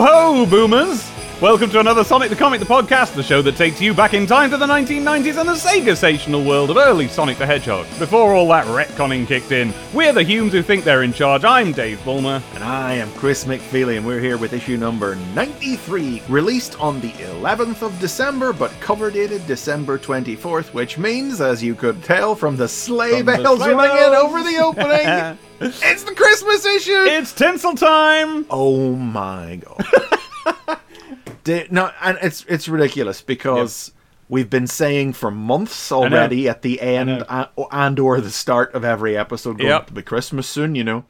Ho boomers! Welcome to another Sonic the Comic the podcast, the show that takes you back in time to the 1990s and the Sega-sational world of early Sonic the Hedgehog. Before all that retconning kicked in, we're the Humes who think they're in charge. I'm Dave Bulmer. And I am Chris McFeely, and we're here with issue number 93, released on the 11th of December, but cover dated December 24th, which means, as you could tell from the sleigh From the bells sleigh ringing bells. over the opening, it's the Christmas issue! It's tinsel time! Oh my god. Di- no, and it's it's ridiculous because we've been saying for months already at the end and, and or the start of every episode going Yep. to be Christmas soon, you know.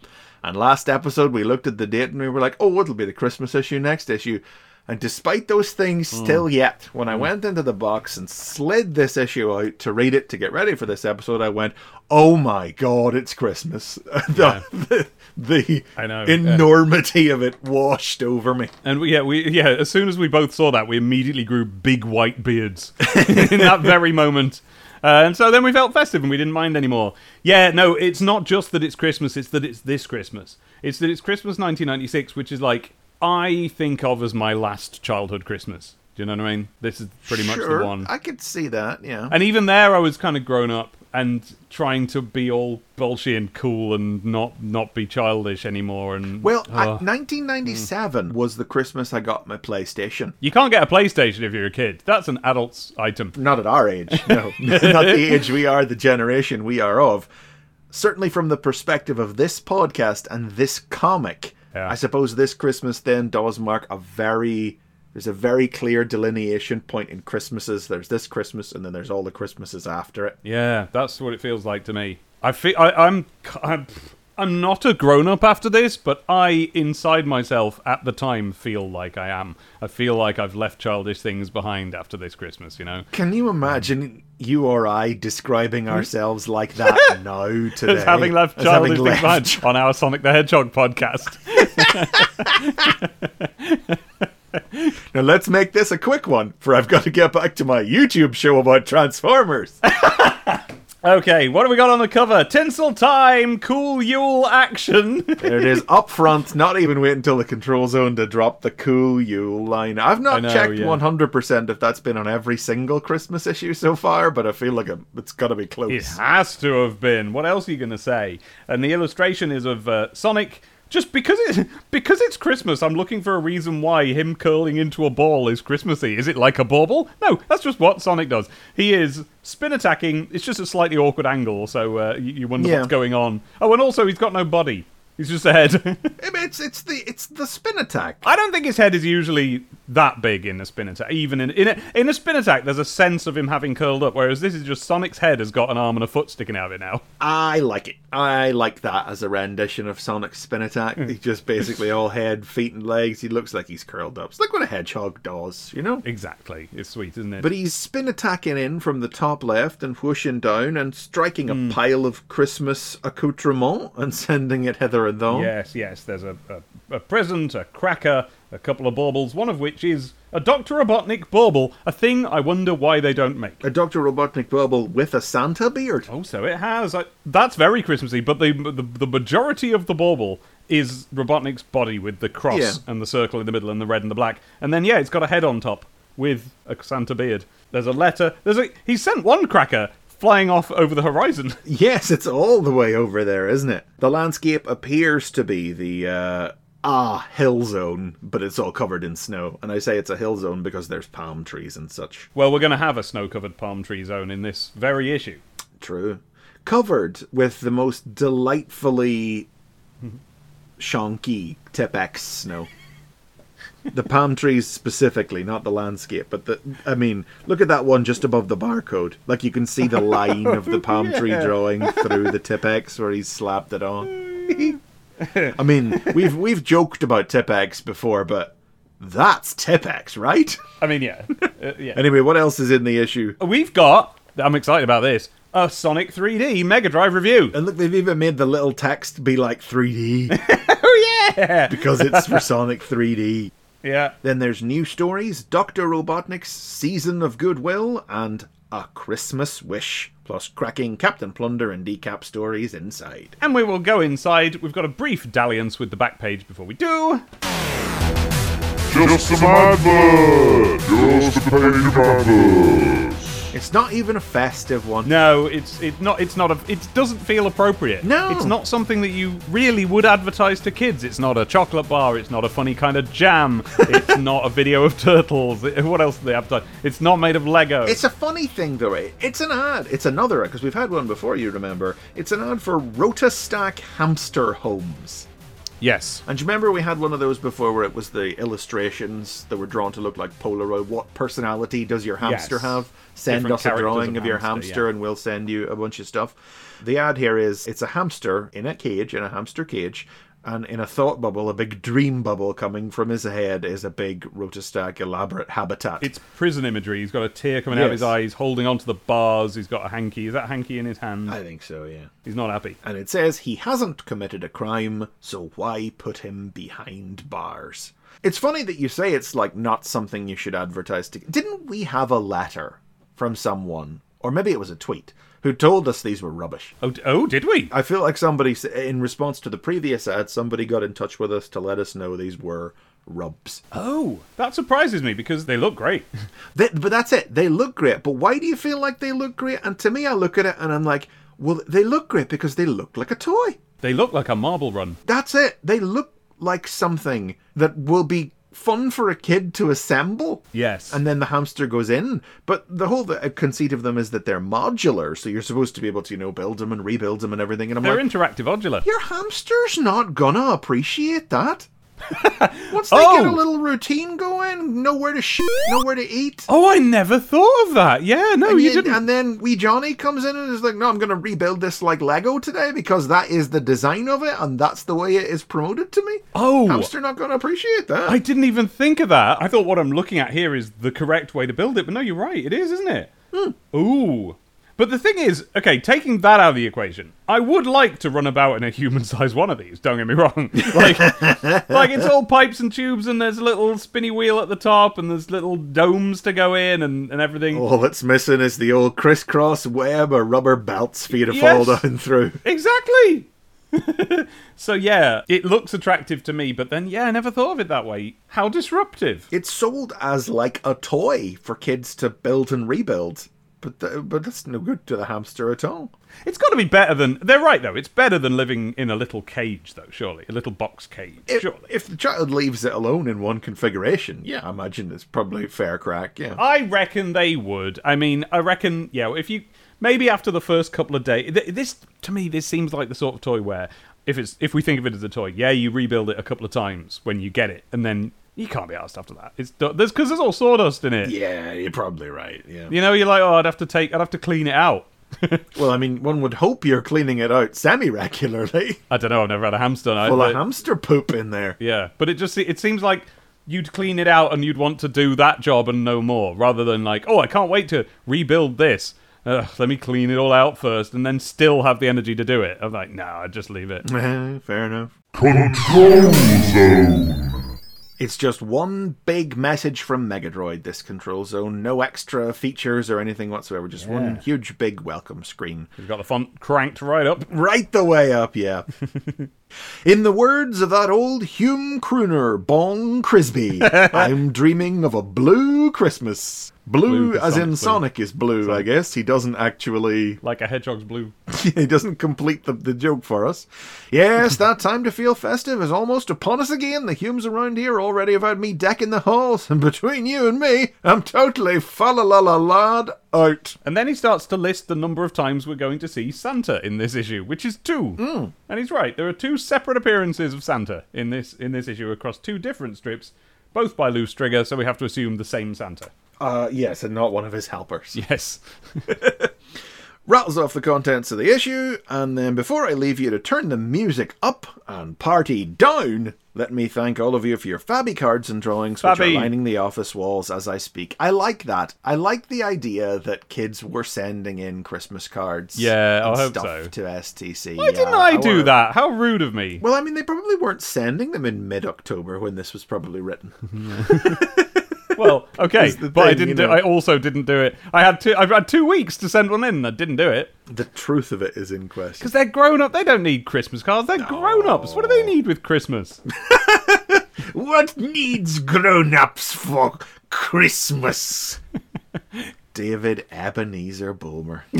And last episode we looked at the date and we were like, "Oh, it'll be the Christmas issue next issue." And despite those things, Hmm. still yet, when I went into the box and slid this issue out to read it to get ready for this episode, I went, "Oh my god, it's Christmas!" the, the, the I know, yeah. enormity of it washed over me. And we, yeah, we yeah. As soon as we both saw that, we immediately grew big white beards in that very moment. Uh, and so then we felt festive and we didn't mind anymore. Yeah, no, it's not just that it's Christmas; it's that it's this Christmas. It's that it's Christmas 1996, which is like I think of as my last childhood Christmas. Do you know what I mean? This is pretty much the one. I could see that. Yeah. And even there, I was kind of grown up and trying to be all bolshy and cool and not not be childish anymore. And well, I, Ugh. 1997 mm. was the Christmas I got my PlayStation. you can't get a PlayStation if you're a kid. That's an adult's item. Not at our age, no. Not the age we are, the generation we are of. Certainly from the perspective of this podcast and this comic, Yeah. I suppose this Christmas then does mark a very. There's a very clear delineation point in Christmases. There's this Christmas, and then there's all the Christmases after it. Yeah, that's what it feels like to me. I feel I, I'm I'm I'm not a grown up after this, but I inside myself at the time feel like I am. I feel like I've left childish things behind after this Christmas. You know. Can you imagine you or I describing hmm? ourselves like that now today? As having left As having childish things left behind on our Sonic the Hedgehog podcast. Now let's make this a quick one, for I've got to get back to my YouTube show about Transformers. Okay, what do we got on the cover? Tinsel time, cool Yule action. there it is, up front, not even wait until the control zone to drop the cool Yule line. I've not know, checked yeah. 100% if that's been on every single Christmas issue so far, but I feel like it- it's got to be close. It has to have been. What else are you going to say? And the illustration is of uh, Sonic. Just because it because it's Christmas, I'm looking for a reason why him curling into a ball is Christmassy. Is it like a bauble? No, that's just what Sonic does. He is spin attacking. It's just a slightly awkward angle, so uh, you, you wonder Yeah. what's going on. Oh, and also he's got no body. He's just a head. It's, it's, the, it's the spin attack. I don't think his head is usually that big in a spin attack. Even in in a, in a spin attack, there's a sense of him having curled up, whereas this is just Sonic's head has got an arm and a foot sticking out of it now. I like it. I like that as a rendition of Sonic's spin attack. He's just basically all head, feet, and legs. He looks like he's curled up. It's like what a hedgehog does, you know? Exactly. It's sweet, isn't it? But he's spin attacking in from the top left and whooshing down and striking a Hmm. pile of Christmas accoutrement and sending it hither thon. yes, yes. There's a, a, a present, a cracker, a couple of baubles, one of which is a Dr. Robotnik bauble, a thing I wonder why they don't make. A Dr. Robotnik bauble with a Santa beard. Oh, so it has. I, that's very Christmassy, but the, the the majority of the bauble is Robotnik's body with the cross Yeah. and the circle in the middle and the red and the black. And then, yeah, it's got a head on top with a Santa beard. There's a letter. There's a. He sent one cracker flying off over the horizon. Yes, it's all the way over there, isn't it? The landscape appears to be the uh ah hill zone, but it's all covered in snow. And I say it's a hill zone because there's palm trees and such. well, we're going to have a snow covered palm tree zone in this very issue. True. Covered with the most delightfully shonky Tipp-Ex snow. The palm trees specifically, not the landscape, but the I mean, look at that one just above the barcode. Like you can see the line of the palm tree drawing through the Tipp-Ex where he's slapped it on. I mean, we've we've joked about Tipp-Ex before, but that's Tipp-Ex, right? I mean, yeah. Uh, yeah. Anyway, what else is in the issue? We've got. I'm excited about this. A Sonic 3D Mega Drive review. And look, they've even made the little text be like 3D. Oh, yeah! because it's for Sonic 3D. Yeah. Then there's new stories, Dr. Robotnik's Season of Goodwill, and A Christmas Wish, plus cracking Captain Plunder and Decap stories inside. And we will go inside. We've got a brief dalliance with the back page before we do. just some advert. Just a page of adverts. It's not even a festive one. No, it's it's not it's not a it doesn't feel appropriate. No. It's not something that you really would advertise to kids. It's not a chocolate bar, it's not a funny kind of jam. it's not a video of turtles. What else do they advertise? It's not made of Lego. It's a funny thing, though. eh? It's an ad. It's another ad, because we've had one before. You remember? It's an ad for Rotastak Hamster Homes. yes. And do you remember we had one of those before where it was the illustrations that were drawn to look like Polaroid? What personality does your hamster Yes. have? Send us a drawing of of your hamster, hamster yeah. and we'll send you a bunch of stuff. The ad here is it's a hamster in a cage, in a hamster cage, and in a thought bubble, a big dream bubble coming from his head is a big Rotastak elaborate habitat. It's prison imagery. He's got a tear coming out of his Yes. eyes, holding onto the bars. He's got a hanky. Is that hanky in his hand? I think so, yeah. He's not happy. And it says he hasn't committed a crime, so why put him behind bars? It's funny that you say it's like not something you should advertise to. Didn't we have a letter from someone, or maybe it was a tweet, who told us these were rubbish? Oh, oh, did we? I feel like somebody, in response to the previous ad, somebody got in touch with us to let us know these were rubs. Oh, that surprises me because they look great. They, but that's it. They look great. But why do you feel like they look great? And to me, I look at it and I'm like, well, they look great because they look like a toy. they look like a marble run. That's it. They look like something that will be fun for a kid to assemble. Yes. And then the hamster goes in. But the whole uh, conceit of them is that they're modular, so you're supposed to be able to, you know, build them and rebuild them and everything. And I'm They're like, interactive odular. your hamster's not gonna appreciate that. Once they Oh. get a oh. little routine going, know where to shit, know where to eat. Oh, I never thought of that. Yeah, no, and, you you- didn't. and then wee Johnny comes in and is like, "No, I'm going to rebuild this like Lego today because that is the design of it, and that's the way it is promoted to me." Oh. hamster not going to appreciate that. I didn't even think of that. I thought what I'm looking at here is the correct way to build it, but no, you're right. It is, isn't it? Hmm. Ooh. But the thing is, okay, taking that out of the equation, I would like to run about in a human-sized one of these. Don't get me wrong. Like, like it's all pipes and tubes, and there's a little spinny wheel at the top, and there's little domes to go in, and, and everything. All that's missing is the old crisscross web or rubber belts for you to Yes. fall down through. Exactly. so yeah, it looks attractive to me, but then yeah, I never thought of it that way. How disruptive. It's sold as like a toy for kids to build and rebuild, but th- but that's no good to the hamster at all. It's got to be better than. They're right though. It's better than living in a little cage, though. Surely, a little box cage. If, surely. if the child leaves it alone in one configuration, yeah, I imagine it's probably fair crack. Yeah. I reckon they would. I mean, I reckon. Yeah, if you maybe after the first couple of days, th- this to me this seems like the sort of toy where if it's if we think of it as a toy, yeah, you rebuild it a couple of times when you get it, and then you can't be asked after that. It's do- there's because there's all sawdust in it. Yeah, you're probably right. Yeah. You know, you're like, oh, I'd have to take, I'd have to clean it out. Well, I mean, one would hope you're cleaning it out semi-regularly. I don't know. I've never had a hamster. I, Full of but- hamster poop in there. Yeah, but it just it seems like you'd clean it out and you'd want to do that job and no more, rather than like, oh, I can't wait to rebuild this. Ugh, let me clean it all out first and then still have the energy to do it. I'm like, no, I'd just leave it. Fair enough. Control Zone. It's just one big message from Megadroid, this control zone. No extra features or anything whatsoever. Just one huge big welcome screen. We've got the font cranked right up. Right the way up, yeah. In the words of that old Hume crooner, Bong Crisby, I'm dreaming of a blue Christmas. Blue, Blue, as in blue. Sonic is blue, I guess. He doesn't actually Like a hedgehog's blue. he doesn't complete the, the joke for us. Yes, that time to feel festive is almost upon us again. The Humes around here already have had me decking the halls, and between you and me, I'm totally fa la la la lad out. And then he starts to list the number of times we're going to see Santa in this issue, which is two. Mm. And he's right. There are two separate appearances of Santa in this in this issue across two different strips, both by Lew Stringer, so we have to assume the same Santa. Uh, yes, and not one of his helpers. Yes. Rattles off the contents of the issue, and then before I leave you to turn the music up and party down, let me thank all of you for your Fabby cards and drawings, which are lining the office walls as I speak. I like that. I like the idea that kids were sending in Christmas cards. Yeah, I hope stuff so. To STC. Why didn't I do that? How rude of me. Well, I mean, they probably weren't sending them in mid-October when this was probably written. Okay, the but I didn't. you Do. I also didn't do it. I had two. I've had two weeks to send one in. and I didn't do it the truth of it is in question. because they're grown up. They don't need Christmas cards. They're grown ups. What do they need with Christmas? What needs grown ups for Christmas? David Ebenezer Bulmer.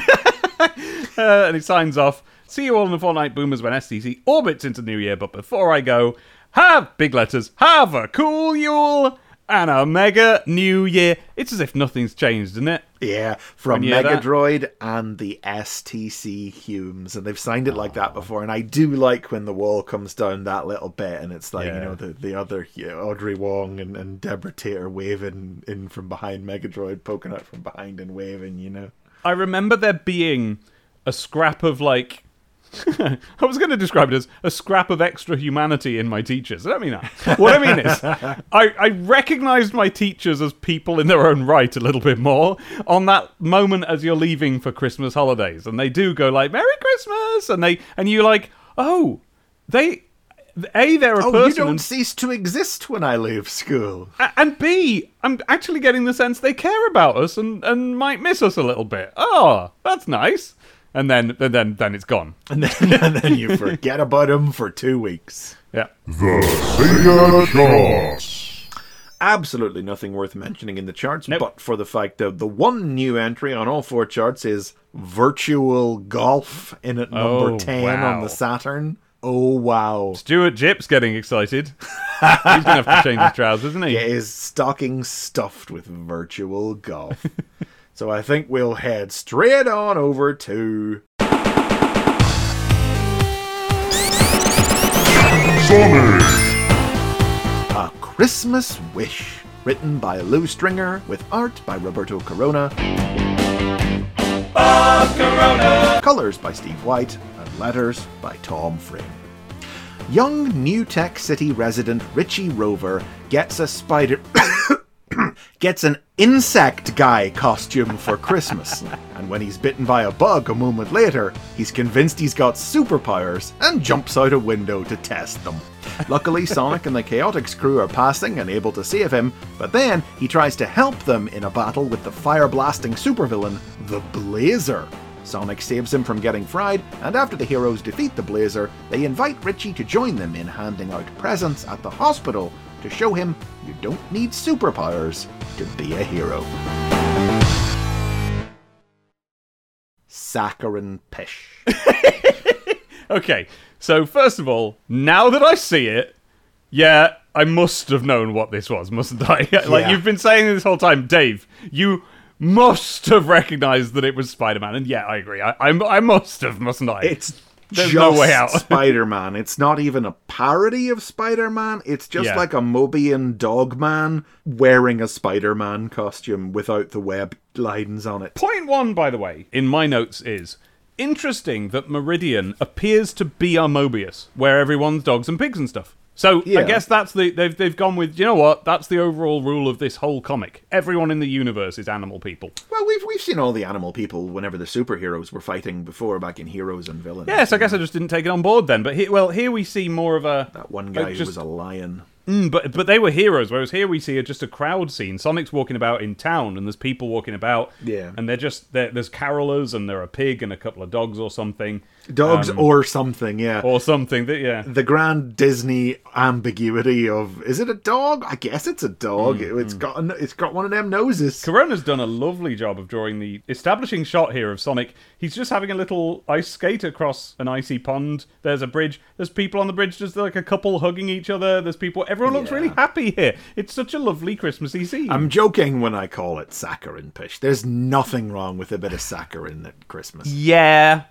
Uh, and he signs off. See you all in the fortnight boomers when STC orbits into New Year. But before I go, have big letters. Have a cool Yule and a mega New Year. It's as if nothing's changed, isn't it? Yeah, from Megadroid and the STC Humes, and they've signed it like that oh. before. And I do like when the wall comes down that little bit, and it's like you know the the other you know, Audrey Wong and, and Deborah Tater waving in from behind Megadroid, poking out from behind and waving. You know, I remember there being a scrap of like. I was going to describe it as a scrap of extra humanity in my teachers. I don't mean that. What I mean is, I, I recognized my teachers as people in their own right a little bit more on that moment as you're leaving for Christmas holidays, and they do go like "Merry Christmas," and they and you like, oh, they, a they're a oh, you person, don't and, cease to exist when I leave school. and b I'm actually getting the sense they care about us and and might miss us a little bit. Oh, that's nice. And then, and then, then it's gone. And then, and then you forget about him for two weeks. Yeah. The Sega Charts. absolutely nothing worth mentioning in the charts, Nope. but for the fact that the one new entry on all four charts is Virtual Golf in at number Oh, 10 wow. on the Saturn. Oh, wow. Stuart Jip's getting excited. He's going to have to change his trousers, isn't he? It is stocking stuffed with Virtual Golf. so I think we'll head straight on over to. Sonic. A Christmas Wish, written by Lew Stringer with art by Roberto Corona. Colors by Steve White and letters by Tom Frame. Young New Tech City resident Richie Rover gets a spider gets an insect guy costume for Christmas. and when he's bitten by a bug a moment later, he's convinced he's got superpowers and jumps out a window to test them. Luckily, Sonic and the Chaotix crew are passing and able to save him, but then he tries to help them in a battle with the fire blasting supervillain, the Blazer. Sonic saves him from getting fried, and after the heroes defeat the Blazer, they invite Richie to join them in handing out presents at the hospital to show him you don't need superpowers to be a hero. Saccharine Pish. Okay, so first of all, now that I see it, yeah, I must have known what this was, mustn't I? like Yeah. you've been saying this whole time, Dave. You must have recognized that it was Spider-Man, and yeah, I agree. I, I, I must have, mustn't I? It's There's just no way out. Spider-Man. It's not even a parody of Spider-Man. It's just Yeah. like a Mobian dog man wearing a Spider-Man costume without the web lines on it. Point one, by the way, in my notes is interesting that Meridian appears to be our Mobius, where everyone's dogs and pigs and stuff. So Yeah. I guess that's the they've they've gone with you know what that's the overall rule of this whole comic. Everyone in the universe is animal people. Well, we've we've seen all the animal people whenever the superheroes were fighting before back in Heroes and Villains. Yes, I guess I just didn't take it on board then. But he, well, here we see more of a that one guy like, who was a lion. Mm, but but they were heroes, whereas here we see a, just a crowd scene. Sonic's walking about in town, and there's people walking about. Yeah. and they're just they're, there's carolers, and they're a pig and a couple of dogs or something, Dogs Um, or something, yeah. or something. That yeah, the grand Disney ambiguity of is it a dog? I guess it's a dog. Mm, It's got a, it's got one of them noses. Corona's done a lovely job of drawing the establishing shot here of Sonic. He's just having a little ice skate across an icy pond. There's a bridge. There's people on the bridge. There's like a couple hugging each other. There's people. Everyone looks Yeah. really happy here. It's such a lovely Christmassy scene. I'm joking when I call it saccharine pish. There's nothing wrong with a bit of saccharine at Christmas. yeah,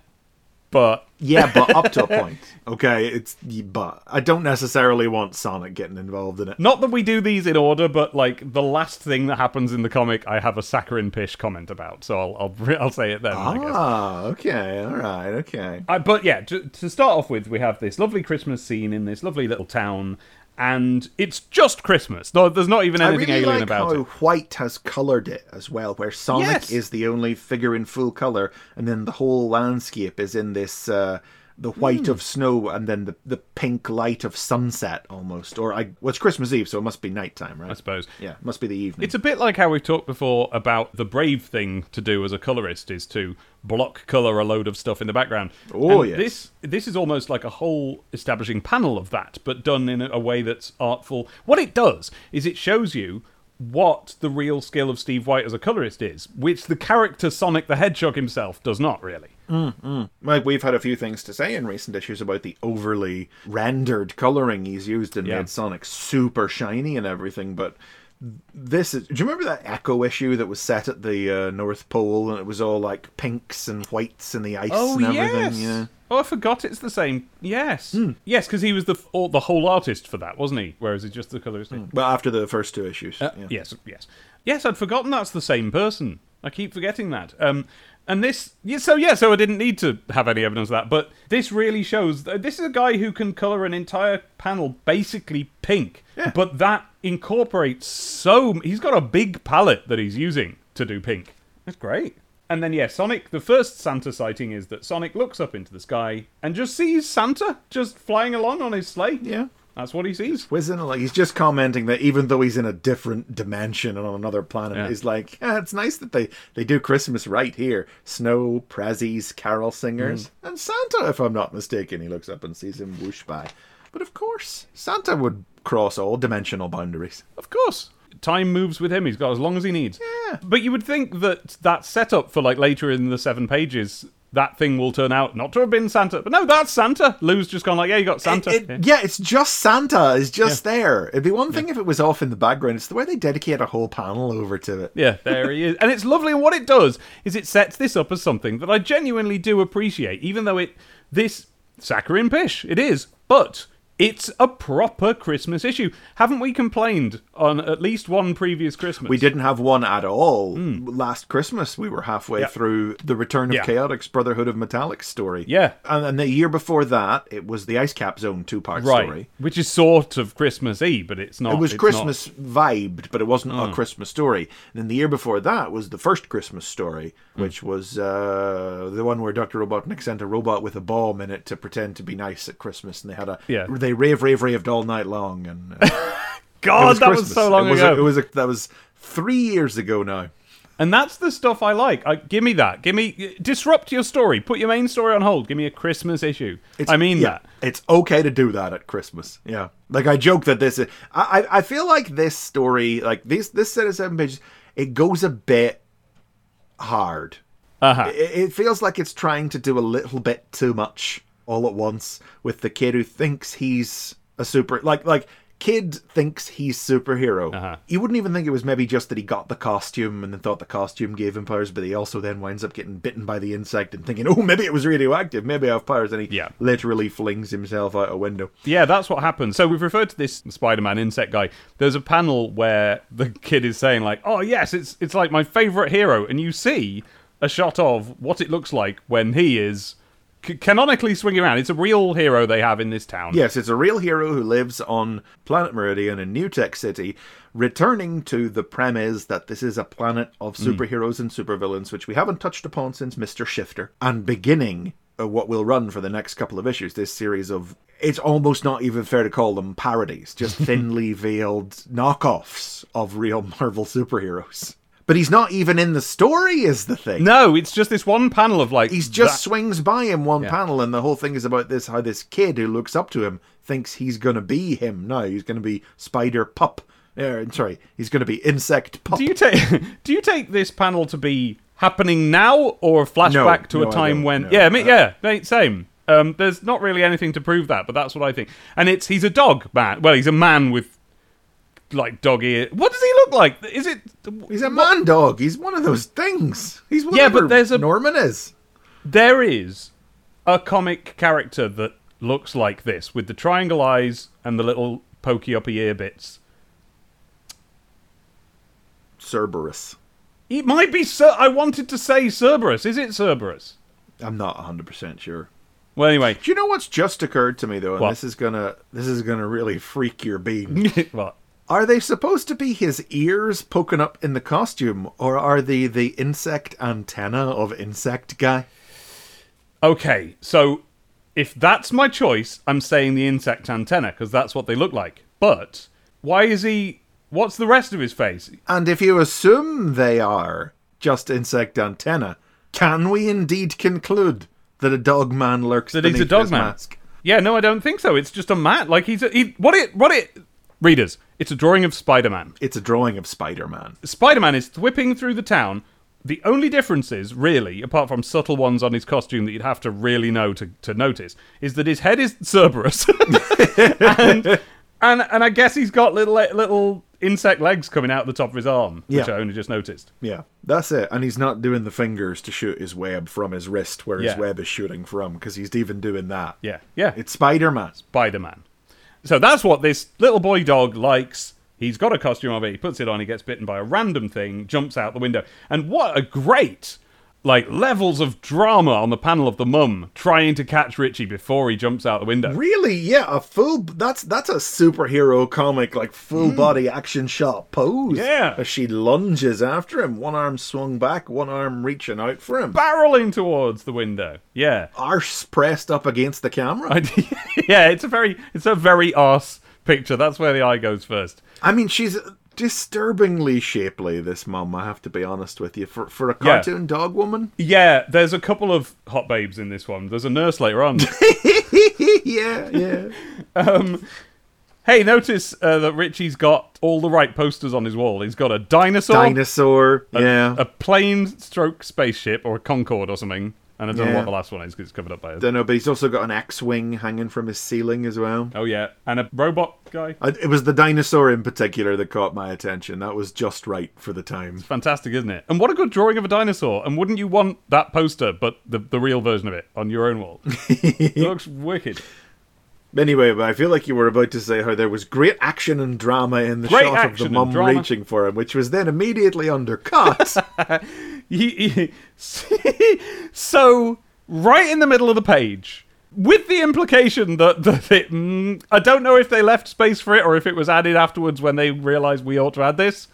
but Yeah, but up to a point. Okay, it's but I don't necessarily want Sonic getting involved in it. Not that we do these in order, but like the last thing that happens in the comic, I have a saccharine pish comment about, so I'll I'll, I'll say it then. I guess. Ah, okay, all right, okay. Uh, but yeah, to, to start off with, we have this lovely Christmas scene in this lovely little town, and it's just Christmas. No, there's not even anything really alien like about how it. White has coloured it as well, where Sonic Yes. is the only figure in full colour, and then the whole landscape is in this uh, the white hmm. of snow and then the, the pink light of sunset almost. Or I well, it's Christmas Eve, so it must be nighttime, right? I suppose. Yeah, it must be the evening. It's a bit like how we've talked before about the brave thing to do as a colorist is to block color a load of stuff in the background. Oh, And yes. This this is almost like a whole establishing panel of that, but done in a, a way that's artful. What it does is it shows you what the real skill of Steve White as a colorist is, which the character Sonic the Hedgehog himself does not really. Like we've had a few things to say in recent issues about the overly rendered coloring he's used and Yeah. made Sonic super shiny and everything, but this is. Do you remember that Ecco issue that was set at the uh, North Pole and it was all like pinks and whites and the ice Oh and everything? yes. Yeah. Oh, I forgot it's the same. Yes. Hmm. Yes, because he was the all, the whole artist for that, wasn't he? Whereas it's just the colorist. Well, after the first two issues. Uh, yeah. Yes, yes, yes. I'd forgotten that's the same person. I keep forgetting that. Um, and this, yeah, so yeah, so I didn't need to have any evidence of that. But this really shows. This is a guy who can color an entire panel basically pink. Yeah. But that incorporates so. He's got a big palette that he's using to do pink. That's great. And then, yeah, Sonic, the first Santa sighting is that Sonic looks up into the sky and just sees Santa just flying along on his sleigh. Yeah. That's what he sees. Whizzing, like he's just commenting that even though he's in a different dimension and on another planet, Yeah. he's like, yeah, it's nice that they they do Christmas right here. Snow, prezzies, carol singers, Mm. and Santa, if I'm not mistaken. He looks up and sees him whoosh by. But of course, Santa would cross all dimensional boundaries. Of course. Time moves with him. He's got as long as he needs. Yeah. But you would think that that setup for like later in the seven pages, that thing will turn out not to have been Santa. But no, that's Santa. Lew's just gone like, yeah, you got Santa. It- Yeah. yeah, it's just Santa is just there. It'd be one thing if it was off in the background. It's the way they dedicate a whole panel over to it. Yeah, there he is. And it's lovely. And what it does is it sets this up as something that I genuinely do appreciate, even though it this saccharine pish, it is. But it's a proper Christmas issue. Haven't we complained on at least one previous Christmas? We didn't have one at all last Christmas. We were halfway Hmm. Yeah. through the Return of Yeah. Chaotix Brotherhood of Metallic story. Yeah. And, and the year before that, it was the Ice Cap Zone two part Right. story. Which is sort of Christmassy, but it's not. It was Christmas vibed, but it wasn't Hmm. a Christmas story. And then the year before that was the first Christmas story, Hmm. which was uh, the one where Dr. Robotnik sent a robot with a bomb in it to pretend to be nice at Christmas. And they had a. Yeah. They rave, rave, raved all night long. And uh, God, it that was so long it was ago. A, it was a, that was three years ago now. and that's the stuff I like. I, give me that. Give me disrupt your story. Put your main story on hold. Give me a Christmas issue. I mean yeah, that. It's okay to do that at Christmas. Yeah. Like I joke that this is I I feel like this story, like this this set of seven pages, it goes a bit hard. Uh huh. It, it feels like it's trying to do a little bit too much all at once with the kid who thinks he's a super like like kid thinks he's superhero. Uh-huh. You wouldn't even think it was maybe just that he got the costume and then thought the costume gave him powers, but he also then winds up getting bitten by the insect and thinking, oh, maybe it was radioactive, maybe I have powers, and he Yeah. literally flings himself out a window. Yeah, that's what happens. So we've referred to this Spider-Man insect guy. There's a panel where the kid is saying like, "Oh yes, it's it's like my favorite hero," and you see a shot of what it looks like when he is c- canonically swinging around. It's a real hero they have in this town. Yes, it's a real hero who lives on planet Meridian in New Tech City, returning to the premise that this is a planet of superheroes and supervillains, which we haven't touched upon since Mr. Shifter, and beginning uh, what will run for the next couple of issues, this series of. It's almost not even fair to call them parodies, just thinly veiled knockoffs of real Marvel superheroes. But he's not even in the story, is the thing. No, it's just this one panel of like He's just that- swings by in one Yeah. panel, and the whole thing is about this how this kid who looks up to him thinks he's going to be him now. He's going to be Spider Pup. Uh, sorry, he's going to be Insect Pup. Do you take do you take this panel to be happening now or a flashback No, to no, a time when? no. Yeah, I mean, yeah, mate, same. Um, there's not really anything to prove that, but that's what I think. And it's he's a dog man. Well, he's a man with like dog ear. What does he look like? Is it? he's a man dog. He's one of those things. He's Yeah, but there's a- Norman is. There is a comic character that looks like this with the triangle eyes and the little pokey uppy ear bits. Cerebus. It might be. Cer- I wanted to say Cerebus. Is it Cerebus? I'm not 100 percent sure. Well, anyway. Do you know what's just occurred to me though? And What? this is gonna this is gonna really freak your bean. what? Are they supposed to be his ears poking up in the costume, or are they the insect antenna of Insect Guy? Okay, so if that's my choice, I'm saying the insect antenna because that's what they look like. But why is he? What's the rest of his face? And if you assume they are just insect antenna, can we indeed conclude that a dog man lurks That he's a dog his man. mask? Yeah, no, I don't think so. It's just a mat. Like he's a, he, what it what it readers. It's a drawing of Spider-Man. It's a drawing of Spider-Man. Spider-Man is whipping through the town. The only difference is, really, apart from subtle ones on his costume that you'd have to really know to, to notice, is that his head is Cerebus, and, and and I guess he's got little little insect legs coming out of the top of his arm, which I only just noticed. Yeah, that's it. And he's not doing the fingers to shoot his web from his wrist where his web is shooting from, because he's even doing that. Yeah, yeah, It's Spider-Man. Spider-Man. So that's what this little boy dog likes. He's got a costume of it. He puts it on. He gets bitten by a random thing. Jumps out the window. And what a great like levels of drama on the panel of the mum trying to catch Richie before he jumps out the window. Really? Yeah, a full. That's that's a superhero comic, like full hmm. body action shot pose. Yeah. as she lunges after him, one arm swung back, one arm reaching out for him, Barreling towards the window. Yeah. arse pressed up against the camera. I, yeah, it's a very it's a very arse picture. That's where the eye goes first. I mean, she's disturbingly shapely. This mum, I have to be honest with you, for for a Yeah. cartoon dog woman. Yeah, there's a couple of hot babes in this one. There's a nurse later on. yeah, yeah. Hey, notice uh, that Richie's got all the right posters on his wall. He's got a dinosaur, Dinosaur. yeah. a plane stroke spaceship, or a Concorde or something. And I don't know what the last one is because it's covered up by it. Don't know, but he's also got an X-wing hanging from his ceiling as well. Oh, yeah. And a robot guy. I, it was the dinosaur in particular that caught my attention. That was just right for the time. It's fantastic, isn't it? And what a good drawing of a dinosaur. And wouldn't you want that poster, but the, the real version of it, on your own wall? it looks wicked. Anyway, but I feel like you were about to say how there was great action and drama in the Great shot of the mum reaching for him, which was then immediately undercut. He- he- so right in the middle of the page with the implication that, that it, mm, I don't know if they left space for it or if it was added afterwards when they realized we ought to add this.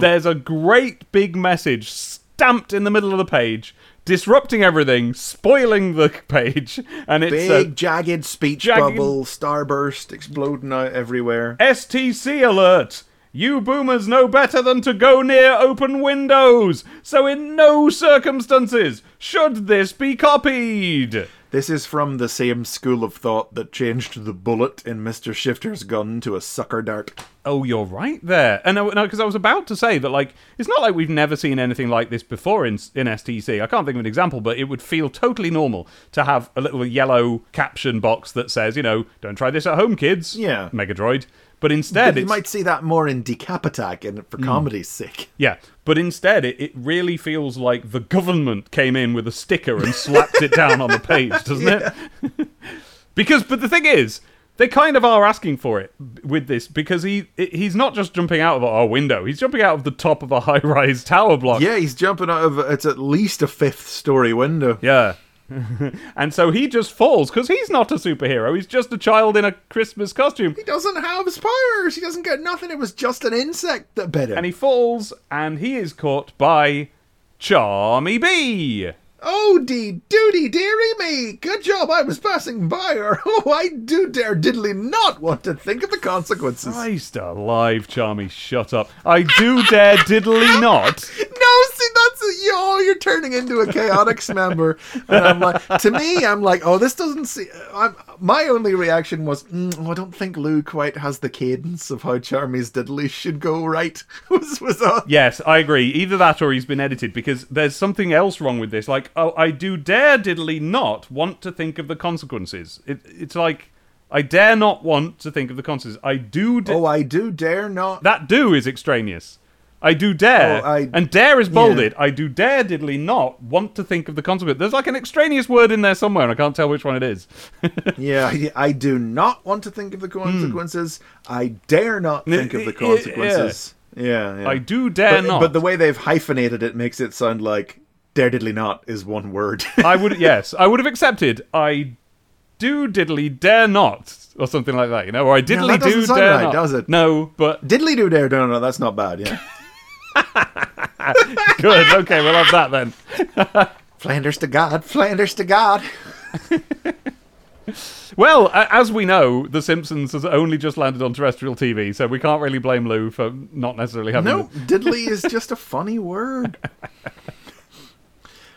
There's a great big message stamped in the middle of the page, disrupting everything, spoiling the page, and it's Big, a jagged speech jagged- bubble, starburst exploding out everywhere. STC alert! You boomers know better than to go near open windows, so in no circumstances should this be copied. This is from the same school of thought that changed the bullet in Mr. Shifter's gun to a sucker dart. Oh, you're right there. And no, because I was about to say that, like, it's not like we've never seen anything like this before in in STC. I can't think of an example, but it would feel totally normal to have a little yellow caption box that says, you know, don't try this at home, kids. Yeah. Megadroid. But instead, you might see that more in Decap Attack and for hmm. comedy's sake. Yeah, but instead, it, it really feels like the government came in with a sticker and slapped it down on the page, doesn't it? because, but the thing is, they kind of are asking for it with this because he he's not just jumping out of a window; he's jumping out of the top of a high-rise tower block. Yeah, he's jumping out of it's at least a fifth story window. Yeah. and so he just falls because he's not a superhero. He's just a child in a Christmas costume. He doesn't have powers. He doesn't get nothing. It was just an insect that bit him. And he falls and he is caught by Charmy Bee. Oh, dee doody dearie me! Good job I was passing by her. Oh, I do dare diddly not want to think of the consequences. Christ alive, Charmy, shut up. I do dare diddly not. No, that's. You, oh, you're turning into a chaotix member. And I'm like, to me, I'm like, oh, this doesn't see. I'm, my only reaction was, mm, oh, I don't think Lew quite has the cadence of how Charmy's diddly should go right. was was. Yes, I agree. Either that or he's been edited because there's something else wrong with this. Like, oh, I do dare diddly not want to think of the consequences. It, it's like, I dare not want to think of the consequences. I do. Da- Oh, I do dare not. that do is extraneous. I do dare. Oh, I- and dare is bolded. I do dare diddly not want to think of the consequence. There's like an extraneous word in there somewhere, and I can't tell which one it is. Yeah, I, I do not want to think of the consequences. I dare not think of the Hmm. Yeah, yeah. consequences. Yeah, yeah. I do dare but, not. But the way they've hyphenated it makes it sound like dare diddly not is one word. I would yes, I would have accepted. I do diddly dare not, or something like that, you know, or I diddly that do dare right, not. does it? No, but diddly do dare, no, no, that's not bad, yeah. good. Okay, we'll have that then. Flanders to God, Flanders to God. Well, as we know, The Simpsons has only just landed on terrestrial TV, so we can't really blame Lew for not necessarily having. No, diddly is just a funny word.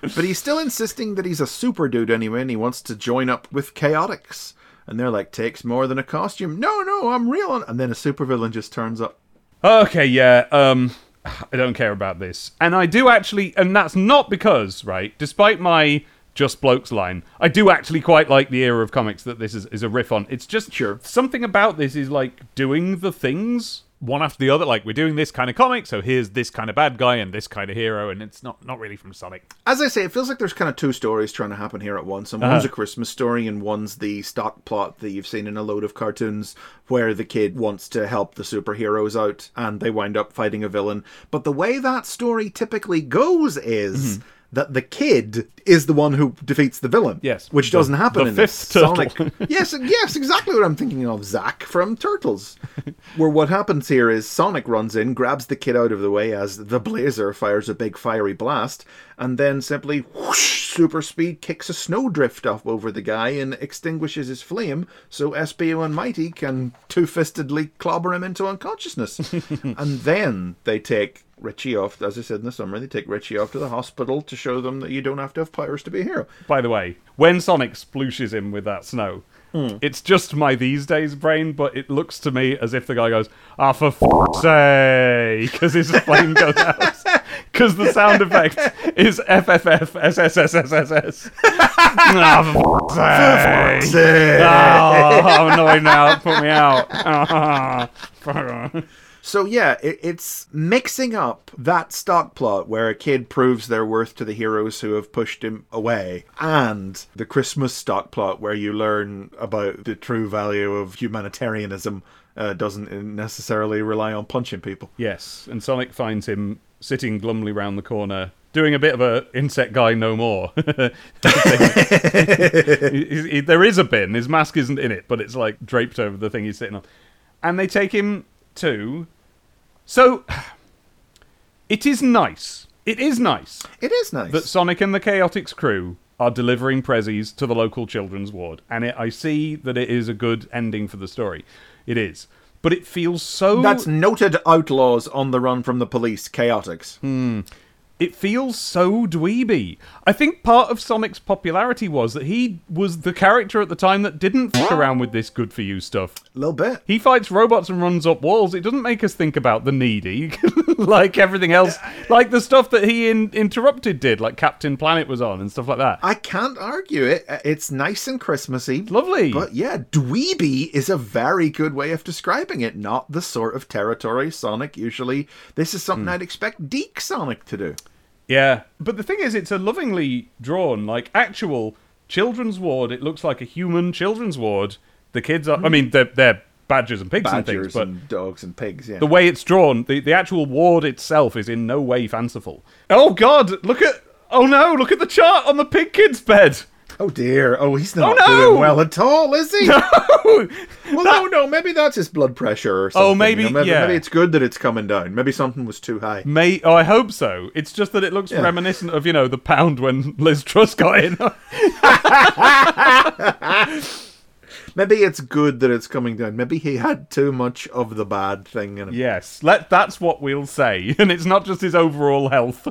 but he's still insisting that he's a super dude anyway, and he wants to join up with Chaotix. And they're like, takes more than a costume. No, no, I'm real. And then a supervillain just turns up. Okay, yeah. Um, I don't care about this, and I do actually, and that's not because, right? Despite my just blokes line, I do actually quite like the era of comics that this is, is a riff on. It's just Sure. something about this is like doing the things one after the other. Like we're doing this kind of comic, so here's this kind of bad guy and this kind of hero, and it's not not really from Sonic. As I say, it feels like there's kind of two stories trying to happen here at once. And Uh-huh. one's a Christmas story, and one's the stock plot that you've seen in a load of cartoons where the kid wants to help the superheroes out and they wind up fighting a villain. But the way that story typically goes is. Mm-hmm. That the kid is the one who defeats the villain. Yes. Which The- doesn't happen the in this. fifth turtle. Sonic. yes, yes, exactly what I'm thinking of. Zack from Turtles. Where what happens here is Sonic runs in, grabs the kid out of the way as the Blazer fires a big fiery blast, and then simply whoosh, super speed kicks a snowdrift up over the guy and extinguishes his flame so Espio and Mighty can two fistedly clobber him into unconsciousness. and then they take Richie off, as I said in the summer, they take Richie off to the hospital to show them that you don't have to have powers to be a hero. By the way, when Sonic splooshes him with that snow, it's just my these days brain, but it looks to me as if the guy goes, "Ah, for f***'s sake," because his flame goes out. Because the sound effect is FFF Ah, for f***'s sake. Oh, I'm annoyed now. Put me out. So yeah, it, it's mixing up that stock plot where a kid proves their worth to the heroes who have pushed him away, and the Christmas stock plot where you learn about the true value of humanitarianism uh, doesn't necessarily rely on punching people. Yes, and Sonic finds him sitting glumly round the corner, doing a bit of a insect guy no more. He- he- he- there is a bin. His mask isn't in it, but it's like draped over the thing he's sitting on. And they take him to. So, it is nice. It is nice It is nice. that Sonic and the Chaotix crew are delivering prezzies to the local children's ward, and it, I see that it is a good ending for the story. It is, but it feels so. That's noted outlaws on the run from the police, Chaotix. Hmm. It feels so dweeby. I think part of Sonic's popularity was that he was the character at the time that didn't fuck around with this good for you stuff. A little bit. He fights robots and runs up walls. It doesn't make us think about the needy, like everything else, like the stuff that he in- interrupted did, like Captain Planet was on and stuff like that. I can't argue it. Uh, It's nice and Christmassy. Lovely. But yeah, dweeby is a very good way of describing it. Not the sort of territory Sonic usually. This is Hmm. something I'd expect DiC Sonic to do. Yeah, but the thing is, it's a lovingly drawn, like actual children's ward. It looks like a human children's ward. The kids are, I mean, they're, they're badgers and pigs and things, but and dogs and pigs. Yeah. the way it's drawn, the, the actual ward itself is in no way fanciful. Oh God, look at, oh no, look at the chart on the pig kid's bed. Oh dear. Oh, he's not Oh, no! doing well at all, is he? Oh, Well, that- no, no. Maybe that's his blood pressure or something. Oh, maybe- you know, maybe, yeah. maybe it's good that it's coming down. Maybe something was too high. May oh, I hope so. It's just that it looks Yeah. reminiscent of you know the pound when Liz Truss got in. Maybe it's good that it's coming down. Maybe he had too much of the bad thing in him. Yes, let that's what we'll say, and it's not just his overall health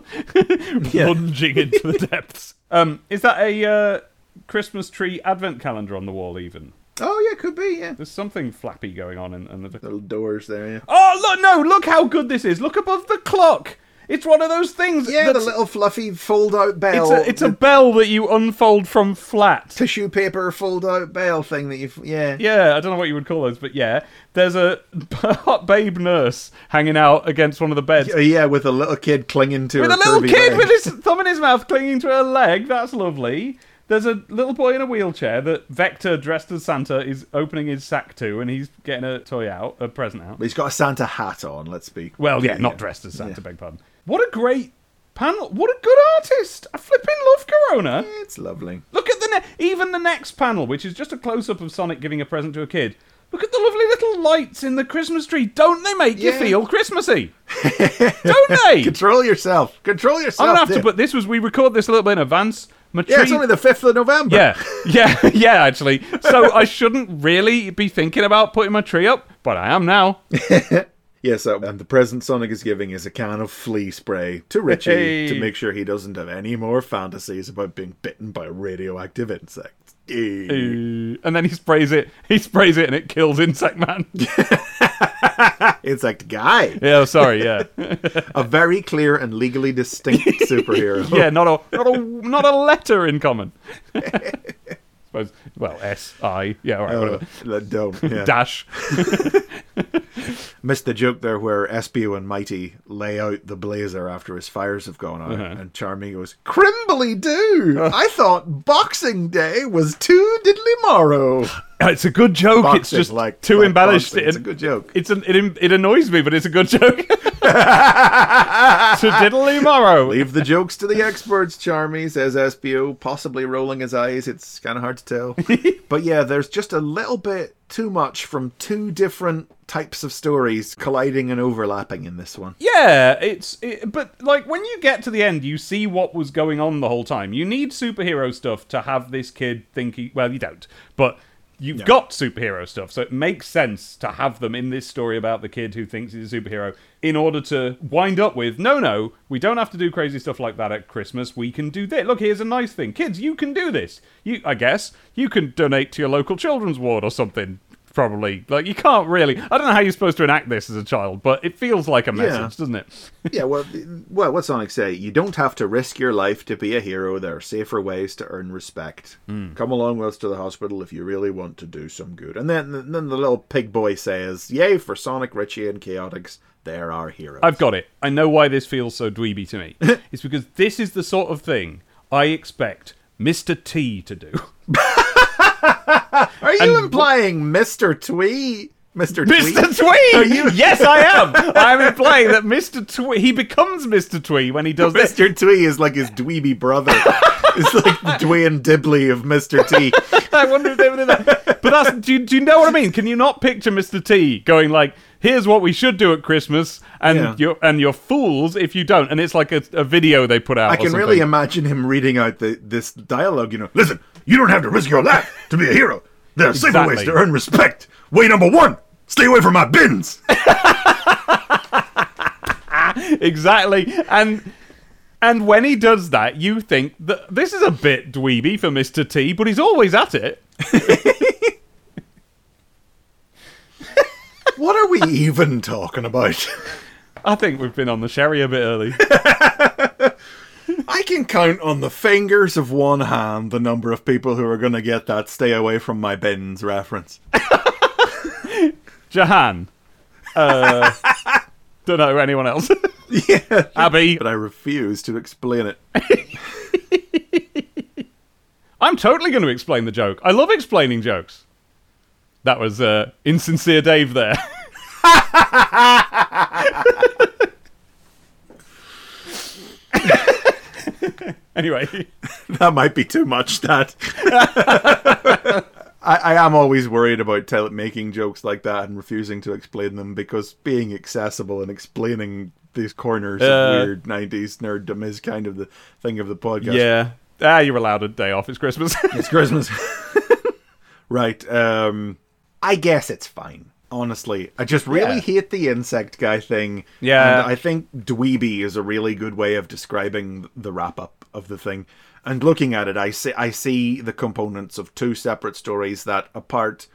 plunging into the depths. Um, is that a uh, Christmas tree advent calendar on the wall? Even Oh, yeah, could be, yeah. there's something flappy going on in, in the. Little doors there, yeah. Oh look! No, look how good this is. Look above the clock. It's one of those things. Yeah, the little fluffy fold-out bell. It's a, it's a bell that you unfold from flat. tissue paper fold-out bell thing that you. Yeah. Yeah, I don't know what you would call those, but yeah, there's a hot babe nurse hanging out against one of the beds. Yeah, with a little kid clinging to with her a little kid leg. with his thumb in his mouth clinging to her leg. That's lovely. There's a little boy in a wheelchair that Vector, dressed as Santa, is opening his sack to, and he's getting a toy out, a present out. But he's got a Santa hat on. Let's be. Well, yeah, Yeah, not yeah. dressed as Santa, Yeah. beg pardon. What a great panel! What a good artist! I flipping love Corona. It's lovely. Look at the ne- even the next panel, which is just a close up of Sonic giving a present to a kid. Look at the lovely little lights in the Christmas tree. Don't they make you feel Christmassy? Don't they? Control yourself. Control yourself. I'm gonna have to put this was we record this a little bit in advance. My Yeah, it's only the 5th of November. yeah, yeah, yeah. Actually, so I shouldn't really be thinking about putting my tree up, but I am now. Yes, uh, and the present Sonic is giving is a can of flea spray to Richie Hey. to make sure he doesn't have any more fantasies about being bitten by radioactive insects. Eh. And then he sprays it. He sprays it, and it kills Insect Man. Insect guy. yeah, sorry. Yeah, A very clear and legally distinct superhero. yeah. Not a not a not a letter in common. Suppose. Well, S I. Yeah. All right. Uh, whatever. don't. Yeah. Dash. Missed the joke there where Espio and Mighty lay out the blazer after his fires have gone out, Uh-huh. and Charmy goes, Crimbly do! I thought Boxing Day was too diddly morrow. It's a good joke. it's just like too like embellished. boxing. It's a good joke. It's an, it, it annoys me, but it's a good joke. to diddly morrow. Leave the jokes to the experts, Charmy, says Espio, possibly rolling his eyes. It's kind of hard to tell. but yeah, there's just a little bit too much from two different types of stories colliding and overlapping in this one. Yeah, it's it, but like when you get to the end, you see what was going on the whole time. You need superhero stuff to have this kid think he. Well, you don't, but you've got superhero stuff, so it makes sense to have them in this story about the kid who thinks he's a superhero. In order to wind up with, no, no, we don't have to do crazy stuff like that at Christmas. We can do this. Look, here's a nice thing, kids. You can do this. You, I guess, you can donate to your local children's ward or something. Probably, like you can't really. I don't know how you're supposed to enact this as a child, but it feels like a message, doesn't it? yeah, well, well, what's Sonic say? You don't have to risk your life to be a hero. There are safer ways to earn respect. Hmm. Come along with us to the hospital if you really want to do some good. And then, then the little pig boy says, "Yay for Sonic, Richie, and Chaotix! They're our heroes." I've got it. I know why this feels so dweeby to me. it's because this is the sort of thing I expect Mr. T to do. Are you implying Mr. Twee? Mr. Twee? Mr. Twee! yes, I am. I'm implying that Mr. Twee, he becomes Mr. Twee when he does this. Mr. Twee is like his dweeby brother. it's like the Duane Dibbley of Mr. T. I wonder if they would do that. But that's, do, do you know what I mean? Can you not picture Mr. T going like, here's what we should do at Christmas, and Yeah. you're and you're fools if you don't. And it's like a, a video they put out. I can really imagine him reading out the, this dialogue, you know. Listen, you don't have to risk your life to be a hero. There are safer ways to earn respect. Way number one, stay away from my bins. exactly and and when he does that you think that this is a bit dweeby for mr t but he's always at it what are we even talking about? i think we've been on the sherry a bit early I can count on the fingers of one hand the number of people who are going to get that stay away from my bins reference. jahan uh don't know anyone else yeah. abby But I refuse to explain it. i'm totally going to explain the joke i love explaining jokes that was uh insincere dave there anyway That might be too much, that. I, I am always worried about tell- making jokes like that and refusing to explain them because being accessible and explaining these corners Uh, of weird 90s nerddom is kind of the thing of the podcast. yeah ah you're allowed a day off it's christmas It's Christmas. right. Um, I guess it's fine. Honestly, I just really Yeah. hate the insect guy thing. Yeah. and I think dweeby is a really good way of describing the wrap up of the thing. And looking at it, I see I see the components of two separate stories that, apart,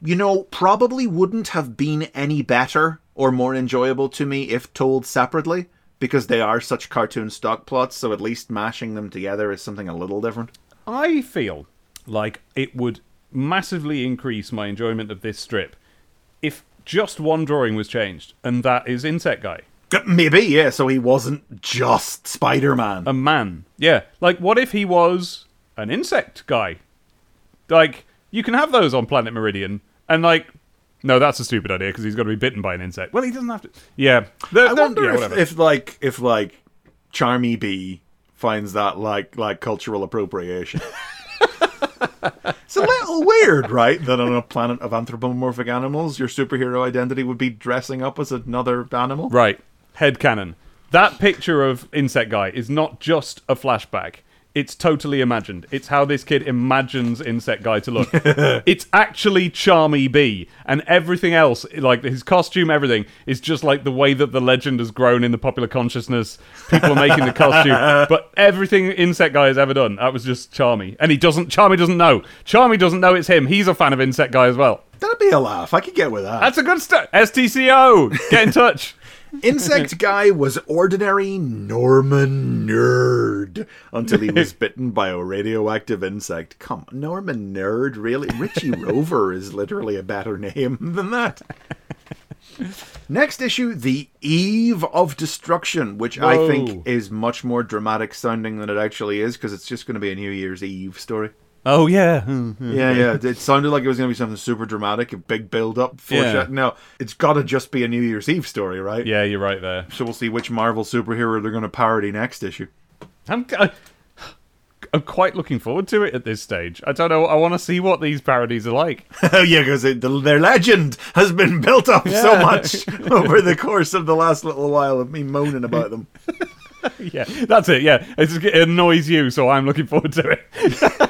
you know, probably wouldn't have been any better or more enjoyable to me if told separately. Because they are such cartoon stock plots, so at least mashing them together is something a little different. I feel like it would massively increase my enjoyment of this strip if just one drawing was changed, and that is Insect Guy. Maybe, yeah. So he wasn't just Spider Man. A man. Yeah. Like, what if he was an insect guy? Like, you can have those on Planet Meridian, and like, no, that's a stupid idea because he's got to be bitten by an insect. Well, he doesn't have to. Yeah. They're- I they're- wonder yeah, if, if like if like Charmy Bee finds that like like cultural appropriation. it's a little weird, right? That on a planet of anthropomorphic animals, your superhero identity would be dressing up as another animal. Right. Head canon. That picture of Insect Guy is not just a flashback. It's totally imagined. It's how this kid imagines Insect Guy to look. it's actually Charmy Bee, and everything else, like his costume, everything, is just like the way that the legend has grown in the popular consciousness. People are making the costume, but everything Insect Guy has ever done, that was just Charmy, and he doesn't. Charmy doesn't know. Charmy doesn't know it's him. He's a fan of Insect Guy as well. That'd be a laugh. I could get with that. That's a good start. STCO, get in touch. Insect Guy was ordinary Norman Nerd until he was bitten by a radioactive insect. Come, on, Norman Nerd, really? Richie Rover is literally a better name than that. Next issue, The Eve of Destruction, which I think is much more dramatic sounding than it actually is because it's just going to be a New Year's Eve story. Oh yeah. Yeah, yeah. It sounded like it was going to be something super dramatic, a big build up. Yeah. No, it's got to just be a New Year's Eve story, right? Yeah, you're right there. So we'll see which Marvel superhero they're going to parody next issue. I'm, I, I'm quite looking forward to it at this stage. I don't know. I want to see what these parodies are like. Oh yeah, because their legend has been built up so much over the course of the last little while of me moaning about them. yeah, that's it. Yeah, it's, it annoys you, so I'm looking forward to it.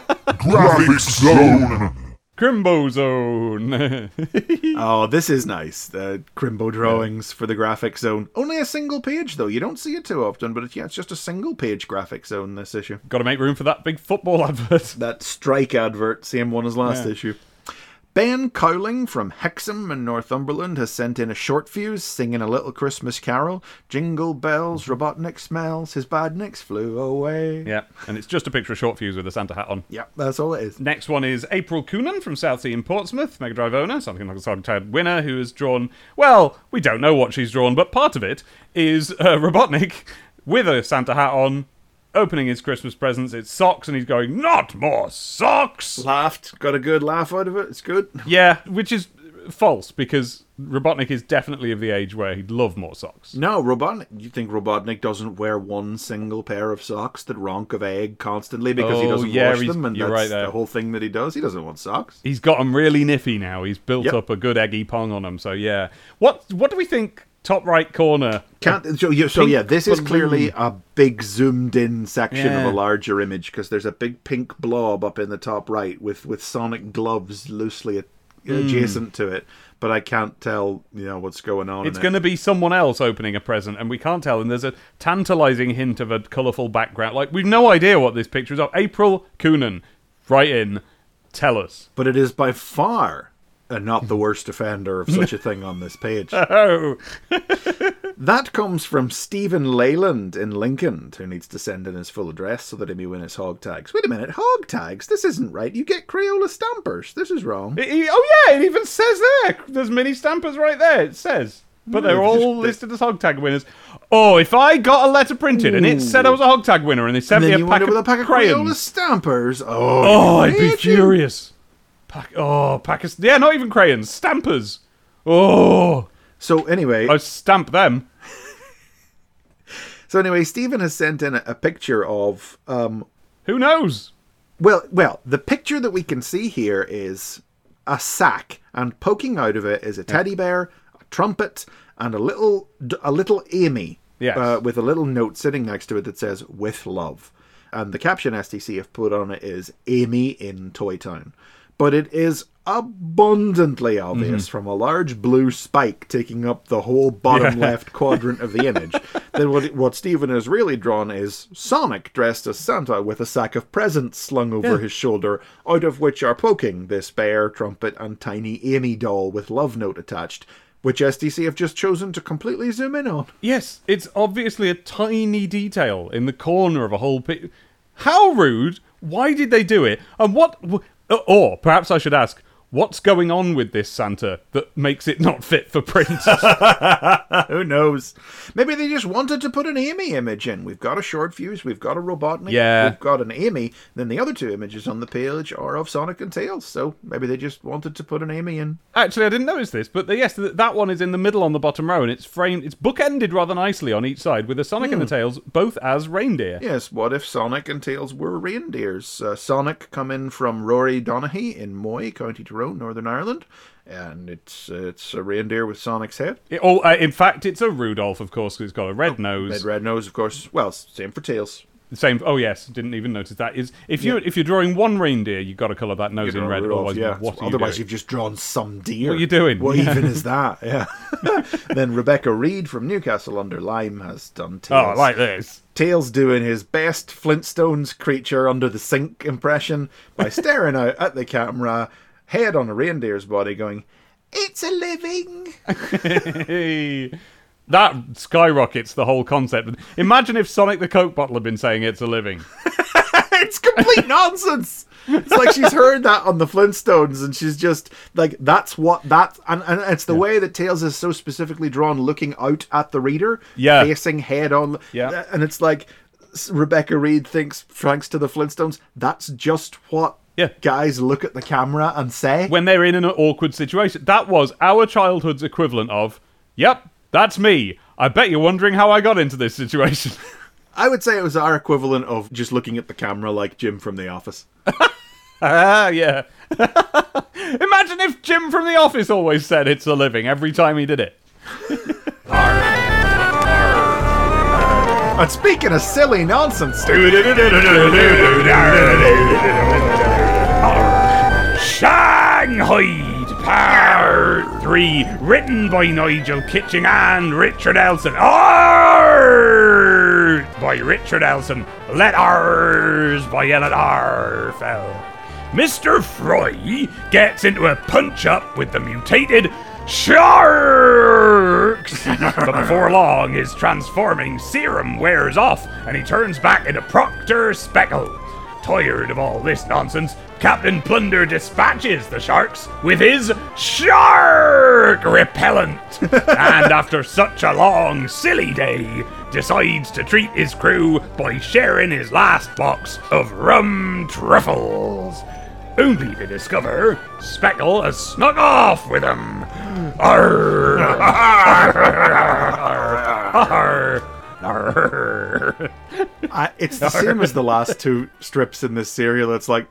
Graphics Zone. Crimbo Zone. Oh, this is nice. The Crimbo drawings for the graphic zone. Only a single page though. You don't see it too often, but it, yeah, it's just a single page graphic zone this issue. Got to make room for that big football advert. That strike advert, same one as last Yeah. issue. Ben Cowling from Hexham in Northumberland has sent in a short fuse singing a little Christmas carol. Jingle bells, Robotnik smells, his badniks flew away. Yeah, and it's just a picture of Short Fuse with a Santa hat on. Yeah, that's all it is. Next one is April Coonan from Southsea in Portsmouth, Mega Drive owner, something like a Sogtag winner, who has drawn, well, we don't know what she's drawn, but part of it is uh, Robotnik with a Santa hat on, opening his Christmas presents. It's socks, and he's going, Not more socks! Laughed, got a good laugh out of it. It's good. Yeah, which is false, because Robotnik is definitely of the age where he'd love more socks. No, Robotnik. You think Robotnik doesn't wear one single pair of socks that ronk of egg constantly because he Oh, doesn't yeah, wash them, and that's right the whole thing that he does. He doesn't want socks. He's got them really niffy now. He's built Yep. up a good eggy pong on them, so yeah. What What do we think? Top right corner. Can't, so, yeah, so yeah, this is balloon. clearly a big zoomed in section Yeah. of a larger image because there's a big pink blob up in the top right with with sonic gloves loosely adjacent to it, but I can't tell you know what's going on. It's in going to be someone else opening a present, and we can't tell. And there's a tantalizing hint of a colourful background. Like we've no idea what this picture is of. April Coonan, write in, tell us. but it is by far uh, not the worst offender of such a thing on this page. Oh, That comes from Stephen Leyland in Lincoln, who needs to send in his full address so that he may win his hog tags. Wait a minute, hog tags? This isn't right. You get Crayola stampers. This is wrong. It- it- oh yeah, it even says there. There's mini stampers right there. It says, but they're all listed as hog tag winners. Oh, if I got a letter printed and it said I was a hog tag winner, and they sent And me a pack of, with a pack of crayons. Crayola stampers. Oh, Oh, I'd be furious. Oh, Pakistan. yeah, not even crayons, stampers. Oh, So anyway, I stamp them. so anyway, Stephen has sent in a, a picture of um, Who knows? Well, well, the picture that we can see here is a sack, and poking out of it is a teddy bear, a trumpet, and a little a little Amy, Yes. uh, with a little note sitting next to it that says "with love," and the caption STC have put on it is "Amy in Toy Town," but it is abundantly obvious mhm. from a large blue spike taking up the whole bottom Yeah. left quadrant of the image that what what Stephen has really drawn is Sonic dressed as Santa with a sack of presents slung over Yeah. his shoulder, out of which are poking this bear, trumpet, and tiny Amy doll with love note attached, which STC have just chosen to completely zoom in on. Yes, it's obviously a tiny detail in the corner of a whole pic. How rude! Why did they do it? And what? W- Or perhaps I should ask, what's going on with this Santa that makes it not fit for print? Who knows? Maybe they just wanted to put an Amy image in. We've got a short fuse, we've got a Robotnik, Yeah. we've got an Amy. Then the other two images on the page are of Sonic and Tails. So maybe they just wanted to put an Amy in. Actually, I didn't notice this, but the, yes, that one is in the middle on the bottom row, and it's framed. It's bookended rather nicely on each side with the Sonic and the Tails both as reindeer. Yes, what if Sonic and Tails were reindeers? Uh, Sonic come in from Rory Donaghy in Moy, County Tyrone, Northern Ireland, and it's it's a reindeer with Sonic's head. It- oh, uh, in fact, it's a Rudolph, of course, 'cause it's got a red nose. Red red nose, of course. Well, same for Tails. Same. Oh yes, didn't even notice that. Is if you are if you're drawing one reindeer, you've got to colour that nose in red. Otherwise, yeah. what Otherwise, you've just drawn some deer. What are you doing? What Yeah. even is that? Yeah. then Rebecca Reed from Newcastle under Lyme has done Tails. Oh, like this. Tails doing his best Flintstones creature under the sink impression by staring out at the camera, head on a reindeer's body, going, "It's a living." That skyrockets the whole concept. Imagine if Sonic the Coke bottle had been saying it's a living. it's complete nonsense. It's like she's heard that on the Flintstones, and she's just like, "That's what that." And, and it's the way that Tails is so specifically drawn, looking out at the reader, Yeah. facing head on. Yeah. and it's like Rebecca Reed thinks, thanks to the Flintstones, that's just what Yeah. guys look at the camera and say. when they're in an awkward situation. That was our childhood's equivalent of, yep, that's me. I bet you're wondering how I got into this situation. I would say it was our equivalent of just looking at the camera like Jim from The Office. ah, yeah. Imagine if Jim from The Office always said it's a living every time he did it. And speaking of silly nonsense, Shanghai Part 3, written by Nigel Kitching and Richard Elson. Art by Richard Elson. Letters by Ellie de Ville. Mr. Fry gets into a punch up with the mutated sharks. but before long, his transforming serum wears off and he turns back into Proctor Speckle. Tired of all this nonsense, Captain Plunder dispatches the sharks with his shark repellent. and after such a long, silly day, decides to treat his crew by sharing his last box of rum truffles. Only to discover Speckle has snuck off with them. Arr! Arr! Arr! I, it's the same as the last two strips in this serial. It's like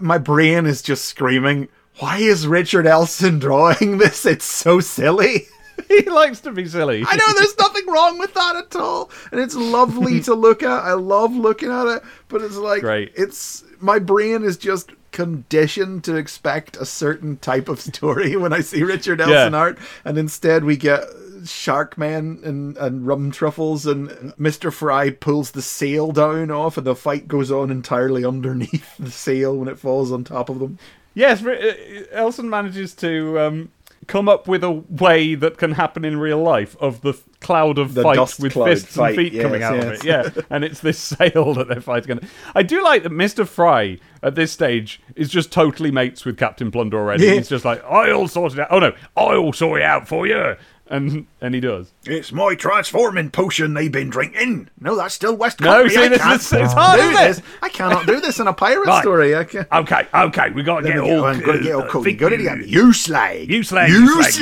my brain is just screaming. Why is Richard Elson drawing this? It's so silly. he likes to be silly. I know there's nothing wrong with that at all, and it's lovely to look at. I love looking at it, but it's like Great. it's my brain is just conditioned to expect a certain type of story when I see Richard Elson Yeah. art, and instead we get Sharkman and, and rum truffles, and Mr. Fry pulls the sail down off, and the fight goes on entirely underneath the sail when it falls on top of them. Yes, uh, Elson manages to um, come up with a way that can happen in real life of the cloud of The fight with fists fight, and feet yes, coming out yes. of it. Yeah, and it's this sail that they're fighting. I do like that Mr. Fry at this stage is just totally mates with Captain Plunder already. Yeah. He's just like, I'll sort it out. Oh no, I'll sort it out for you. And and he does. It's my transforming potion they've been drinking. No, that's still West No, see, I this can't is- it's hard, do isn't it? this. I cannot do this in a pirate Right. story. I. Okay, okay, we gotta Let get all. I'm gonna get all uh, cool. think- Go to the. You slag. You slag, You you slag,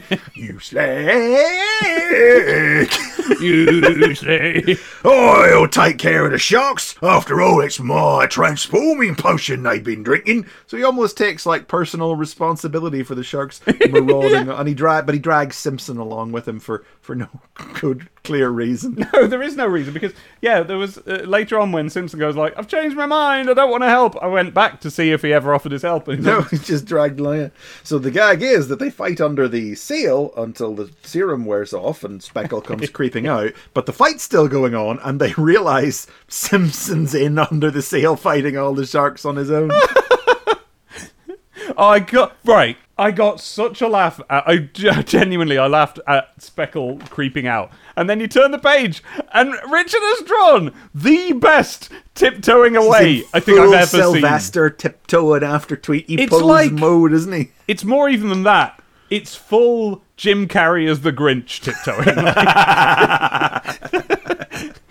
slag. you slag. You say. I'll take care of the sharks. After all, it's my transforming potion they've been drinking. So he almost takes like personal responsibility for the sharks marauding, and he drag, but he drags Simpson along with him for for no good clear reason. No, there is no reason because yeah, there was uh, later on when Simpson goes like, "I've changed my mind. I don't want to help." I went back to see if he ever offered his help, and he's No, he just dragged along. So the gag is that they fight under the sail until the serum wears off and Speckle comes creeping out. But the fight's still going on, and they realize Simpson's in under the sail fighting all the sharks on his own. I got right. I got such a laugh. At, I genuinely, I laughed at Speckle creeping out, and then you turn the page, and Richard has drawn the best tiptoeing away I think I've full ever seen. Sylvester tiptoeing after Tweety It's pose like- mode, isn't he? It's more even than that. It's full Jim Carrey as the Grinch tiptoeing,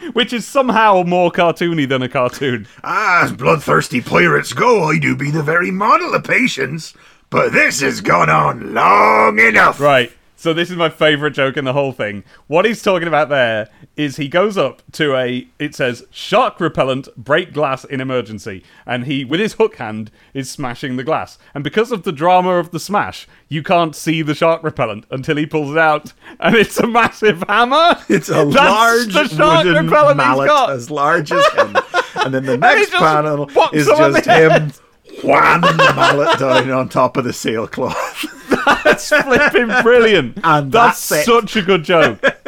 which is somehow more cartoony than a cartoon. Ah, as bloodthirsty pirates go, I do be the very model of patience. But this has gone on long enough. Right. So this is my favorite joke in the whole thing. What he's talking about there is he goes up to a it says shark repellent break glass in emergency and he with his hook hand is smashing the glass. And because of the drama of the smash, you can't see the shark repellent until he pulls it out and it's a massive hammer. It's a That's large the shark wooden repellent he's mallet got. as large as him. And then the next panel is just him head. Whamming the mallet down on top of the sailcloth. That's flipping brilliant. And that's, that's such a good joke.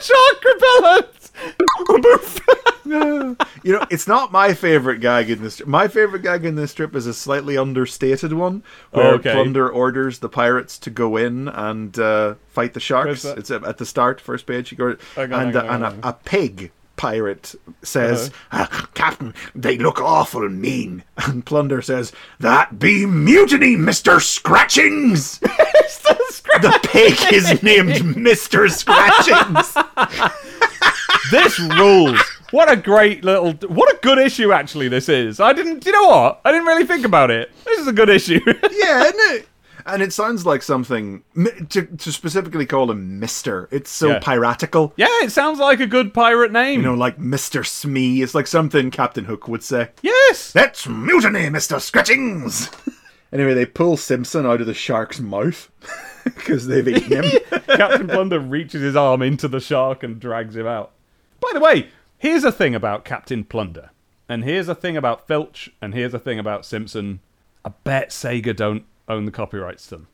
shark repellent. You know, it's not my favorite gag in this. My favorite gag in this strip is a slightly understated one, where Okay. Plunder orders the pirates to go in and uh, fight the sharks. It's at the start, first page. You go, on, and uh, and a, a pig pirate says, "Ah, "Captain, they look awful mean." And Plunder says, "That be mutiny, Mister Scratchings." the pig is named Mister Scratchings. this rules. What a great little. What a good issue, actually, this is. I didn't. You know what? I didn't really think about it. This is a good issue. yeah, isn't it? And it sounds like something to, to specifically call him Mister. It's so Yeah. piratical. yeah, it sounds like a good pirate name. You know, like Mister Smee. It's like something Captain Hook would say. yes. That's mutiny, Mister Scratchings. anyway, they pull Simpson out of the shark's mouth because they've eaten him. Captain Plunder reaches his arm into the shark and drags him out. By the way, here's a thing about Captain Plunder, and here's a thing about Filch, and here's a thing about Simpson. I bet Sega don't own the copyrights to them.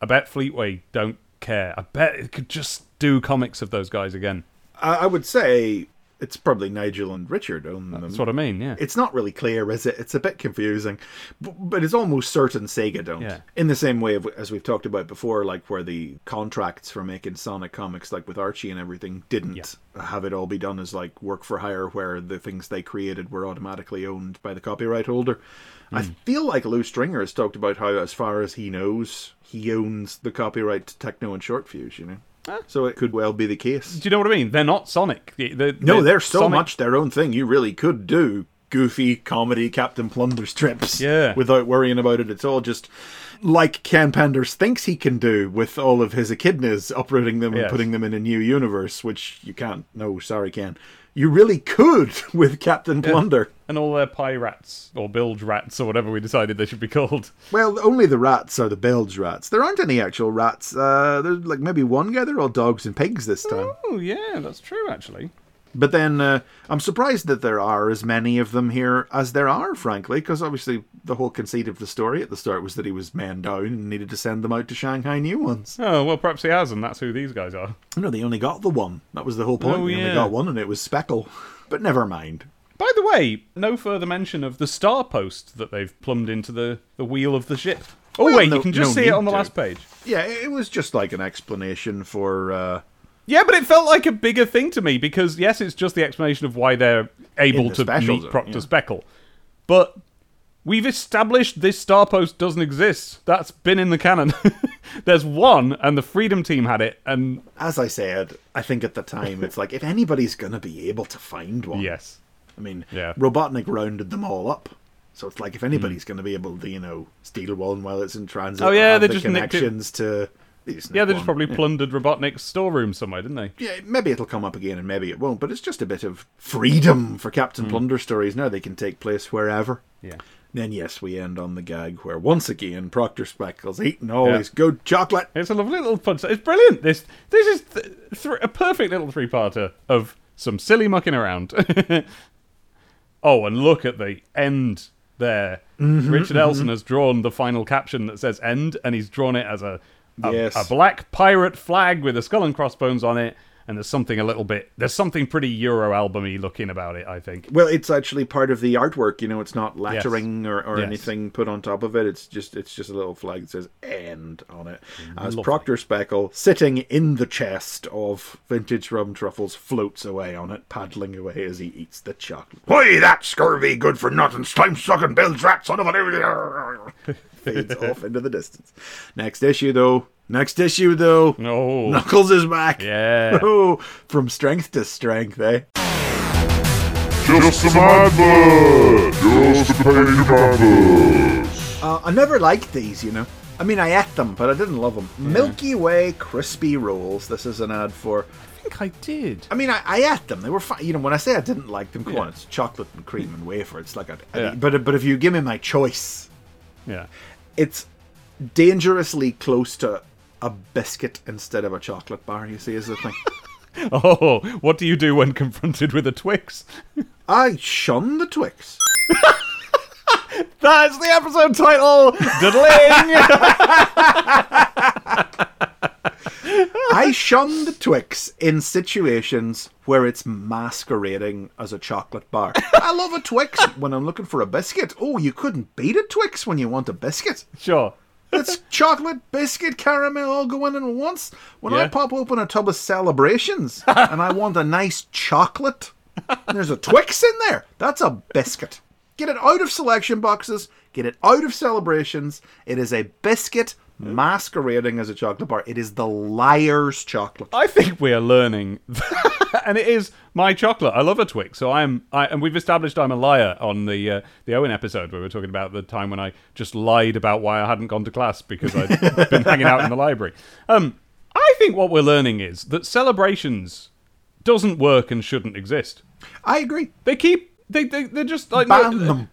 I bet Fleetway don't care. I bet it could just do comics of those guys again. I, would say it's probably Nigel and Richard own them. That's what I mean. Yeah. It's not really clear, is it? It's a bit confusing, but, but it's almost certain Sega don't. Yeah. In the same way of, as we've talked about before, like where the contracts for making Sonic comics, like with Archie and everything, didn't have it all be done as like work for hire, where the things they created were automatically owned by the copyright holder. I Hmm. feel like Lew Stringer has talked about how, as far as he knows, he owns the copyright to Tekno and Short Fuse. You know. So it could well be the case. Do you know what I mean? They're not Sonic. They- they- No, they- they're so Sonic- much their own thing. You really could do goofy comedy Captain Plunder strips Yeah. without worrying about it. It's all just like Ken Penders thinks he can do with all of his echidnas, uprooting them and putting them in a new universe, which you can't. No, sorry, Ken. You really could with Captain Plunder. and all their pirates or bilge rats or whatever we decided they should be called. Well, only the rats are the bilge rats. There aren't any actual rats. Uh, there's like maybe one guy. They're all dogs and pigs this time. Oh yeah, that's true actually. But then uh, I'm surprised that there are as many of them here as there are, frankly, because obviously the whole conceit of the story at the start was that he was man down and needed to send them out to Shanghai new ones. Oh well, perhaps he has, and that's who these guys are. No, they only got the one. That was the whole point. Oh, they only got one, and it was Speckle. But never mind. By the way, no further mention of the star post that they've plumbed into the, the wheel of the ship. Oh Well, wait, no- you can just no see it on the to. last page. Yeah, it was just like an explanation for. Uh, Yeah, but it felt like a bigger thing to me because yes, it's just the explanation of why they're able the to meet Proctor yeah. Speckle. But we've established this star post doesn't exist. That's been in the canon. There's one, and the Freedom Team had it, and as I said, I think at the time it's like if anybody's gonna be able to find one, yes, I mean, Yeah. Robotnik rounded them all up. So it's like if anybody's Hmm. going to be able to, you know, steal one while it's in transit. Oh, yeah, they the just connections to. Yeah, they just probably plundered Robotnik's storeroom somewhere, didn't they? Yeah, maybe it'll come up again and maybe it won't. But it's just a bit of freedom for Captain Plunder stories now. They can take place wherever. Yeah. Then yes, we end on the gag where once again Proctor Speckle's eating all Yeah. his good chocolate. It's a lovely little punch. It's brilliant. This this is th- th- a perfect little three-parter of some silly mucking around. oh, and look at the end there. Mm-hmm, Richard Elson has drawn the final caption that says "end," and he's drawn it as a a, Yes. a black pirate flag with a skull and crossbones on it. And there's something a little bit. There's something pretty Euro albumy looking about it. I think. Well, it's actually part of the artwork. You know, it's not lettering or, or Yes. anything put on top of it. It's just it's just a little flag that says "end" on it. As Lovely. Proctor Speckle, sitting in the chest of vintage rum truffles, floats away on it, paddling away as he eats the chocolate. Why that scurvy, good for nothing, slime sucking bilge rat, son of a fades off into the distance. Next issue, though. Next issue, though. No. Knuckles is back. Yeah. Oh, from strength to strength, eh? Just some advert! Just the page members! Uh, I never liked these, you know. I mean, I ate them, but I didn't love them. Milky Way crispy rolls. This is an ad for. I think I did. I mean, I, I ate them. They were fine. You know, when I say I didn't like them, come on, it's chocolate and cream and wafer. It's like, a, Yeah. but but if you give me my choice, Yeah. It's dangerously close to a biscuit instead of a chocolate bar. You see, is the thing. Oh, what do you do when confronted with a Twix? I shun the Twix. That's the episode title. Diddling. I shun the Twix in situations where it's masquerading as a chocolate bar. I love a Twix when I'm looking for a biscuit. Oh, you couldn't beat a Twix when you want a biscuit. sure. It's chocolate, biscuit, caramel all going in at once. When I pop open a tub of celebrations and I want a nice chocolate, and there's a Twix in there. That's a biscuit. Get it out of selection boxes. Get it out of celebrations. It is a biscuit masquerading as a chocolate bar. It is the liar's chocolate. I think we are learning, and it is my chocolate. I love a Twix, so I'm. I, and we've established I'm a liar on the uh, the Owen episode where we were talking about the time when I just lied about why I hadn't gone to class because I'd been hanging out in the library. Um, I think what we're learning is that celebrations doesn't work and shouldn't exist. I agree. They keep. They, they, they're just like Ban them.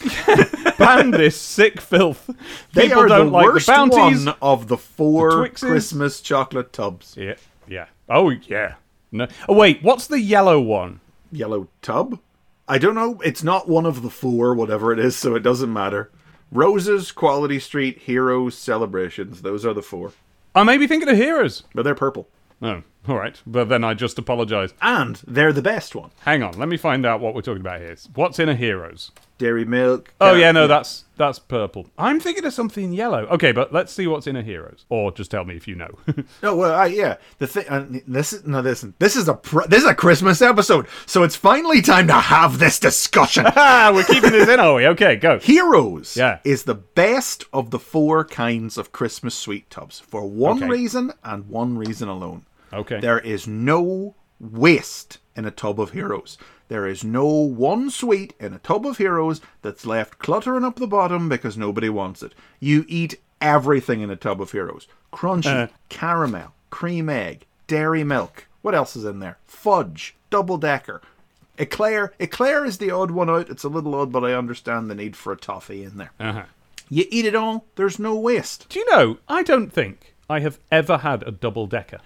ban this sick filth. They People are don't the like worst the bounties. one of the four The Christmas chocolate tubs. Yeah, yeah. Oh, yeah. No. Oh, wait. What's the yellow one? Yellow tub? I don't know. It's not one of the four, whatever it is, so it doesn't matter. Roses, Quality Street, Heroes, Celebrations. Those are the four. I may be thinking of Heroes. But they're purple. Oh, all right. But then I just apologise. And they're the best one. Hang on. Let me find out what we're talking about here. What's in a Heroes? Dairy milk. Oh, yeah, no, that's that's purple. I'm thinking of something yellow. Okay, but let's see what's in a Heroes. Or just tell me if you know. No, well, I, yeah. The thing. Uh, this is no. This this is a pr- this is a Christmas episode, so it's finally time to have this discussion. we're keeping this in, are we? Okay, go. Heroes Yeah. is the best of the four kinds of Christmas sweet tubs for one Okay. reason and one reason alone. Okay. There is no waste in a tub of heroes. There is no one sweet in a tub of heroes that's left cluttering up the bottom because nobody wants it. You eat everything in a tub of heroes crunchy, Uh. caramel, cream egg, dairy milk. What else is in there? Fudge, double decker. Eclair. Eclair is the odd one out. It's a little odd, but I understand the need for a toffee in there. Uh-huh. You eat it all, there's no waste. Do you know, I don't think I have ever had a double decker.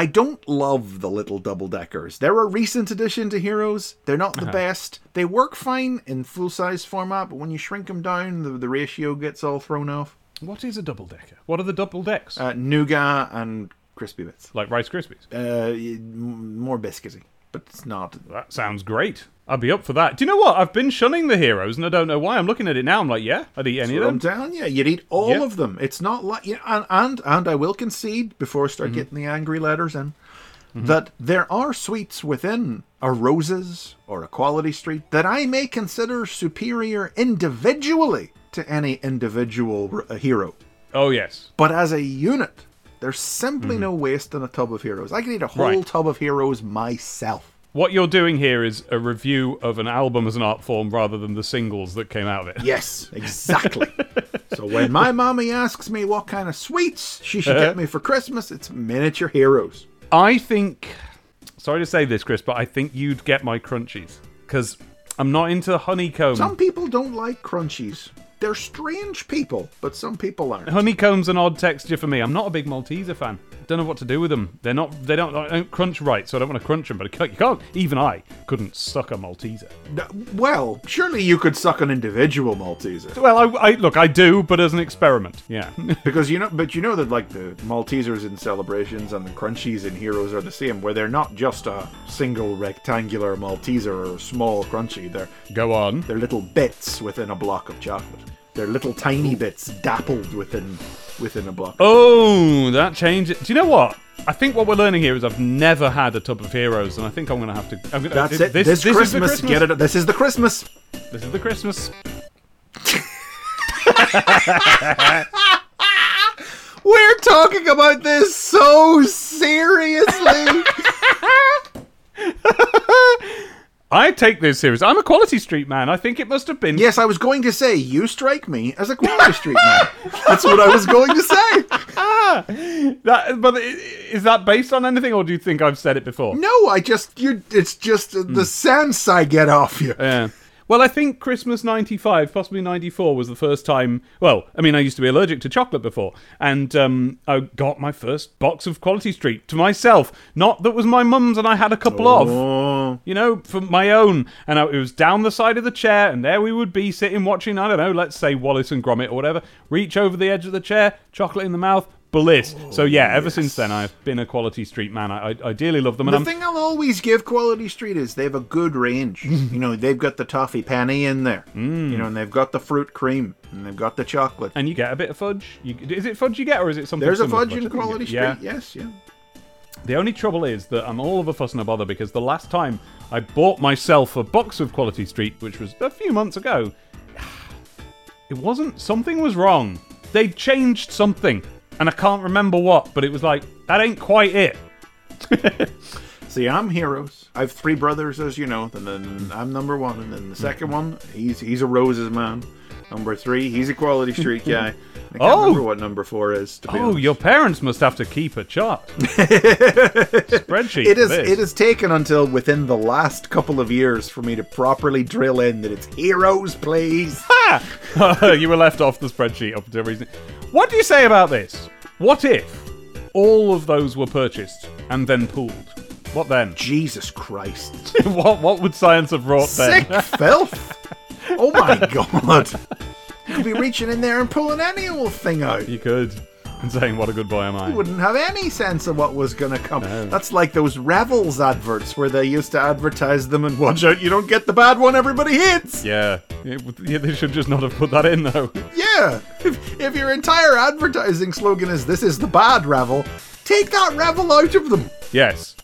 I don't love the little double deckers. They're a recent addition to Heroes. They're not Uh-huh. the best. They work fine in full size format, but when you shrink them down, the, the ratio gets all thrown off. What is a double decker? What are the double decks? Uh, nougat and crispy bits. like Rice Krispies. Uh, more biscuity, but it's not. That sounds great. I'd be up for that. Do you know what? I've been shunning the heroes, and I don't know why. I'm looking at it now. I'm like, yeah, I'd eat any of I'm them. telling you, you'd eat all Yeah. of them. It's not like yeah, and, and and I will concede before I Mm-hmm. start getting the angry letters in that there are sweets within a roses or a quality street that I may consider superior individually to any individual r- hero, Oh yes. but as a unit, there's simply no waste in a tub of heroes. I could eat a whole Mm-hmm. Right. tub of heroes myself. What you're doing here is a review of an album as an art form rather than the singles that came out of it. Yes, exactly. so when my mommy asks me what kind of sweets she should Uh-huh. get me for Christmas, it's miniature heroes. I think. Sorry to say this, Chris, but I think you'd get my crunchies because I'm not into honeycomb. Some people don't like crunchies. They're strange people, but some people aren't. Honeycomb's an odd texture for me. I'm not a big Malteser fan. Don't know what to do with them. They're not. They don't, they don't crunch right, so I don't want to crunch them. But you can't. Even I couldn't suck a Malteser. Well, surely you could suck an individual Malteser Well, I, I look. I do, but as an experiment. Yeah. because you know, but you know that like the Maltesers in celebrations and the crunchies in Heroes are the same, where they're not just a single rectangular Malteser or a small crunchy. They're Go on. they're little bits within a block of chocolate. They're little tiny bits dappled within within a block. Oh, that changes. Do you know what? I think what we're learning here is I've never had a tub of heroes, and I think I'm going to have to. I'm gonna, That's it. This, This, is the Christmas, get it. This is the Christmas. This is the Christmas. We're talking about this so seriously. I take this serious. I'm a Quality Street man. I think it must have been. Yes, I was going to say you strike me as a Quality Street man. That's what I was going to say. Ah, that, but is that based on anything, or do you think I've said it before? No, I just you. It's just uh, the sense I get off you. Yeah. Well, I think Christmas 95, possibly 94, was the first time. Well, I mean, I used to be allergic to chocolate before, and um, I got my first box of Quality Street to myself. Not that was my mum's, and I had a couple of. Oh, You know, for my own. And I, it was down the side of the chair, and there we would be sitting watching, I don't know, let's say Wallace and Gromit or whatever. Reach over the edge of the chair, chocolate in the mouth, bliss. so, yeah, ever since then, I've been a Quality Street man. I, I, dearly love them. And the I'm, thing I'll always give Quality Street is they have a good range. you know, they've got the toffee penny in there. Mm. You know, and they've got the fruit cream and they've got the chocolate. and you get a bit of fudge. You, is it fudge you get, or is it something There's a similar fudge in I think you Quality Street. Yeah. Yes, yeah. The only trouble is that I'm all of a fuss and a bother because the last time I bought myself a box of Quality Street, which was a few months ago, it wasn't. Something was wrong. They changed something, and I can't remember what. But it was like that ain't quite it. See, I'm heroes. I have three brothers, as you know, and then I'm number one, and then the second one, he's he's a roses man. Number three, he's a Quality Street guy. I can't Oh! remember what number four is. Oh, honest. your parents must have to keep a chart spreadsheet. It is. It has taken until within the last couple of years for me to properly drill in that it's heroes, please. Ha! you were left off the spreadsheet up until recently. What do you say about this? What if all of those were purchased and then pooled? What then? Jesus Christ! what what would science have wrought Sick then? filth. Oh my god! You could be reaching in there and pulling any old thing out. you could. And saying, what a good boy am I. You wouldn't have any sense of what was going to come. That's like those Revels adverts where they used to advertise them and watch out, you don't get the bad one everybody hates. Yeah. Yeah, they should just not have put that in, though. Yeah. If, if your entire advertising slogan is this is the bad Revel, take that Revel out of them. yes.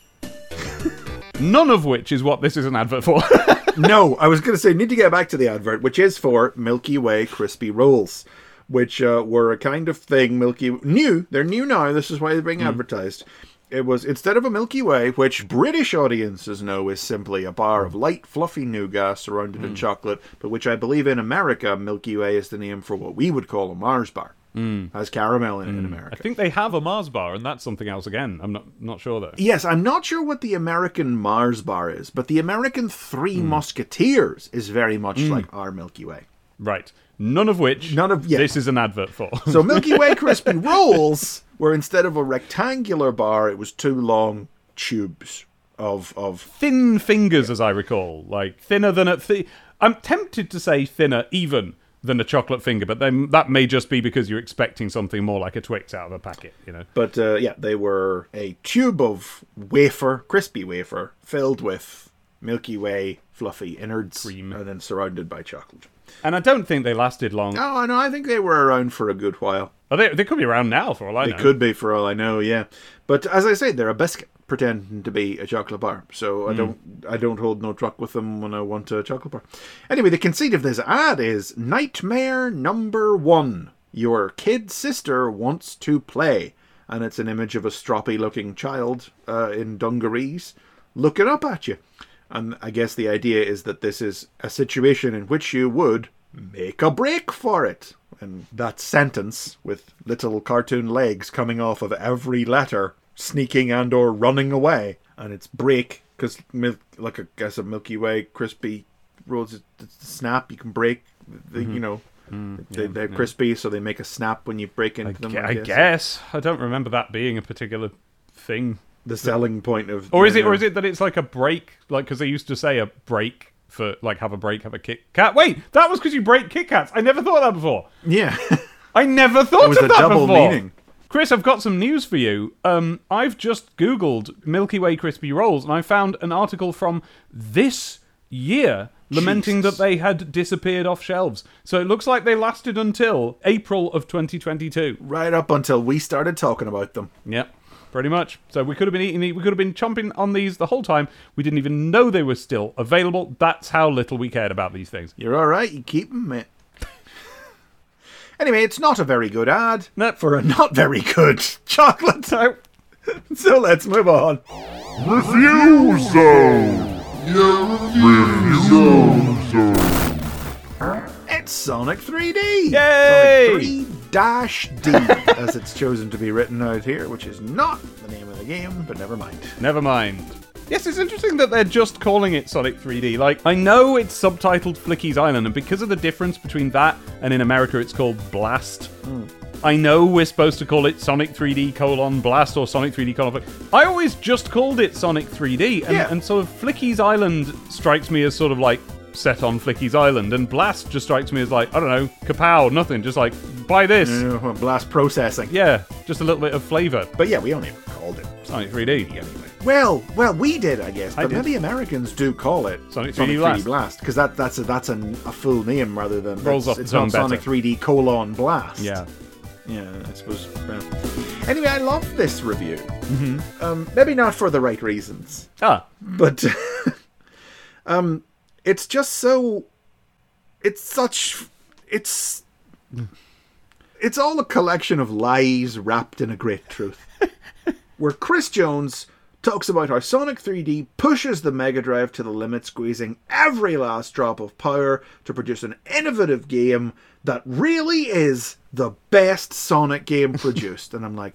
None of which is what this is an advert for. no, I was going to say, need to get back to the advert, which is for Milky Way crispy rolls, which uh, were a kind of thing Milky new. They're new now. This is why they're being advertised. It was instead of a Milky Way, which British audiences know is simply a bar of light, fluffy nougat surrounded in chocolate, but which I believe in America, Milky Way is the name for what we would call a Mars bar. Mm. Has caramel in it in mm. America. I think they have a Mars bar, and that's something else again. I'm not not sure, though. Yes, I'm not sure what the American Mars bar is, but the American Three mm. Musketeers is very much like our Milky Way. Right. None of which None of- yeah. this is an advert for. So Milky Way crispy rolls were instead of a rectangular bar, it was two long tubes of of thin fingers, as I recall, like thinner than a. Thi- I'm tempted to say thinner even than a chocolate finger, but then that may just be because you're expecting something more like a Twix out of a packet, you know. but uh, yeah, they were a tube of wafer, crispy wafer, filled with Milky Way fluffy innards, Cream. and then surrounded by chocolate. And I don't think they lasted long. Oh, I know. I think they were around for a good while. Oh, they, they could be around now for all I They know. could be, for all I know. Yeah, but as I say, they're a biscuit pretending to be a chocolate bar. So I don't, I don't hold no truck with them when I want a chocolate bar. Anyway, the conceit of this ad is nightmare number one. Your kid sister wants to play, and it's an image of a stroppy-looking child uh, in dungarees looking up at you. And I guess the idea is that this is a situation in which you would make a break for it. And that sentence, with little cartoon legs coming off of every letter, sneaking and or running away, and it's break because like I guess a Milky Way crispy rolls, snap. You can break, the, you mm-hmm. know, mm-hmm. they, they're crispy, so they make a snap when you break into them. Gu- I guess. guess. I don't remember that being a particular thing. the selling point of, Or is it? Or is it that it's like a break? Like because they used to say a break for like have a break, have a Kit Kat. Wait, that was because you break Kit Kats. I never thought of that before. Yeah, I never thought it was of a that double before. meaning. Chris, I've got some news for you. Um, I've just Googled Milky Way crispy rolls, and I found an article from this year lamenting Jesus. that they had disappeared off shelves. So it looks like they lasted until April of 2022. Right up until we started talking about them. Yep, pretty much. So we could have been eating, the- we could have been chomping on these the whole time. We didn't even know they were still available. That's how little we cared about these things. You're all right. You keep them, mate. Anyway, it's not a very good ad No. for a not very good chocolate. So So let's move on. Review Zone! Review Zone. It's Sonic 3D! Yay! Sonic 3 Dash D, as it's chosen to be written out here, which is not the name of the game, but never mind. Never mind. Yes, it's interesting that they're just calling it Sonic 3D. Like, I know it's subtitled Flicky's Island, and because of the difference between that and in America it's called Blast, hmm. I know we're supposed to call it Sonic 3D colon Blast or Sonic 3D colon. I always just called it Sonic 3D, and, Yeah. and sort of Flicky's Island strikes me as sort of like set on Flicky's Island, and Blast just strikes me as like, I don't know, kapow, nothing, just like, buy this. Blast processing. Yeah, just a little bit of flavour. But yeah, we only called it Sonic 3D. anyway. Well, well, we did, I guess, I but did. maybe Americans do call it Sonic 3D Blast. because that that's a that's an, a full name rather than Rolls it's, off it's not Sonic better. 3D colon Blast. Yeah. yeah, I suppose. Anyway, I love this review. Mm-hmm. Um, maybe not for the right reasons, Ah, but um, it's just so. It's such. It's. It's all a collection of lies wrapped in a great truth. Where Chris Jones talks about how Sonic 3D pushes the Mega Drive to the limit, squeezing every last drop of power to produce an innovative game that really is the best Sonic game produced. and I'm like,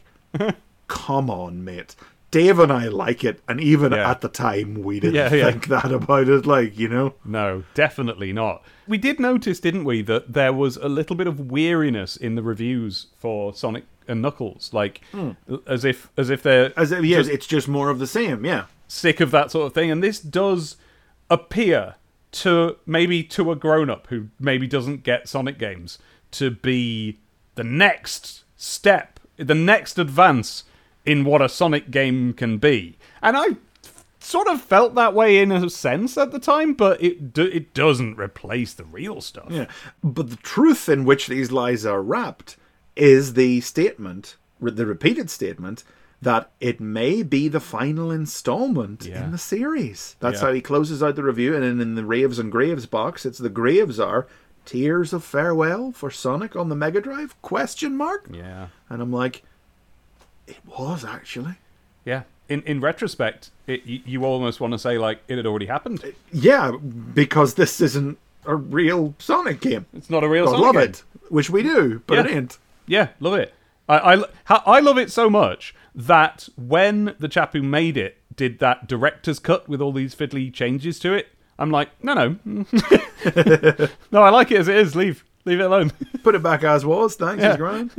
come on, mate. Dave and I like it, and even Yeah. at the time, we didn't Yeah, yeah. think that about it. Like, you know, No, definitely not. We did notice, didn't we, that there was a little bit of weariness in the reviews for Sonic and Knuckles, like hmm. as if as if they're as if, yeah, just it's just more of the same. Yeah, sick of that sort of thing. And this does appear to maybe to a grown up who maybe doesn't get Sonic games to be the next step, the next advance in what a Sonic game can be. And I sort of felt that way in a sense at the time, but it do- it doesn't replace the real stuff. Yeah, but the truth in which these lies are wrapped is the statement, the repeated statement, that it may be the final installment Yeah. in the series. That's Yeah. how he closes out the review, and then in the Raves and Graves box, it's the Graves are tears of farewell for Sonic on the Mega Drive? Question mark. Yeah. And I'm like, it was actually. Yeah. In in retrospect, it, you, you almost want to say like it had already happened. Yeah, because this isn't a real Sonic game. It's not a real God Sonic love game. it, which we do, but it ain't. Yeah, love it. I, I, I love it so much that when the chap who made it did that director's cut with all these fiddly changes to it, I'm like, no, no. no, I like it as it is. Leave. Leave it alone. Put it back as was. Thanks, Yeah. grand.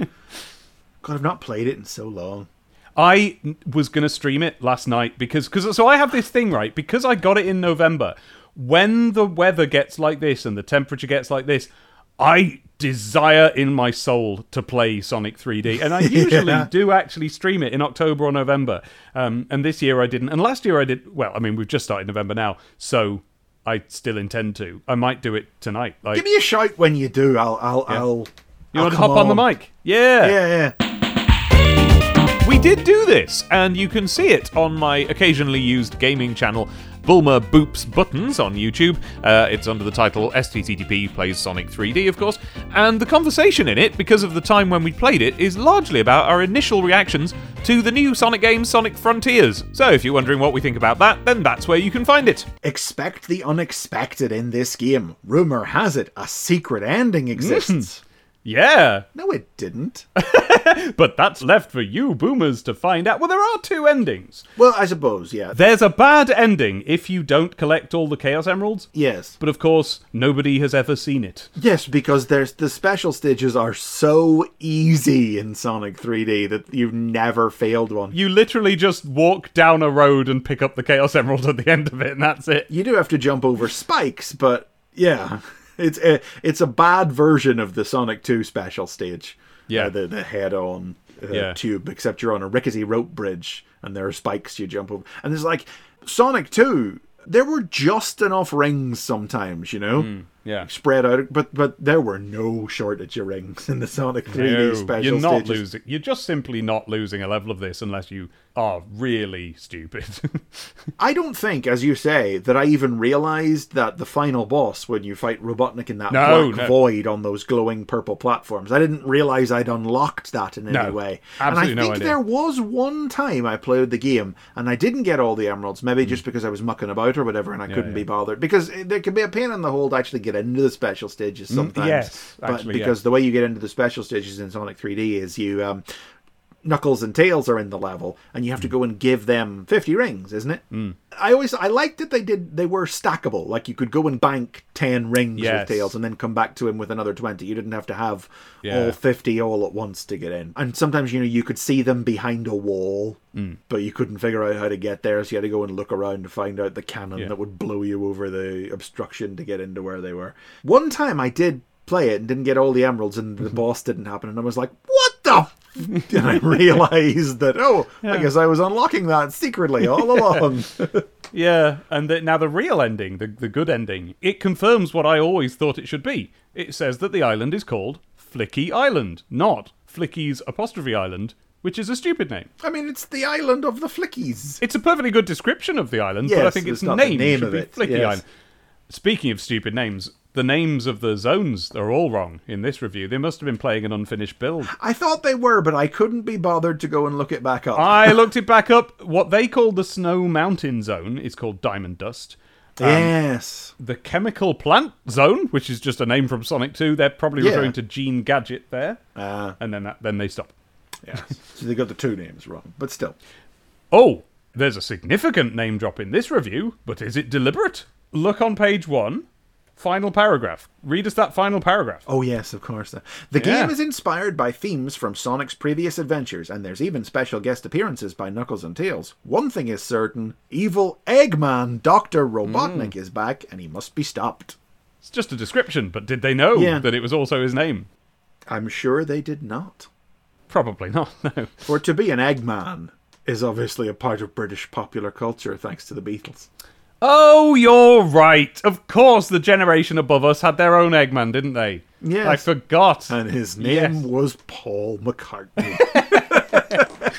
God, I've not played it in so long. I was going to stream it last night because cause, so I have this thing right because I got it in November. When the weather gets like this and the temperature gets like this, I desire in my soul to play Sonic 3D, and I usually Yeah. do actually stream it in October or November. Um, and this year I didn't, and last year I did. Well, I mean we've just started November now, so I still intend to. I might do it tonight. Like Give me a shout when you do. I'll, I'll, I'll. you I'll want to hop on the mic? Yeah. Yeah, yeah. We did do this, and you can see it on my occasionally used gaming channel, Bulmer Boops Buttons on YouTube. Uh, it's under the title STCTP Plays Sonic 3D, of course, and the conversation in it, because of the time when we played it, is largely about our initial reactions to the new Sonic game Sonic Frontiers. So if you're wondering what we think about that, then that's where you can find it. Expect the unexpected in this game. Rumor has it a secret ending exists. Yeah, no, it didn't. but that's left for you boomers to find out. Well, there are two endings. well, I suppose, yeah. There's a bad ending if you don't collect all the Chaos Emeralds, yes. but of course, nobody has ever seen it. Yes, because there's the special stages are so easy in Sonic 3D that you've never failed one. You literally just walk down a road and pick up the Chaos Emerald at the end of it, and that's it. You do have to jump over spikes, but yeah, it's a, it's a bad version of the Sonic 2 special stage. Yeah. Uh, the the head-on uh, Yeah. tube, except you're on a rickety rope bridge and there are spikes you jump over. And it's like Sonic 2. There were just enough rings sometimes, you know. Hmm. Yeah. spread out. But but there were no shortage of rings in the Sonic 3D No, special you're not stages. losing. You're just simply not losing a level of this unless you are really stupid. I don't think, as you say, that I even realized that the final boss, when you fight Robotnik in that No, black no. void on those glowing purple platforms, I didn't realize I'd unlocked that in any way. absolutely and no I think there was one time I played the game and I didn't get all the emeralds, maybe just because I was mucking about or whatever, and I couldn't Mm. yeah. be bothered. Because there can be a pain in the hole to actually get into the special stages sometimes. Mm, yes, but actually, because yeah. the way you get into the special stages in Sonic 3D is you. Um, Knuckles and Tails are in the level, and you have to Mm. go and give them fifty rings, isn't it? I always I liked that they did they were stackable. Like you could go and bank ten rings Yes. with Tails, and then come back to him with another twenty. You didn't have to have Yeah. all fifty all at once to get in. And sometimes you know you could see them behind a wall, Mm. but you couldn't figure out how to get there, so you had to go and look around to find out the cannon Yeah. that would blow you over the obstruction to get into where they were. One time I did play it and didn't get all the emeralds, and the boss didn't happen, and I was like, "What the?" And I realized that oh, I guess I was unlocking that secretly all along. yeah, and the, now the real ending, the the good ending, it confirms what I always thought it should be. It says that the island is called Flicky Island, not Flicky's apostrophe island, which is a stupid name. I mean, it's the island of the Flickies. It's a perfectly good description of the island, but I think it's its name, name should be Flicky yes. Island. Speaking of stupid names, the names of the zones are all wrong in this review. They must have been playing an unfinished build. I thought they were, but I couldn't be bothered to go and look it back up. I looked it back up. What they call the Snow Mountain Zone is called Diamond Dust. yes. The Chemical Plant Zone, which is just a name from Sonic 2, they're probably Yeah. referring to Gene Gadget there. Uh, And then that, then they stop. yes. so they got the two names wrong, but still. Oh, there's a significant name drop in this review, but is it deliberate? Look on page one, final paragraph. Read us that final paragraph. Oh yes, of course. The Yeah. game is inspired by themes from Sonic's previous adventures, and there's even special guest appearances by Knuckles and Tails. One thing is certain: evil Eggman Doctor Robotnik mm. is back, and he must be stopped. It's just a description, but did they know Yeah. that it was also his name? I'm sure they did not. Probably not, no. For to be an Eggman is obviously a part of British popular culture, thanks to the Beatles. Oh, you're right. Of course, the generation above us had their own Eggman, didn't they? Yes. I forgot. And his name Yes. was Paul McCartney.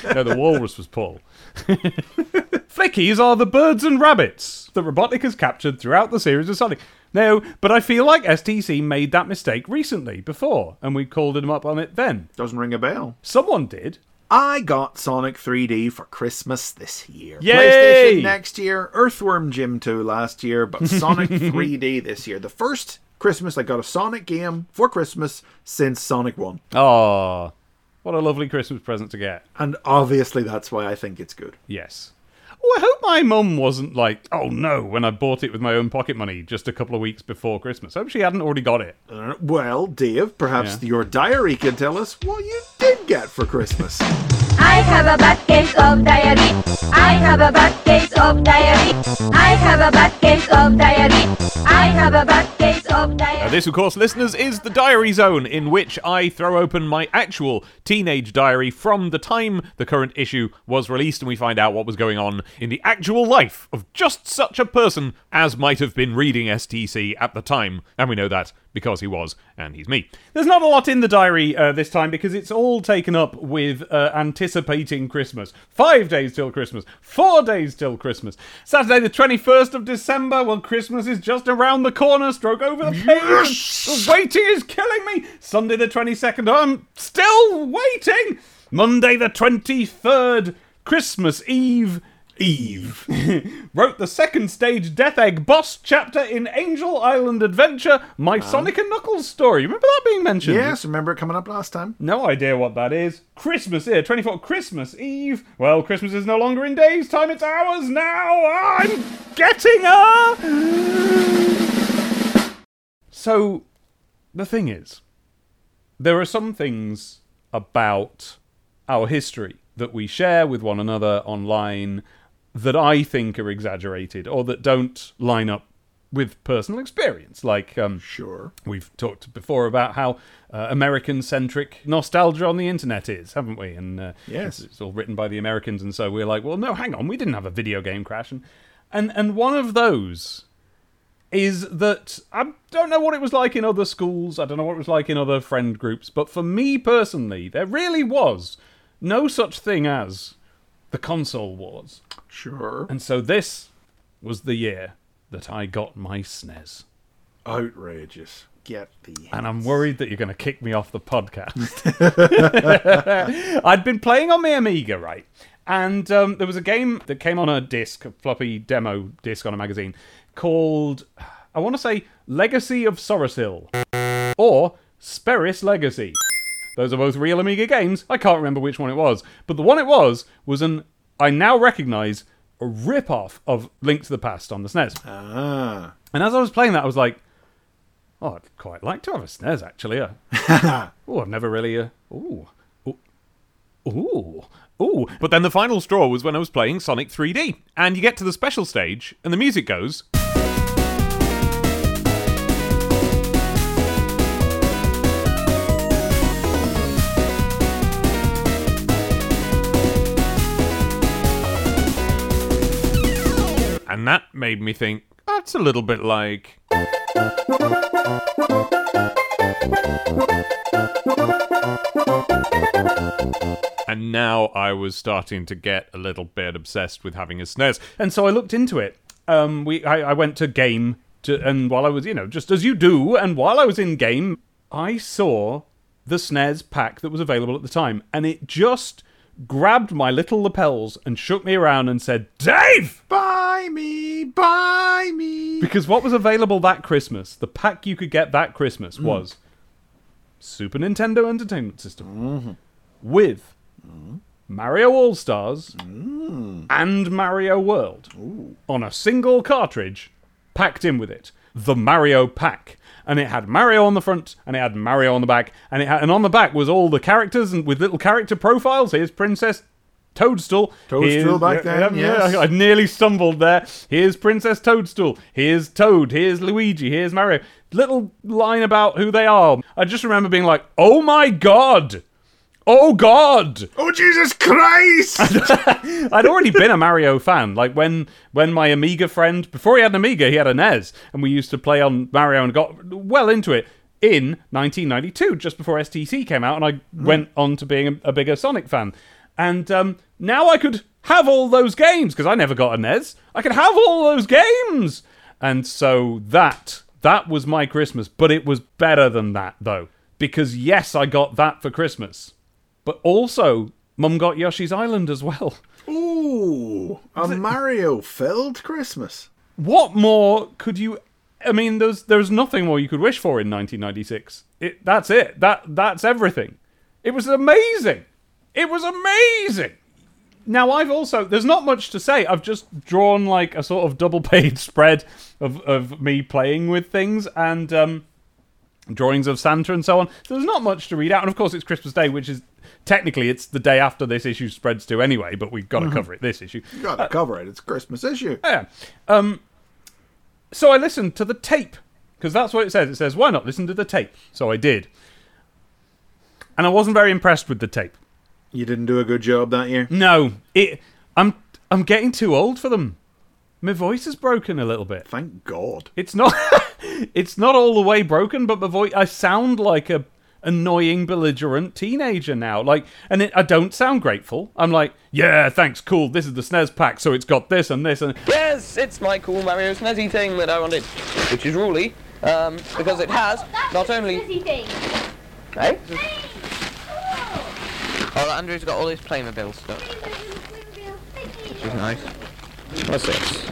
no, the walrus was Paul. Flickies are the birds and rabbits that Robotnik has captured throughout the series of Sonic. No, but I feel like STC made that mistake recently, before, and we called him up on it then. Doesn't ring a bell. Someone did. I got Sonic 3D for Christmas this year. Yay! PlayStation next year, Earthworm Jim 2 last year, but Sonic 3D this year. The first Christmas I got a Sonic game for Christmas since Sonic 1. Oh, what a lovely Christmas present to get. And obviously that's why I think it's good. Yes. Oh, I hope my mum wasn't like, oh no, when I bought it with my own pocket money just a couple of weeks before Christmas. I hope she hadn't already got it. Uh, well, Dave, perhaps Yeah. your diary can tell us what you did get for Christmas. I have a bad case of diarrhea. I have a bad case of diarrhea. I have a bad case of diarrhea. I have a bad case diarrhea. this, of course, listeners, is the diary zone in which I throw open my actual teenage diary from the time the current issue was released and we find out what was going on in the actual life of just such a person as might have been reading STC at the time. And we know that because he was, and he's me. There's not a lot in the diary uh, this time because it's all taken up with uh, anticipating Christmas. Five days till Christmas. Four days till Christmas. Saturday, the 21st of December. Well, Christmas is just around the corner. Stroke over the. The waiting is killing me. Sunday, the 22nd. I'm still waiting. Monday, the 23rd. Christmas Eve. Eve wrote the second stage Death Egg boss chapter in Angel Island Adventure, my Sonic and Knuckles story. Remember that being mentioned? Yes, remember it coming up last time? No idea what that is. Christmas here, 24 Christmas Eve. Well, Christmas is no longer in days' time, it's hours now. I'm getting her. So, the thing is, there are some things about our history that we share with one another online that I think are exaggerated or that don't line up with personal experience. Like, um, Sure. We've talked before about how uh, American-centric nostalgia on the internet is, haven't we? And uh, Yes. it's, it's all written by the Americans, and so we're like, well, no, hang on, we didn't have a video game crash, and and and one of those is that I don't know what it was like in other schools. I don't know what it was like in other friend groups. But for me personally, there really was no such thing as the console wars. Sure. And so this was the year that I got my SNES. Outrageous. Get the. And I'm worried that you're going to kick me off the podcast. I'd been playing on my Amiga, right? And um, there was a game that came on a disc, a floppy demo disc on a magazine, called, I want to say, Legacy of Sorasil or Speris Legacy. Those are both real Amiga games. I can't remember which one it was. But the one it was was an, I now recognize, a rip off of Link to the Past on the SNES. Ah. And as I was playing that, I was like, "Oh, I'd quite like to have a SNES actually." Uh, oh, I've never really. Uh, ooh, ooh, ooh, ooh. But then the final straw was when I was playing Sonic 3D, and you get to the special stage, and the music goes. And that made me think, that's a little bit like. And now I was starting to get a little bit obsessed with having a SNES. And so I looked into it. Um, we, I, I went to game, to, and while I was, you know, just as you do, and while I was in game, I saw the SNES pack that was available at the time, and it just grabbed my little lapels and shook me around and said, "Dave." Buy me, buy me. Because what was available that Christmas, the pack you could get that Christmas mm. was Super Nintendo Entertainment System mm-hmm. with mm-hmm. Mario All Stars mm. and Mario World on a single cartridge packed in with it. The Mario Pack. And it had Mario on the front, and it had Mario on the back, and it had, and on the back was all the characters and with little character profiles. Here's Princess Toadstool. Toadstool back yeah, then, yeah, yes. I nearly stumbled there. Here's Princess Toadstool. Here's Toad. Here's Luigi. Here's Mario. Little line about who they are. I just remember being like, "Oh my god! Oh god!" Oh Jesus Christ! I'd already been a Mario fan. Like when when my Amiga friend, before he had an Amiga, he had a NES, and we used to play on Mario and got well into it in 1992, just before STC came out, and I hmm. went on to being a, a bigger Sonic fan. And um, now I could have all those games because I never got a NES. I could have all those games, and so that that was my Christmas. But it was better than that though, because yes, I got that for Christmas, but also Mum got Yoshi's Island as well. Ooh, a Mario filled Christmas. What more could you? I mean, there's there's nothing more you could wish for in 1996. It that's it. That that's everything. It was amazing. It was amazing. Now I've also there's not much to say. I've just drawn like a sort of double page spread of of me playing with things and um, drawings of Santa and so on. So there's not much to read out. And of course, it's Christmas Day, which is technically it's the day after this issue spreads to anyway. But we've got to cover it this issue. You gotta cover it. It's a Christmas issue. Yeah. Um, so I listened to the tape because that's what it says. It says, "Why not listen to the tape?" So I did, and I wasn't very impressed with the tape. You didn't do a good job that year. No, it. I'm I'm getting too old for them. My voice is broken a little bit. Thank God. It's not. it's not all the way broken, but my voice. I sound like a annoying, belligerent teenager now. Like, and it, I don't sound grateful. I'm like, yeah, thanks, cool. This is the SNES pack, so it's got this and this and Yes, it's my cool Mario Snazzy thing that I wanted, which is Ruly, um, because it has not only. Hey? Oh, Andrew's got all his Playmobil stuff, which is nice. What's this?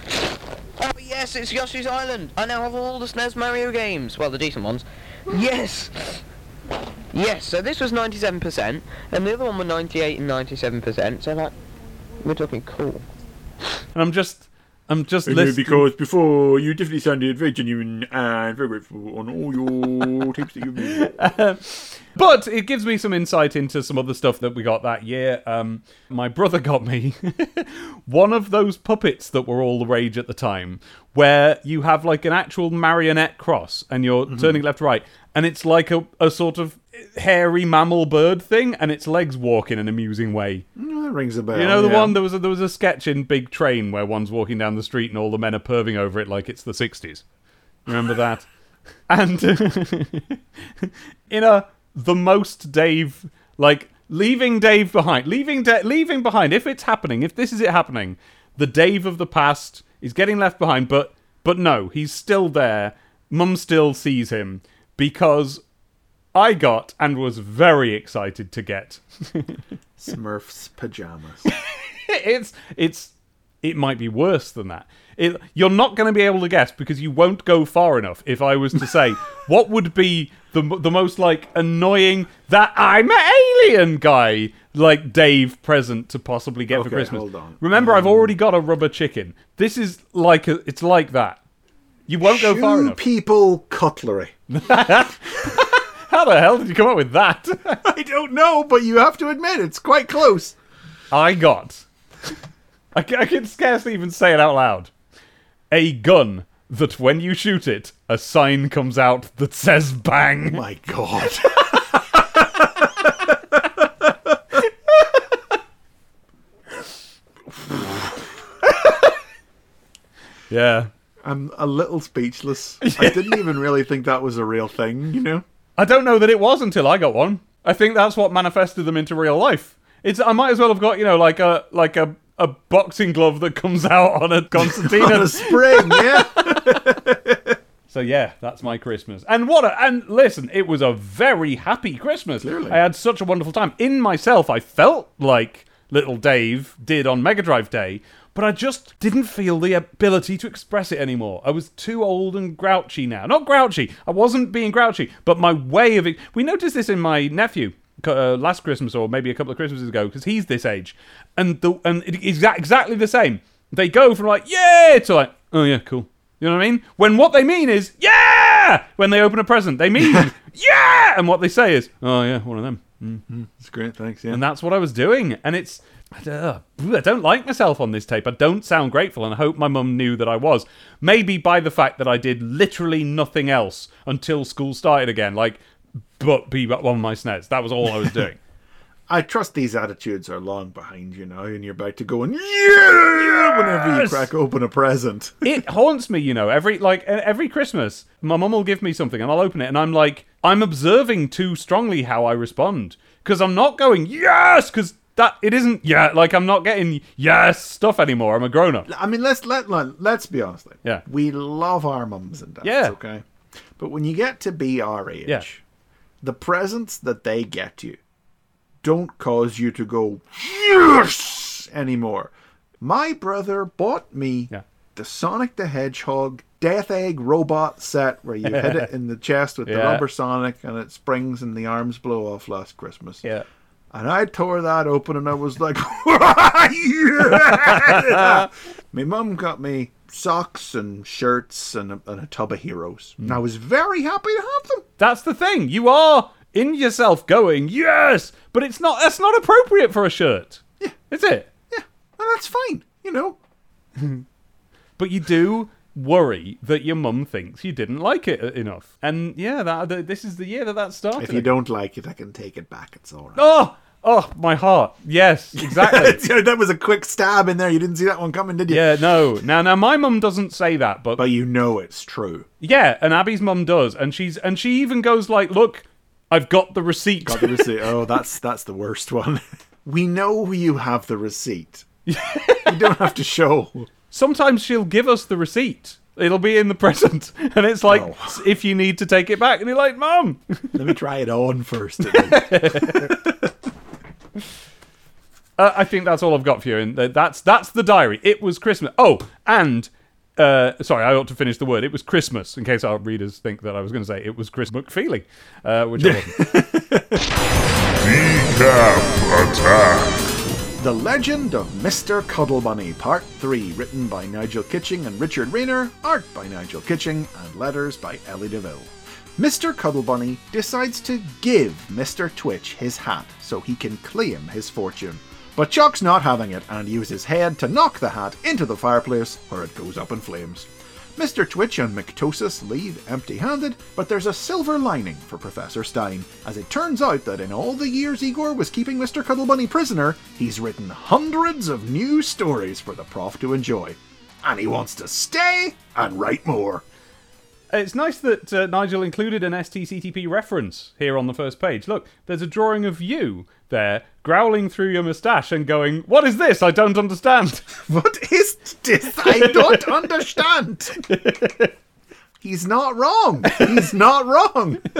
Oh yes, it's Yoshi's Island. I now have all the SNES Mario games. Well, the decent ones. Yes. Yes. So this was 97%, and the other one were 98 and 97%. So like, we're talking cool. And I'm just, I'm just listening. because before you definitely sounded very genuine and very grateful on all your tapes that you've made. But it gives me some insight into some other stuff that we got that year. Um, my brother got me one of those puppets that were all the rage at the time, where you have like an actual marionette cross and you're turning left right, and it's like a, a sort of hairy mammal bird thing, and its legs walk in an amusing way. Oh, that rings a bell. You know the yeah. one there was a, there was a sketch in Big Train where one's walking down the street and all the men are perving over it like it's the '60s. Remember that? And in a the most Dave like leaving Dave behind, leaving da- leaving behind. If it's happening, if this is it happening, the Dave of the past is getting left behind. But but no, he's still there. Mum still sees him because I got and was very excited to get. Smurfs pajamas. it's it's it might be worse than that. It, you're not going to be able to guess because you won't go far enough. If I was to say what would be the the most like annoying that I'm an alien guy like Dave present to possibly get for Christmas. hold on. Remember, I've mm. already got a rubber chicken. This is like a, it's like that. You won't go far enough. people cutlery. How the hell did you come up with that? I don't know, but you have to admit it's quite close. I got. I, I can scarcely even say it out loud. A gun that when you shoot it, a sign comes out that says bang. Oh my God. Yeah. I'm a little speechless. I didn't even really think that was a real thing, you know? I don't know that it was until I got one. I think that's what manifested them into real life. It's I might as well have got, you know, like a like a a boxing glove that comes out on a On concertina. a spring, yeah? So yeah, that's my Christmas. And what a and listen, it was a very happy Christmas. Clearly. I had such a wonderful time. In myself, I felt like little Dave did on Mega Drive Day, but I just didn't feel the ability to express it anymore. I was too old and grouchy now. Not grouchy. I wasn't being grouchy, but my way of it. We noticed this in my nephew uh, last Christmas or maybe a couple of Christmases ago because he's this age, and the and it is exactly the same. They go from like yeah to like oh yeah cool. You know what I mean? When what they mean is yeah. When they open a present, they mean yeah, and what they say is oh yeah, one of them. It's great, thanks, yeah. And that's what I was doing. And it's, I don't like myself on this tape. I don't sound grateful, and I hope my mum knew that I was. Maybe by the fact that I did literally nothing else until school started again, like, but be but on my SNES. That was all I was doing. I trust these attitudes are long behind you now, and you're about to go and yeah, whenever you crack open a present. it haunts me, you know. Every like every Christmas, my mum will give me something, and I'll open it, and I'm like, I'm observing too strongly how I respond because I'm not going yes, because that it isn't yeah. Like I'm not getting yes stuff anymore. I'm a grown up. I mean, let's let let- let's be honest. Like, Yeah. we love our mums and dads. Yeah. okay. But when you get to be our age, Yeah. the presents that they get you don't cause you to go yes anymore. My brother bought me Yeah. the Sonic the Hedgehog Death Egg robot set where you hit it in the chest with the Yeah. rubber Sonic and it springs and the arms blow off last Christmas. Yeah. And I tore that open and I was like, yeah! My mum got me socks and shirts and a, and a tub of heroes. And I was very happy to have them. That's the thing. You are in yourself going yes, but it's not. That's not appropriate for a shirt. Yeah. Is it? Yeah, and that's fine, you know. But you do worry that your mum thinks you didn't like it uh, enough. And yeah, that th- this is the year that that started. If you don't like it, I can take it back. It's all right. Oh, oh, my heart. Yes, exactly. that was a quick stab in there. You didn't see that one coming, did you? yeah, no. Now, now, my mum doesn't say that, but But you know it's true. yeah, and Abby's mum does, and she's and she even goes like, "Look, I've got the receipt." Got the receipt. oh, that's that's the worst one. we know you have the receipt. you don't have to show. Sometimes she'll give us the receipt. It'll be in the present, and it's like Oh. if you need to take it back, and you're like, "Mom, Let me try it on first. Uh, I think that's all I've got for you, and that's that's the diary. It was Christmas. Oh, and uh, sorry, I ought to finish the word. It was Christmas, in case our readers think that I was going to say it was Chris McFeely, uh, which I wasn't. Decap attack. The Legend of Mr. Cuddle Bunny, Part 3, written by Nigel Kitching and Richard Rayner, art by Nigel Kitching, and letters by Ellie de Ville. Mr. Cuddle Bunny decides to give Mr. Twitch his hat so he can claim his fortune. But Chuck's not having it and uses his head to knock the hat into the fireplace where it goes up in flames. Mr. Twitch and McTosis leave empty handed, but there's a silver lining for Professor Stein, as it turns out that in all the years Igor was keeping Mr. Cuddlebunny prisoner, he's written hundreds of new stories for the prof to enjoy. And he wants to stay and write more. It's nice that uh, Nigel included an STCTP reference here on the first page. Look, there's a drawing of you there, growling through your moustache and going, What is this? I don't understand. What is this? I don't understand. He's not wrong. He's not wrong.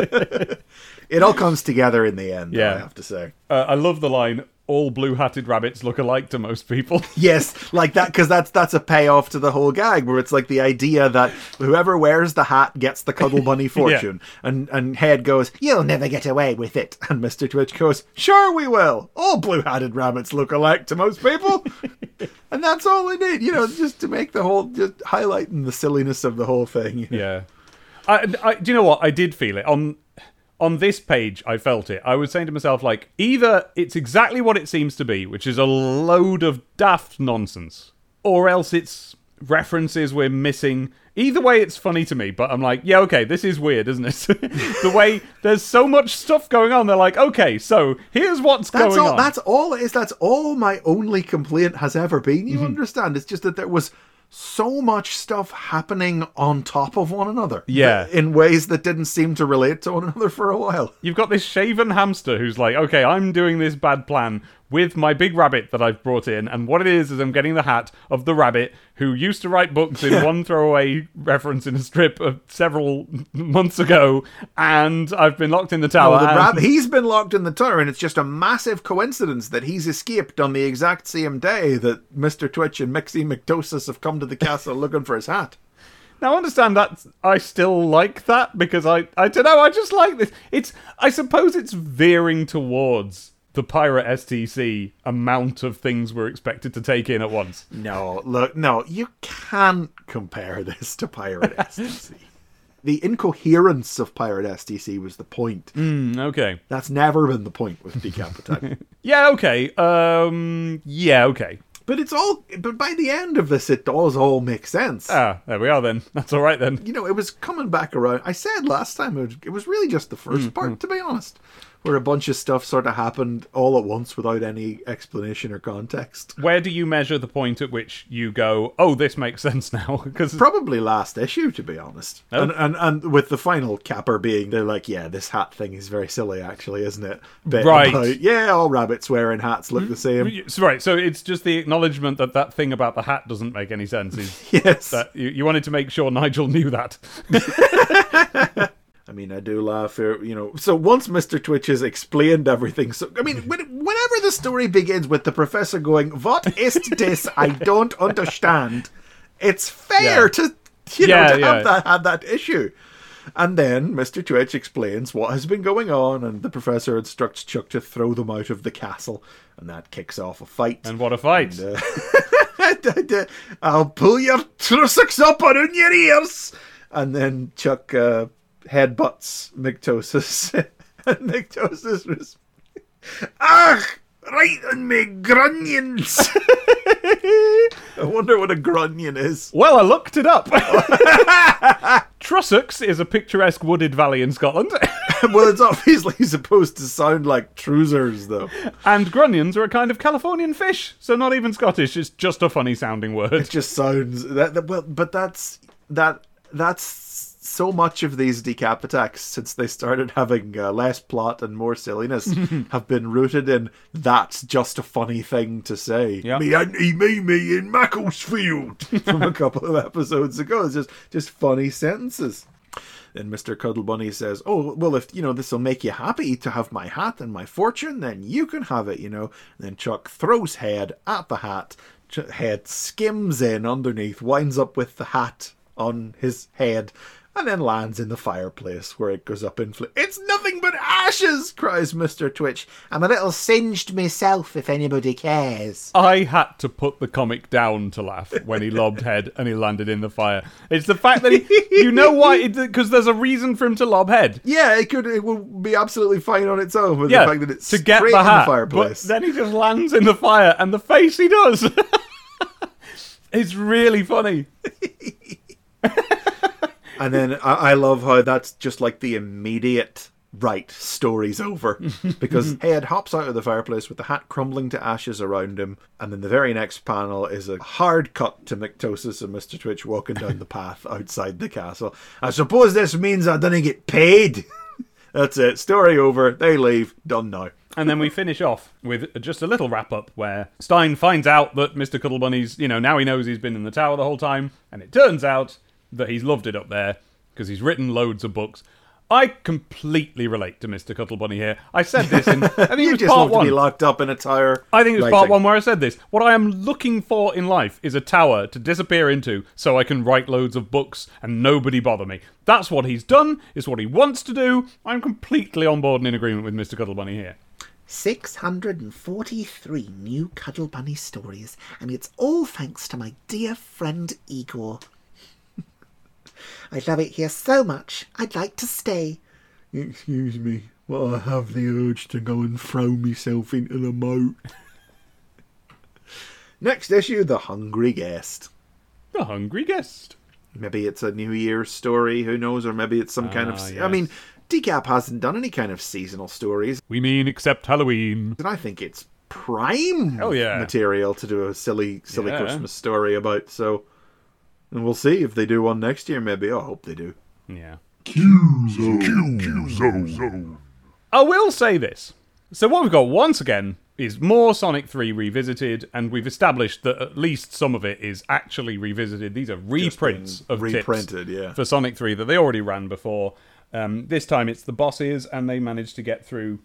it all comes together in the end, Yeah. I have to say. Uh, I love the line, All blue hatted rabbits look alike to most people. Yes, like that because that's that's a payoff to the whole gag where it's like the idea that whoever wears the hat gets the cuddle bunny fortune, and and Head goes, "You'll never get away with it," and Mister Twitch goes, "Sure we will. All blue-hatted rabbits look alike to most people." And that's all they need, you know, just to make the whole, just highlighting the silliness of the whole thing. you know. Yeah. I, I, do you know what? I did feel it on on this page. I felt it. I was saying to myself, like, either it's exactly what it seems to be, which is a load of daft nonsense, or else it's references we're missing. Either way, it's funny to me. But I'm like, yeah, okay, this is weird, isn't it? the way there's so much stuff going on. They're like, okay, so here's what's That's going all. on. That's all it is. That's all my only complaint has ever been. Mm-hmm. You understand? It's just that there was so much stuff happening on top of one another. Yeah. in ways that didn't seem to relate to one another for a while. You've got this shaven hamster who's like, okay, I'm doing this bad plan with my big rabbit that I've brought in, and what it is is I'm getting the hat of the rabbit who used to write books in one throwaway reference in a strip of several months ago, and I've been locked in the tower. Well, the rab- he's been locked in the tower, and it's just a massive coincidence that he's escaped on the exact same day that Mister Twitch and Mixie McTosis have come to the castle looking for his hat. Now, understand that I still like that because I, I don't know, I just like this. It's, I suppose it's veering towards the pirate STC amount of things we're expected to take in at once. No, look, no, you can't compare this to Pirate STC. The incoherence of Pirate STC was the point. Mm, okay. That's never been the point with Decap Attack. Yeah, okay. Um, yeah, okay. but it's all. But by the end of this, it does all make sense. Ah, there we are then. That's all right then. you know, it was coming back around. I said last time it was, it was really just the first Mm, part, to be honest, where a bunch of stuff sort of happened all at once without any explanation or context. Where do you measure the point at which you go, oh, this makes sense now? Because Probably last issue, to be honest. Oh. And, and and with the final capper being, they're like, yeah, this hat thing is very silly, actually, isn't it? Bit Right. about, yeah, all rabbits wearing hats look the same. Right, so it's just the acknowledgement that that thing about the hat doesn't make any sense. Yes. that you, you wanted to make sure Nigel knew that? I mean, I do laugh here, you know. So once Mr. Twitch has explained everything, so I mean, when, whenever the story begins with the professor going, "What is this? I don't understand," it's fair Yeah. to you Yeah, know to yeah. have that have that issue. And then Mr. Twitch explains what has been going on, and the professor instructs Chuck to throw them out of the castle, and that kicks off a fight. And what a fight! uh, I'll pull your trussocks up on your ears. And then Chuck uh, headbutts McTosis. and McTosis was, Ah, right on me grunions. I wonder what a grunion is. well, I looked it up. Trussocks is a picturesque wooded valley in Scotland, well, it's obviously supposed to sound like trousers, though. and grunions are a kind of Californian fish, so not even Scottish. It's just a funny sounding word. It just sounds that, that well, but that's that that's so much of these decap attacks since they started having uh, less plot and more silliness have been rooted in that's just a funny thing to say. Yeah. Me auntie Mimi in Macclesfield from a couple of episodes ago. It's just just funny sentences. Then Mr. Cuddle Bunny says, Oh, well, if, you know, this will make you happy to have my hat and my fortune, then you can have it, you know. And then Chuck throws Head at the hat. Ch- Head skims in underneath, winds up with the hat on his head, and then lands in the fireplace where it goes up in flames. It's nothing but ashes, cries Mr. Twitch. I'm a little singed myself, if anybody cares. I had to put the comic down to laugh when he lobbed head and he landed in the fire. It's the fact that he, you know why? Because there's a reason for him to lob head. Yeah, it could, it will be absolutely fine on its own with Yeah, the fact that it's to get straight the in hat, the fireplace. but then he just lands in the fire, and the face he does, it's really funny. And then I, I love how that's just like the immediate right, story's over. because Head hops out of the fireplace with the hat crumbling to ashes around him, and then the very next panel is a hard cut to McTosis and Mr. Twitch walking down the path outside the castle. I suppose this means I didn't get paid. That's it. Story over. They leave. Done now. And then we finish off with just a little wrap up where Stein finds out that Mr. Cuddlebunny's, you know, now he knows he's been in the tower the whole time, and it turns out that he's loved it up there because he's written loads of books. I completely relate to Mr. Cuddlebunny here. I said this in I think it You was just part love to be one. locked up in a tower. I think it was part one where I said this. What I am looking for in life is a tower to disappear into so I can write loads of books and nobody bother me. That's what he's done, is what he wants to do. I'm completely on board and in agreement with Mr. Cuddlebunny here. 643 new Cuddle Bunny stories, and it's all thanks to my dear friend Igor. I love it here so much, I'd like to stay. Excuse me, but I have the urge to go and throw myself into the moat. Next issue, The Hungry Guest. The hungry guest. Maybe it's a New Year's story, who knows, or maybe it's some kind of. Ah, I mean, Decap hasn't done any kind of seasonal stories, We mean except Halloween. and I think it's prime Hell yeah. material to do a silly, silly Yeah. Christmas story about. So, and we'll see if they do one next year. Maybe Oh, I hope they do. Yeah. Q-Zone. Q-Zone. I will say this. So what we've got once again is more Sonic 3 revisited, and we've established that at least some of it is actually revisited. These are reprints been of tips reprinted, yeah. for Sonic 3 that they already ran before. Um, this time it's the bosses, and they managed to get through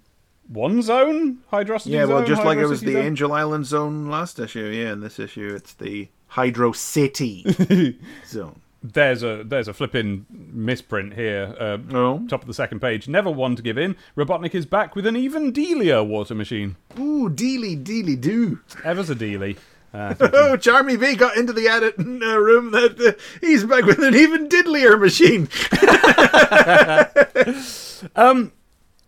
one zone, Hydrocity Yeah, well, zone, just like it was the zone. Angel Island zone last issue. Yeah, in this issue, it's the Hydro City zone. There's a there's a flipping misprint here. Uh, Oh. Top of the second page. Never one to give in. Robotnik is back with an even dealier water machine. Ooh, dealy, dealy, do. Ever's a dealy. Uh, Oh, Charmy Bee got into the edit uh, room that uh, he's back with an even diddlier machine. um,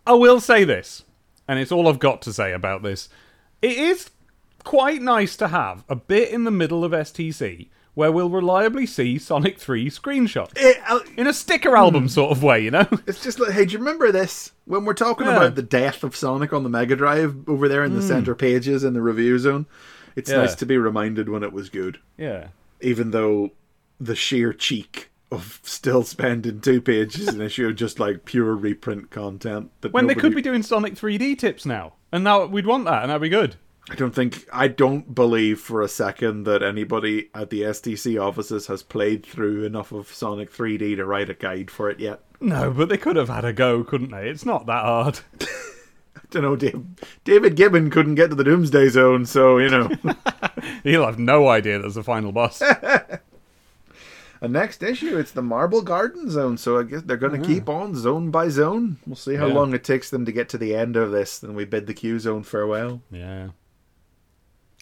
I will say this, and it's all I've got to say about this. It is quite nice to have a bit in the middle of STC where we'll reliably see Sonic 3 screenshots. It, uh, In a sticker album sort of way, you know? it's just like, hey, do you remember this? When we're talking Yeah. about the death of Sonic on the Mega Drive over there in the center pages in the review zone, it's Yeah. nice to be reminded when it was good. Yeah. even though the sheer cheek of still spending two pages an issue of just like pure reprint content that When they could be doing Sonic 3D tips now. And now we'd want that, and that'd be good. I don't think I don't believe for a second that anybody at the STC offices has played through enough of Sonic 3D to write a guide for it yet. No, but they could have had a go, couldn't they? It's not that hard. I don't know, Dave, David Gibbon couldn't get to the Doomsday Zone, so you know. He'll have no idea there's a final boss. And next issue, it's the Marble Garden Zone, so I guess they're going to ah. keep on zone by zone. We'll see how Yeah. long it takes them to get to the end of this, then we bid the Q Zone farewell. yeah.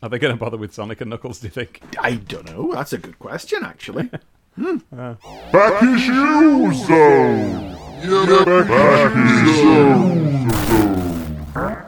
Are they going to bother with Sonic and Knuckles, do you think? I don't know. That's a good question, actually. Hmm. Back issue zone. Back issue zone.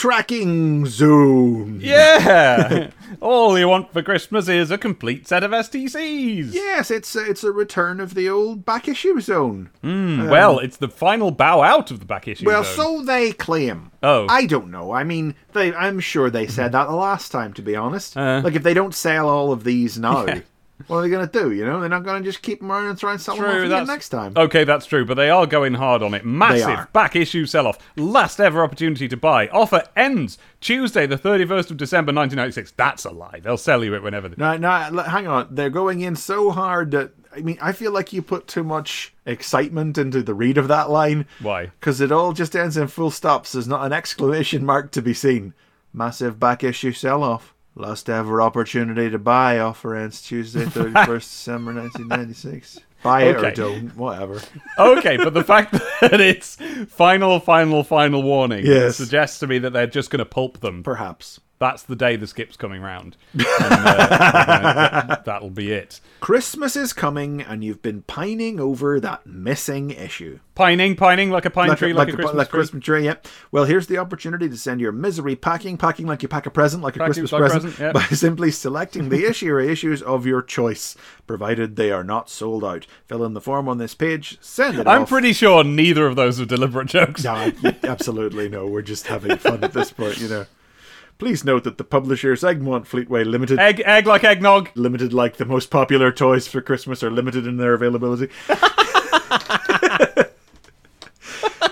Backtracking zone. Yeah! All you want for Christmas is a complete set of STCs! Yes, it's a, it's a return of the old back issue zone. Hmm, um, well, it's the final bow out of the back issue. Well, zone. so they claim. Oh. I don't know. I mean, they. I'm sure they said that the last time. To be honest, Uh. like if they don't sell all of these now, Yeah. What are they going to do? You know, they're not going to just keep them around and try and sell off again next time. Okay, that's true, but they are going hard on it. Massive back issue sell off. Last ever opportunity to buy. Offer ends Tuesday, the 31st of December 1996. That's a lie. They'll sell you it whenever. They... No, no, hang on. They're going in so hard that I mean, I feel like you put too much excitement into the read of that line. Why? Because it all just ends in full stops. There's not an exclamation mark to be seen. Massive back issue sell off. Last ever opportunity to buy. Offer ends Tuesday, 31st December 1996. Buy it or don't. Whatever. okay, but the fact that it's final, final, final warning Yes. suggests to me that they're just going to pulp them. Perhaps. That's the day the skip's coming round. And, uh, that'll be it. Christmas is coming, and you've been pining over that missing issue. Pining, pining like a pine tree, like, a, pi- Christmas like tree. Christmas tree. Yeah. Well, here's the opportunity to send your misery packing, packing like you pack a present, like a Christmas like present, present, yeah. by simply selecting the issue or issues of your choice, provided they are not sold out. Fill in the form on this page. Send it I'm off. pretty sure neither of those are deliberate jokes. No, absolutely no. We're just having fun at this point, you know. Please note that the publishers Egmont Fleetway Limited Egg, egg like eggnog. limited like the most popular toys for Christmas are limited in their availability.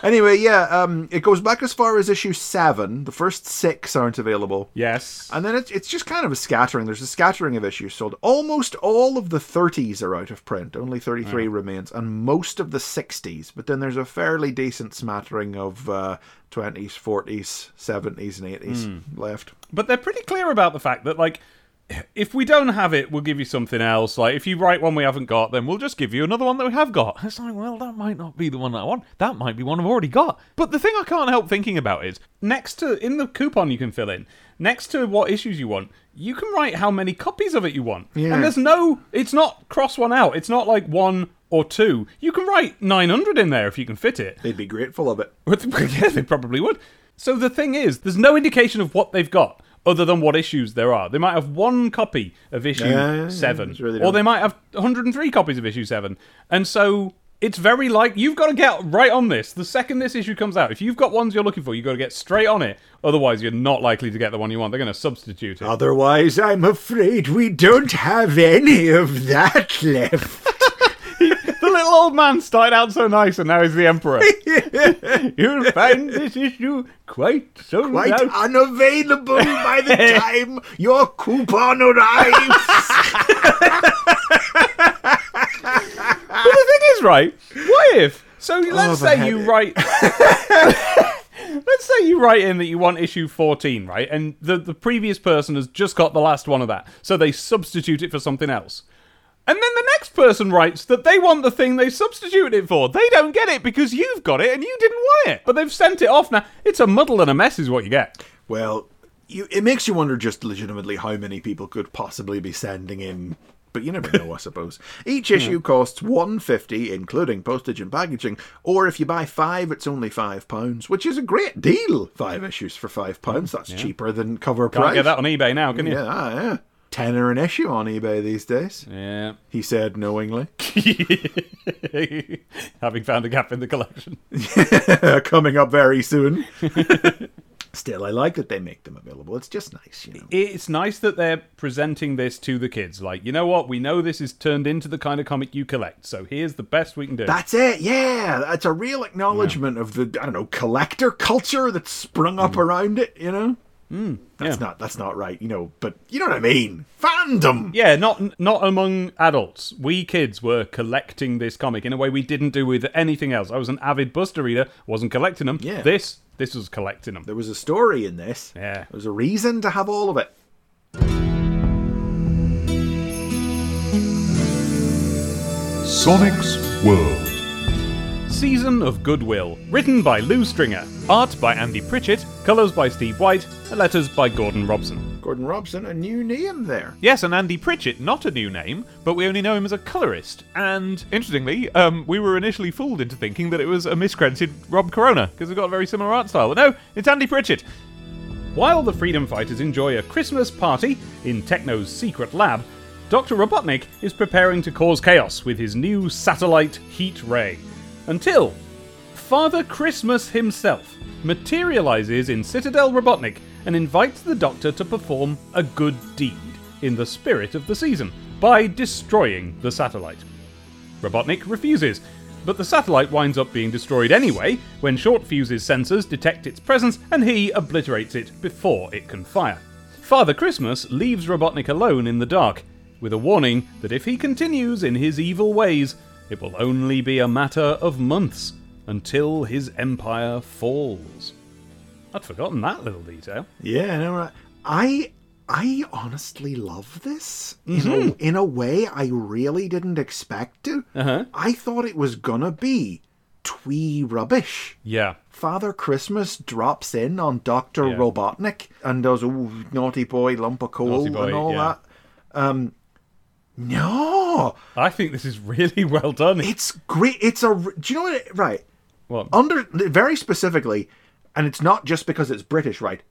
anyway, yeah, um, it goes back as far as issue seven. The first six aren't available. Yes. And then it's, it's just kind of a scattering. There's a scattering of issues sold. Almost all of the 30s are out of print. Only 33 remains. And most of the 60s. But then there's a fairly decent smattering of uh, 20s, 40s, 70s, and 80s left. But they're pretty clear about the fact that, like, if we don't have it, we'll give you something else. Like, if you write one we haven't got, then we'll just give you another one that we have got. It's like, well, that might not be the one I want. That might be one I've already got. But the thing I can't help thinking about is next to, in the coupon you can fill in, next to what issues you want, you can write how many copies of it you want. Yeah. And there's no, it's not cross one out. It's not like one or two. You can write 900 in there if you can fit it. They'd be grateful of it. yeah, they probably would. So the thing is, there's no indication of what they've got other than what issues there are. They might have one copy of issue Yeah, yeah, yeah, seven, that's really or they might have 103 copies of issue seven, and so. It's very like you've got to get right on this. The second this issue comes out, if you've got ones you're looking for, you've got to get straight on it. Otherwise, you're not likely to get the one you want. They're going to substitute it. Otherwise, I'm afraid we don't have any of that left. little old man started out so nice, and now he's the emperor. You'll find this issue quite so Quite out. unavailable by the time your coupon arrives. But the thing is, right? What if? So let's say you write. let's say you write in that you want issue 14, right? And the, the previous person has just got the last one of that. So they substitute it for something else. And then the next person writes that they want the thing they substituted it for. They don't get it because you've got it and you didn't want it. But they've sent it off now. It's a muddle and a mess, is what you get. well, you, it makes you wonder just legitimately how many people could possibly be sending in. But you never know, I suppose. Each issue costs one fifty, including postage and packaging. Or if you buy five, it's only five pounds, which is a great deal. Five issues for five pounds. That's cheaper than cover Can't price. get that on eBay now, can you? Yeah, ah, yeah. Tenner an issue on eBay these days. Yeah. He said knowingly. Having found a gap in the collection. Coming up very soon. Still, I like that they make them available. It's just nice, you know. it's nice that they're presenting this to the kids. Like, you know what? We know this is turned into the kind of comic you collect, so here's the best we can do. That's it. Yeah, that's a real acknowledgement of the I don't know collector culture that's sprung up mm. around it. You know, mm, that's yeah. not that's not right. You know, but you know what I mean. Fandom. yeah, not not among adults. We kids were collecting this comic in a way we didn't do with anything else. I was an avid Buster reader, wasn't collecting them. Yeah. This this was collecting them. There was a story in this. Yeah. There's a reason to have all of it. Sonic's World. Season of Goodwill, written by Lew Stringer, art by Andy Pritchett, colours by Steve White, and letters by Gordon Robson. Gordon Robson, a new name there. Yes, and Andy Pritchett, not a new name, but we only know him as a colourist. And interestingly, um, we were initially fooled into thinking that it was a miscredited Rob Corona because we've got a very similar art style. But no, it's Andy Pritchett. While the freedom fighters enjoy a Christmas party in Tekno's secret lab, Dr. Robotnik is preparing to cause chaos with his new satellite Heat Ray. Until Father Christmas himself materializes in Citadel Robotnik and invites the Doctor to perform a good deed in the spirit of the season by destroying the satellite. Robotnik refuses, but the satellite winds up being destroyed anyway when Short Fuse's sensors detect its presence and he obliterates it before it can fire. Father Christmas leaves Robotnik alone in the dark, with a warning that if he continues in his evil ways, it will only be a matter of months until his empire falls. I'd forgotten that little detail. Yeah, no, right. I I honestly love this. You know, in a way I really didn't expect to. Uh-huh. I thought it was gonna be twee rubbish. Yeah. Father Christmas drops in on Doctor Yeah. Robotnik and does "Ooh, naughty boy, lump of coal" boy, and all yeah. that. Um, no, I think this is really well done. it's great. It's a. Do you know what? It, right. Well, Under very specifically, and it's not just because it's British, right?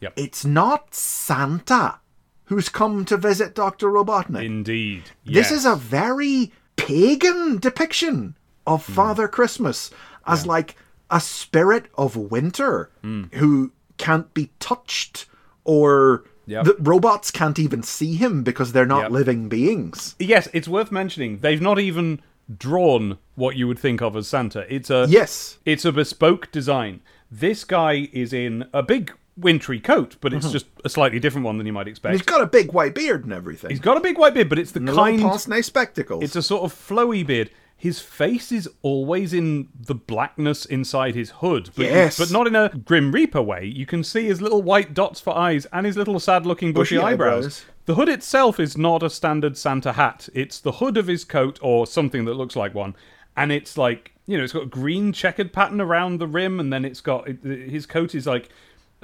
Yep. It's not Santa who's come to visit Doctor Robotnik. indeed. This is a very pagan depiction of Hmm. Father Christmas as like a spirit of winter Hmm. who can't be touched or Yep. the robots can't even see him because they're not Yep. living beings. Yes, it's worth mentioning. They've not even drawn what you would think of as Santa. It's a Yes. It's a bespoke design. This guy is in a big wintry coat, but it's mm-hmm. just a slightly different one than you might expect. And he's got a big white beard and everything. He's got a big white beard, but it's the and kind. little pince-nez spectacles. It's a sort of flowy beard. His face is always in the blackness inside his hood, but, Yes. but not in a Grim Reaper way. You can see his little white dots for eyes and his little sad-looking bushy, Bushy eyebrows. eyebrows. The hood itself is not a standard Santa hat. It's the hood of his coat or something that looks like one, and it's like you know, it's got a green checkered pattern around the rim, and then it's got it, his coat is like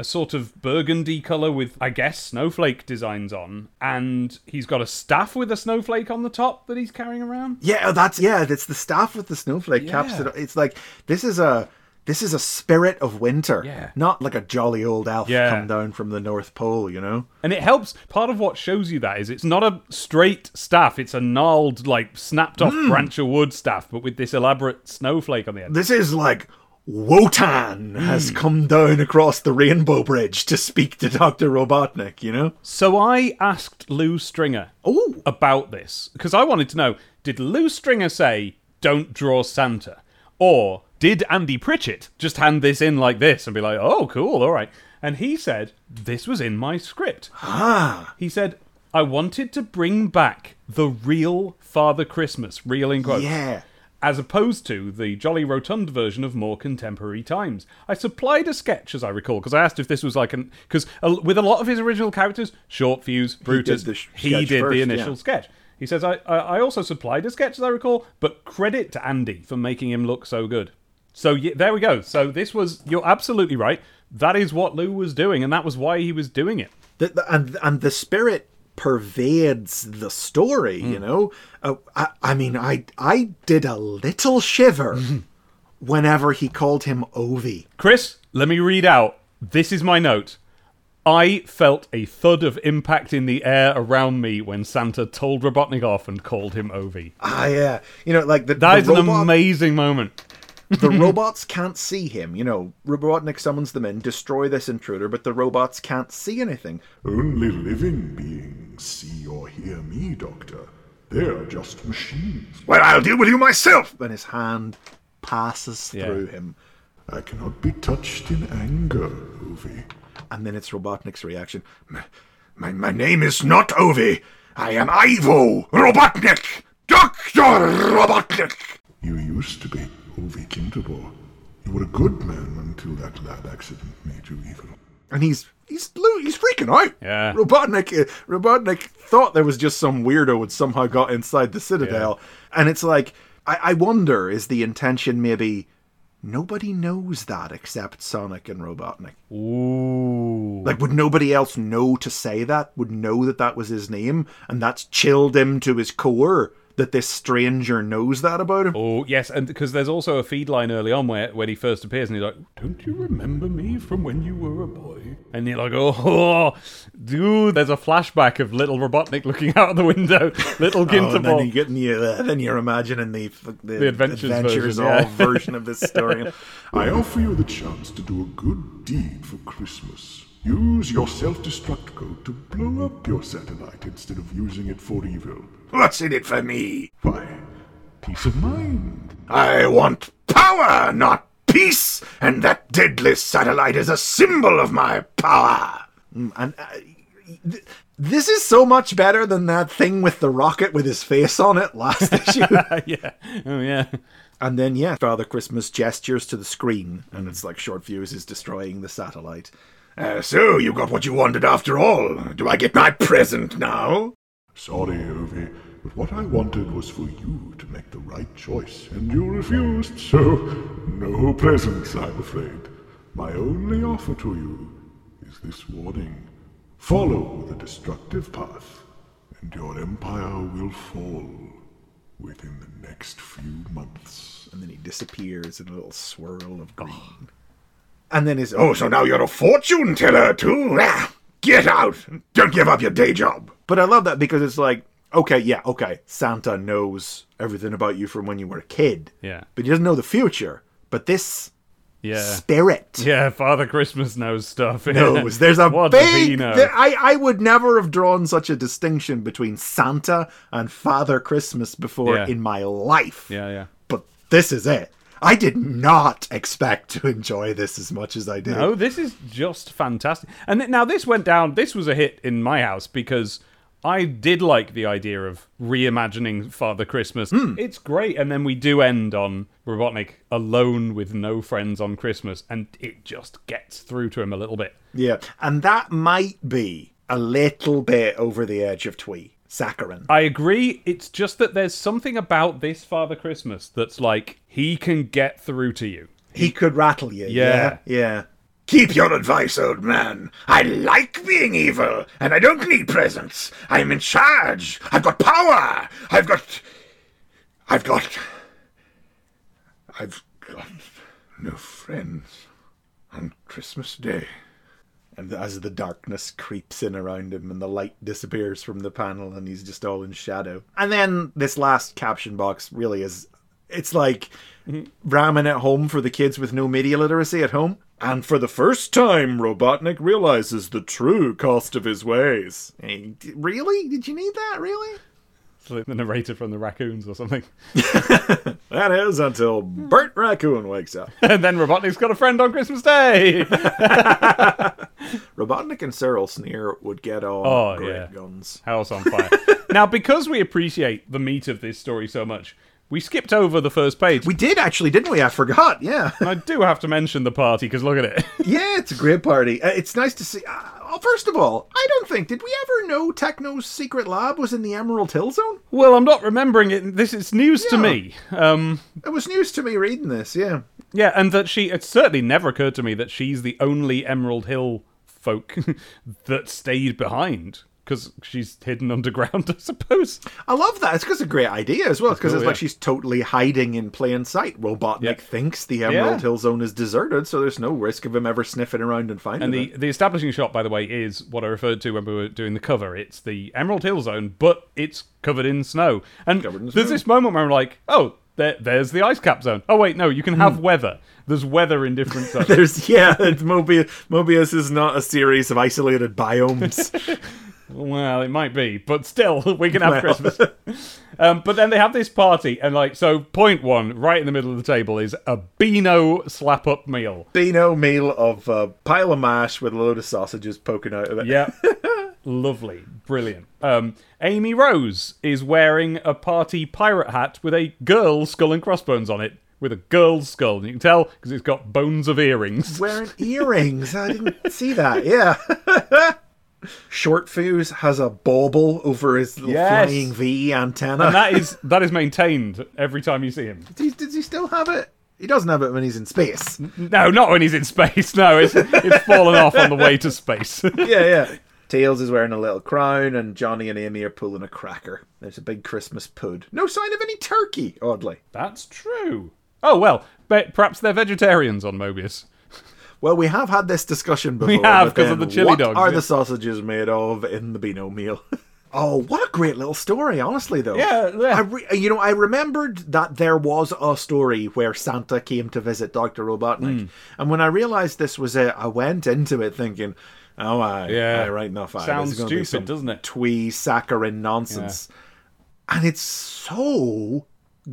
a sort of burgundy color with, I guess, snowflake designs on, and he's got a staff with a snowflake on the top that he's carrying around. Yeah, oh, that's yeah. It's the staff with the snowflake caps. Yeah. It, it's like this is a this is a spirit of winter. Yeah. not like a jolly old elf Yeah. come down from the North Pole. You know. And it helps. Part of what shows you that is it's not a straight staff; it's a gnarled, like snapped off hmm. branch of wood staff, but with this elaborate snowflake on the end. This is like Wotan Hmm. has come down across the Rainbow Bridge to speak to Doctor Robotnik. You know. So I asked Lew Stringer Oh, about this because I wanted to know: Did Lew Stringer say "Don't draw Santa," or did Andy Pritchett just hand this in like this and be like, "Oh, cool, all right"? And he said this was in my script. ah, He said I wanted to bring back the real Father Christmas, real in quotes. yeah. As opposed to the jolly rotund version of more contemporary times. I supplied a sketch, as I recall, because I asked if this was like an because uh, with a lot of his original characters, Short Fuse, Brutus, the sh- he sketch did first, the initial yeah. sketch. He says I, I I also supplied a sketch, as I recall, but credit to Andy for making him look so good. So yeah, there we go. So this was you're absolutely right. That is what Lew was doing, and that was why he was doing it. The, the, and and the spirit pervades the story. Hmm. You know. Uh, I, I mean, I I did a little shiver whenever he called him Ovi. Chris, let me read out. This is my note. I felt a thud of impact in the air around me when Santa told Robotnik off and called him Ovi. Ah, yeah. You know, like the That the is an amazing moment. The robots can't see him. You know, Robotnik summons them in, destroy this intruder, but the robots can't see anything. Only living beings see or hear me, Doctor. They're just machines. Well, I'll deal with you myself. And his hand passes Yeah. through him, I cannot be touched in anger, Ovi. and then it's Robotnik's reaction. My, my, my name is not Ovi. I am Ivo Robotnik, Doctor Robotnik. You used to be Ovi Kintobor. You were a good man until that lab accident made you evil. And he's he's lo- he's freaking out. Yeah. Robotnik uh, Robotnik thought there was just some weirdo had somehow got inside the Citadel, and it's like I, I wonder is the intention maybe nobody knows that except Sonic and Robotnik. Ooh. Like, would nobody else know to say that? Would know that that was his name, and that's chilled him to his core that this stranger knows that about him. Oh yes, and because there's also a feed line early on where when he first appears and he's like, "Don't you remember me from when you were a boy?" And you're like, "Oh, dude!" There's a flashback of little Robotnik looking out of the window, little Oh, and then you getting you, uh, then you're imagining the the, The Adventures version, all yeah. version of this story. I offer you the chance to do a good deed for Christmas. Use your self-destruct code to blow up your satellite instead of using it for evil. What's in it for me? Why, peace of mind. I want power, not peace, and that deadly satellite is a symbol of my power. Mm, And uh, this is so much better than that thing with the rocket with his face on it last issue. yeah, oh yeah. And then, yeah, Father Christmas gestures to the screen, and it's like Short Fuse is destroying the satellite. Uh, so, you got what you wanted after all. Do I get my present now? Sorry, Ovi, but what I wanted was for you to make the right choice, and you refused, so no presents, I'm afraid. My only offer to you is this warning. Follow the destructive path, and your empire will fall within the next few months. And then he disappears in a little swirl of green. And then his oh, so now you're a fortune teller too? Ah, get out! Don't give up your day job. But I love that because it's like, okay, yeah, okay, Santa knows everything about you from when you were a kid. Yeah. But he doesn't know the future. But this Yeah. spirit Yeah, Father Christmas knows stuff. knows. There's a what big. know? there- I I would never have drawn such a distinction between Santa and Father Christmas before Yeah. in my life. yeah, yeah. But this is it. I did not expect to enjoy this as much as I did. No, this is just fantastic. And th- now this went down. This was a hit in my house because I did like the idea of reimagining Father Christmas. Hmm. It's great, and then we do end on Robotnik alone with no friends on Christmas, and it just gets through to him a little bit. Yeah, and that might be a little bit over the edge of twee. Saccharin. I agree. It's just that there's something about this Father Christmas that's like he can get through to you. He could rattle you. Yeah. Yeah. Yeah. Keep your advice, old man. I like being evil, and I don't need presents. I'm in charge. I've got power. I've got. I've got. I've got no friends on Christmas Day. And as the darkness creeps in around him and the light disappears from the panel and he's just all in shadow. And then this last caption box really is it's like mm-hmm. ramming it home for the kids with no media literacy at home. And for the first time, Robotnik realizes the true cost of his ways. Hey, really? Did you need that? Really? Like the narrator from the raccoons or something. That is until Bert Raccoon wakes up. and then Robotnik's got a friend on Christmas Day. Robotnik and Cyril Sneer would get on Oh, great yeah. guns. House on fire. now, because we appreciate the meat of this story so much, we skipped over the first page. We did actually, didn't we? I forgot. Yeah. And I do have to mention the party because look at it. Yeah, it's a great party. Uh, it's nice to see. Uh, well, first of all, I don't think did we ever know Tekno's secret lab was in the Emerald Hill Zone? well, I'm not remembering it. This is news to me. Um, It was news to me reading this. Yeah, yeah, and that she. It certainly never occurred to me that she's the only Emerald Hill folk that stayed behind because she's hidden underground, I suppose. I love that. It's because a great idea as well. Because cool, it's like she's totally hiding in plain sight. Robotnik Yeah. thinks the Emerald Yeah. Hill Zone is deserted, so there's no risk of him ever sniffing around and finding it. And the, it. the establishing shot, by the way, is what I referred to when we were doing the cover. It's the Emerald Hill Zone, but it's covered in snow. And in there's snow. this moment where I'm like, oh, there, there's the ice cap zone. Oh, wait, no, you can have hmm. weather. There's weather in different zones. There's yeah, it's Mobius. Mobius is not a series of isolated biomes. Well, it might be, but still, we can have Well. Christmas. Um, but then they have this party, and like, so point one, right in the middle of the table, is a Beano slap up meal. Beano meal of a pile of mash with a load of sausages poking out of it. Yeah. Lovely. Brilliant. Um, Amy Rose is wearing a party pirate hat with a girl skull and crossbones on it. With a girl's skull. And you can tell because it's got bones of earrings. Wearing earrings. I didn't see that. Yeah. Short Fuse has a bauble over his little Yes. flying V antenna. And that is that is maintained every time you see him. Does he, does he still have it? He doesn't have it when he's in space. No, not when he's in space. No, it's it's fallen off on the way to space. yeah, yeah. Tails is wearing a little crown, and Johnny and Amy are pulling a cracker. There's a big Christmas pud. No sign of any turkey, oddly. That's true. Oh well, but perhaps they're vegetarians on Mobius. Well, we have had this discussion before. have, but 'cause of the chili what dogs, are yeah. the sausages made of in the Beano meal? oh, what a great little story, honestly, though. Yeah, yeah. I re- you know, I remembered that there was a story where Santa came to visit Dr. Robotnik. Hmm. And when I realized this was it, I went into it thinking, oh, I, Yeah. I right enough. I, Sounds this be stupid, some doesn't it? Twee saccharin nonsense. And it's so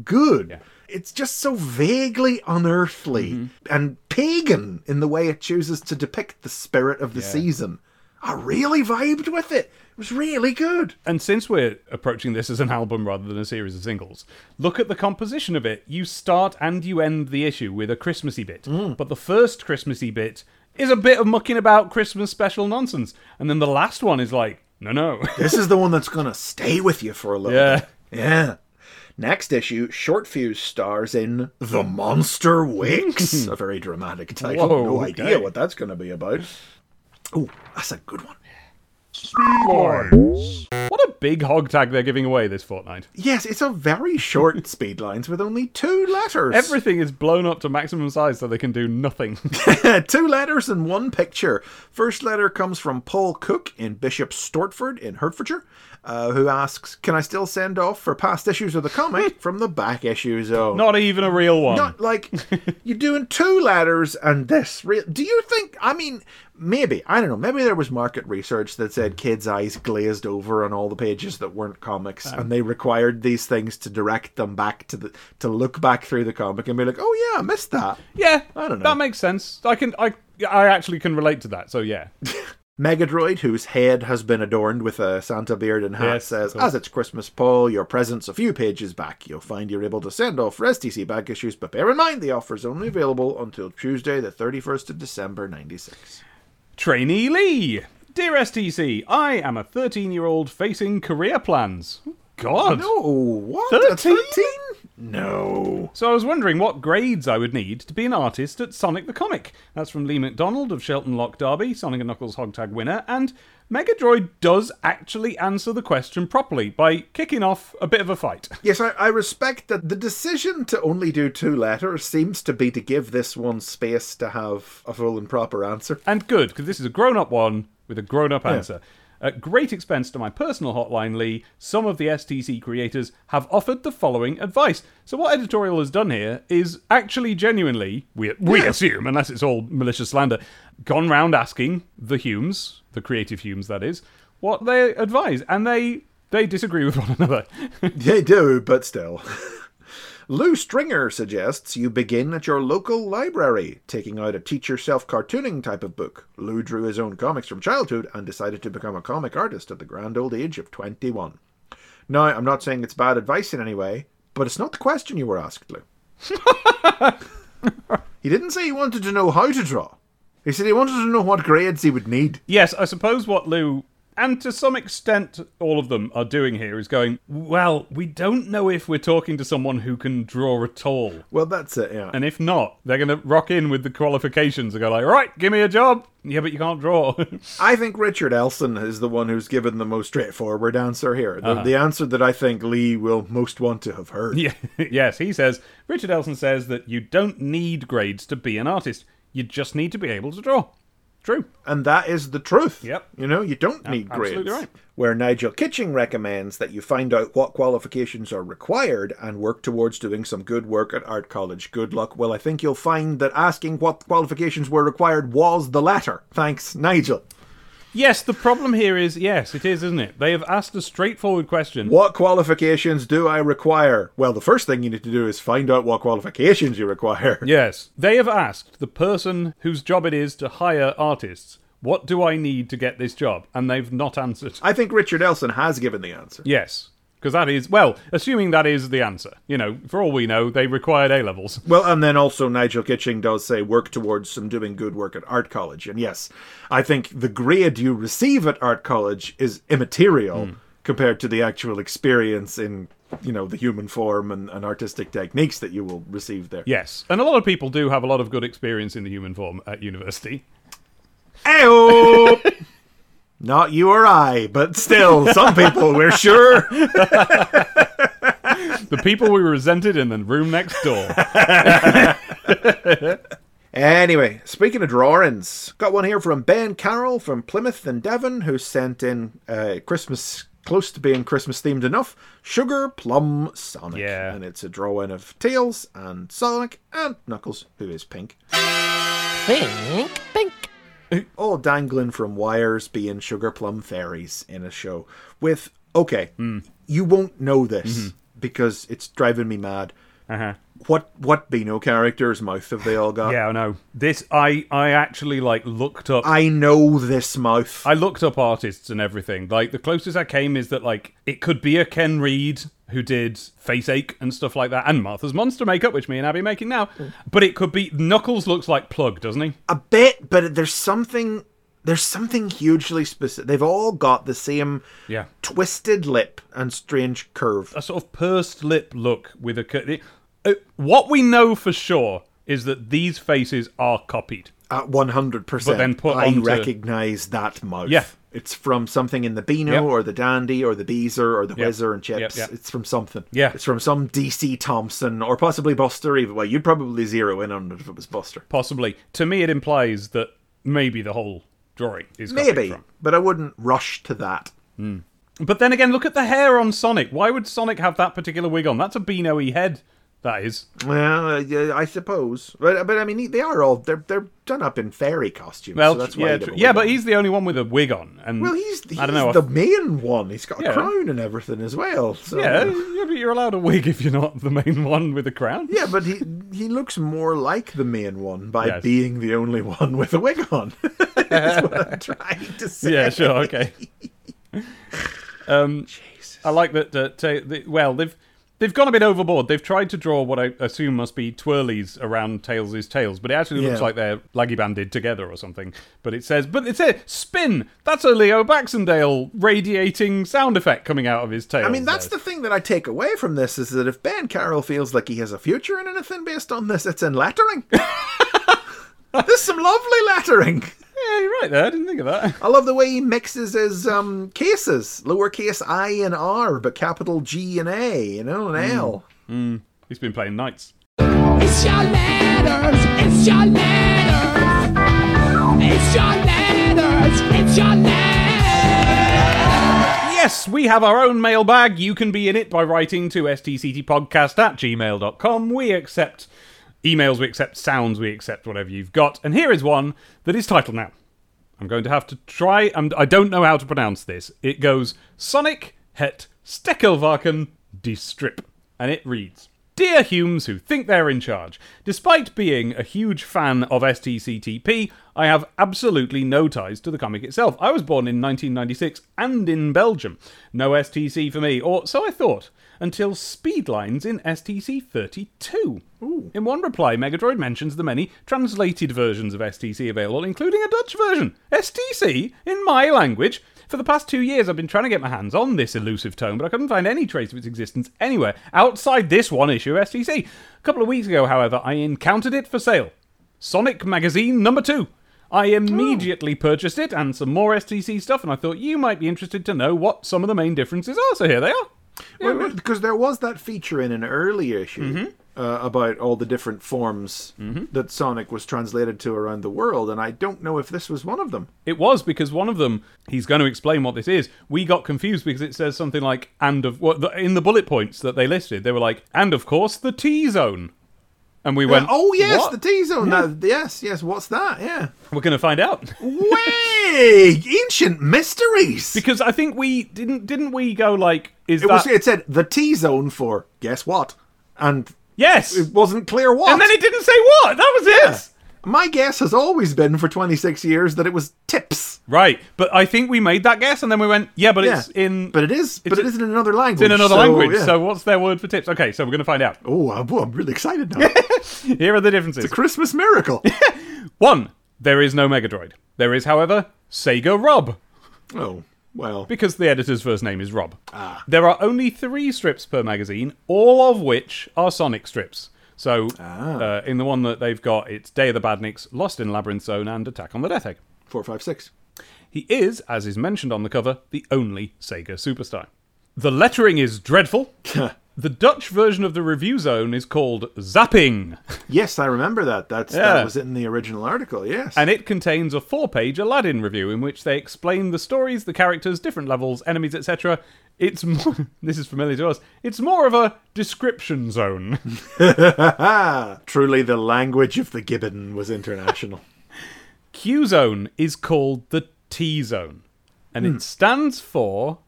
good. It's just so vaguely unearthly Mm-hmm. and pagan in the way it chooses to depict the spirit of the season. I really vibed with it. It was really good. And since we're approaching this as an album rather than a series of singles, look at the composition of it. You start and you end the issue with a Christmassy bit. But the first Christmassy bit is a bit of mucking about Christmas special nonsense. And then the last one is like No, no. This is the one that's gonna stay with you for a little Yeah. bit. Yeah. Next issue, Short Fuse stars in The Monster Wakes. a very dramatic title. Whoa, no okay. idea what that's gonna be about. Oh, that's a good one. Speedlines. What a big hog tag they're giving away this fortnight. Yes, it's a very short speed lines with only two letters. Everything is blown up to maximum size so they can do nothing. Two letters and one picture. First letter comes from Paul Cook in Bishop Stortford in Hertfordshire, uh, who asks, Can I still send off for past issues of the comic from the back issue zone? Not even a real one. Not like you're doing two letters and this. Re- Do you think? I mean, maybe I don't know. Maybe there was market research that said kids' eyes glazed over on all the pages that weren't comics, and they required these things to direct them back to the to look back through the comic and be like, "Oh yeah, I missed that." yeah, I don't know. That makes sense. I can. I. I actually can relate to that. So yeah. Megadroid, whose head has been adorned with a Santa beard and hat, Yes, says. As it's Christmas, Paul, your present's a few pages back. You'll find you're able to send off for STC back issues, but bear in mind the offer's only available until Tuesday, the 31st of December, 96. Trainee Lee. Dear STC, I am a 13 year old facing career plans. God. No, what? 13? A 13? No. So I was wondering what grades I would need to be an artist at Sonic the Comic. That's from Lee McDonald of Shelton Lock Derby, Sonic and Knuckles Hogtag winner, and Megadroid does actually answer the question properly by kicking off a bit of a fight. Yes, I, I respect that the decision to only do two letters seems to be to give this one space to have a full and proper answer. And good, because this is a grown up one with a grown up answer. At great expense to my personal hotline, Lee, some of the STC creators have offered the following advice. So, what editorial has done here is actually genuinely, we, we assume, unless it's all malicious slander, gone round asking the Humes, the creative Humes that is, what they advise. And they, they disagree with one another. They do, but still. Lew Stringer suggests you begin at your local library, taking out a teach yourself cartooning type of book. Lew drew his own comics from childhood and decided to become a comic artist at the grand old age of 21. Now, I'm not saying it's bad advice in any way, but it's not the question you were asked, Lew. he didn't say he wanted to know how to draw. He said he wanted to know what grades he would need. Yes, I suppose what Lew, and to some extent all of them, are doing here is going, well, we don't know if we're talking to someone who can draw at all. Well, that's it, yeah. And if not, they're going to rock in with the qualifications and go like, right, give me a job. Yeah, but you can't draw. I think Richard Elson is the one who's given the most straightforward answer here. The, uh-huh. the answer that I think Lee will most want to have heard. yeah, yes, he says, Richard Elson says that you don't need grades to be an artist. You just need to be able to draw. True. And that is the truth. Yep. You know, you don't need absolutely grades. right. Where Nigel Kitching recommends that you find out what qualifications are required and work towards doing some good work at art college. Good luck. Well, I think you'll find that asking what qualifications were required was the latter. Thanks, Nigel. Yes, the problem here is, yes, it is, isn't it? They have asked a straightforward question. What qualifications do I require? Well, the first thing you need to do is find out what qualifications you require. Yes, they have asked the person whose job it is to hire artists, what do I need to get this job? And they've not answered. I think Richard Elson has given the answer. Yes, because that is, well, assuming that is the answer. You know, for all we know, they required A levels. Well, and then also Nigel Kitching does say work towards some doing good work at art college. And yes, I think the grade you receive at art college is immaterial hmm. compared to the actual experience in, you know, the human form and, and artistic techniques that you will receive there. Yes, and a lot of people do have a lot of good experience in the human form at university. Ayo! Not you or I, but still, some people, we're sure. The people we resented in the room next door. Anyway, speaking of drawings, got one here from Ben Carroll from Plymouth and Devon, who sent in uh, Christmas, close to being Christmas themed enough, Sugar Plum Sonic. Yeah. And it's a drawing of Tails and Sonic and Knuckles, who is pink. Pink, pink. All dangling from wires being Sugar Plum Fairies in a show. With, okay, Hmm. you won't know this Mm-hmm. because it's driving me mad. Uh-huh. What what Beano characters' mouth have they all got? Yeah, I know. This I I actually like looked up I know this mouth. I looked up artists and everything. Like the closest I came is that like it could be a Ken Reid who did Face Ache and stuff like that, and Martha's Monster makeup, which me and Abby are making now. But it could be Knuckles looks like Plug, doesn't he? A bit, but there's something There's something hugely specific. They've all got the same Yeah. twisted lip and strange curve. a sort of pursed lip look with a. cur- Uh, what we know for sure is that these faces are copied. At 100%. But then put I onto- recognize that mouth. Yeah. It's from something in the Beano Yep. or the Dandy or the Beezer or the Yep. Whizzer and Chips. yep. It's from something. Yeah. It's from some DC Thomson or possibly Buster. Even well, you'd probably zero in on it if it was Buster. Possibly. To me, it implies that maybe the whole drawing is Maybe, but I wouldn't rush to that. Hmm. But then again, look at the hair on Sonic. Why would Sonic have that particular wig on? That's a Beano-y head. That is. Well, uh, yeah, I suppose, but but I mean, they are all they're they're done up in fairy costumes. Well, so that's yeah, he'd have tr- a yeah, but on. he's the only one with a wig on. And well, he's, he's I don't know. the main one. He's got a Yeah. crown and everything as well. So. yeah, yeah, but you're allowed a wig if you're not the main one with a crown. Yeah, but he he looks more like the main one by Yes. being the only one with a wig on. That's what I'm trying to say. Yeah, sure, okay. Um, I like that. Uh, ta the, well, they've they've gone a bit overboard. They've tried to draw what I assume must be twirlies around Tails' tails, but it actually looks Yeah. like they're laggy banded together or something. But it says, but it says spin. That's a Leo Baxendale radiating sound effect coming out of his tail. I mean, that's the thing that I take away from this is that if Ben Carroll feels like he has a future in anything based on this, it's in lettering. There's some lovely lettering. Yeah, you're right there. I didn't think of that. I love the way he mixes his um, cases, lowercase i and r, but capital G and A, you know, and L. He's been playing knights. It's your letters, it's your letters. It's your letters, it's your letters. Yes, we have our own mailbag. You can be in it by writing to stctpodcast at gmail.com. We accept emails, we accept sounds, we accept whatever you've got. And here is one that is titled now. I'm going to have to try, and I don't know how to pronounce this. It goes Sonic het Stekelvarken die Strip. And it reads Dear Humes who think they're in charge, despite being a huge fan of STCTP, I have absolutely no ties to the comic itself. I was born in 1996 and in Belgium. No STC for me, or so I thought, until Speedlines in STC 32. In one reply, Megadroid mentions the many translated versions of STC available, including a Dutch version. STC? In my language? For the past two years, I've been trying to get my hands on this elusive tome, but I couldn't find any trace of its existence anywhere outside this one issue of STC. A couple of weeks ago, however, I encountered it for sale. Sonic Magazine number two. I oh. immediately purchased it and some more STC stuff, and I thought you might be interested to know what some of the main differences are. So here they are. Well, well, because there was that feature in an early issue Mm-hmm. uh, about all the different forms that Sonic was translated to around the world, and I don't know if this was one of them. It was because one of them, he's going to explain what this is. We got confused because it says something like, and of what the, in the bullet points that they listed, they were like, and of course the T zone. And we went, oh yes, "What?" the T zone. Now, yes, yes. What's that? Yeah. We're going to find out Way ancient mysteries. because I think we didn't didn't we go like, is it that was. It said the T zone for guess what, and yes? it wasn't clear what. and then it didn't say what. That was it. My guess has always been for 26 years that it was tips. Right, but I think we made that guess, and then we went, yeah, but it's in, But it is. But it is in another language. it's in another so, language. yeah. So what's their word for tips? Okay, so we're going to find out. oh, I'm, oh, I'm really excited now. Here are the differences. It's a Christmas miracle. One, there is no Megadroid. There is, however, Sega Rob. oh well. because the editor's first name is Rob. There are only three strips per magazine, all of which are Sonic strips. So, uh, in the one that they've got, it's Day of the Badniks, Lost in Labyrinth Zone, and Attack on the Death Egg. Four, five, six. He is, as is mentioned on the cover, the only Sega superstar. The lettering is dreadful. the Dutch version of the review zone is called Zapping, Yes, I remember that. That's Yeah. that was in the original article. Yes. and it contains a four page Aladdin review in which they explain the stories, the characters, different levels, enemies, etc. It's more, this is familiar to us. It's more of a description zone. Truly, the language of the gibbon was international. Q zone is called the T zone, and it hmm. stands for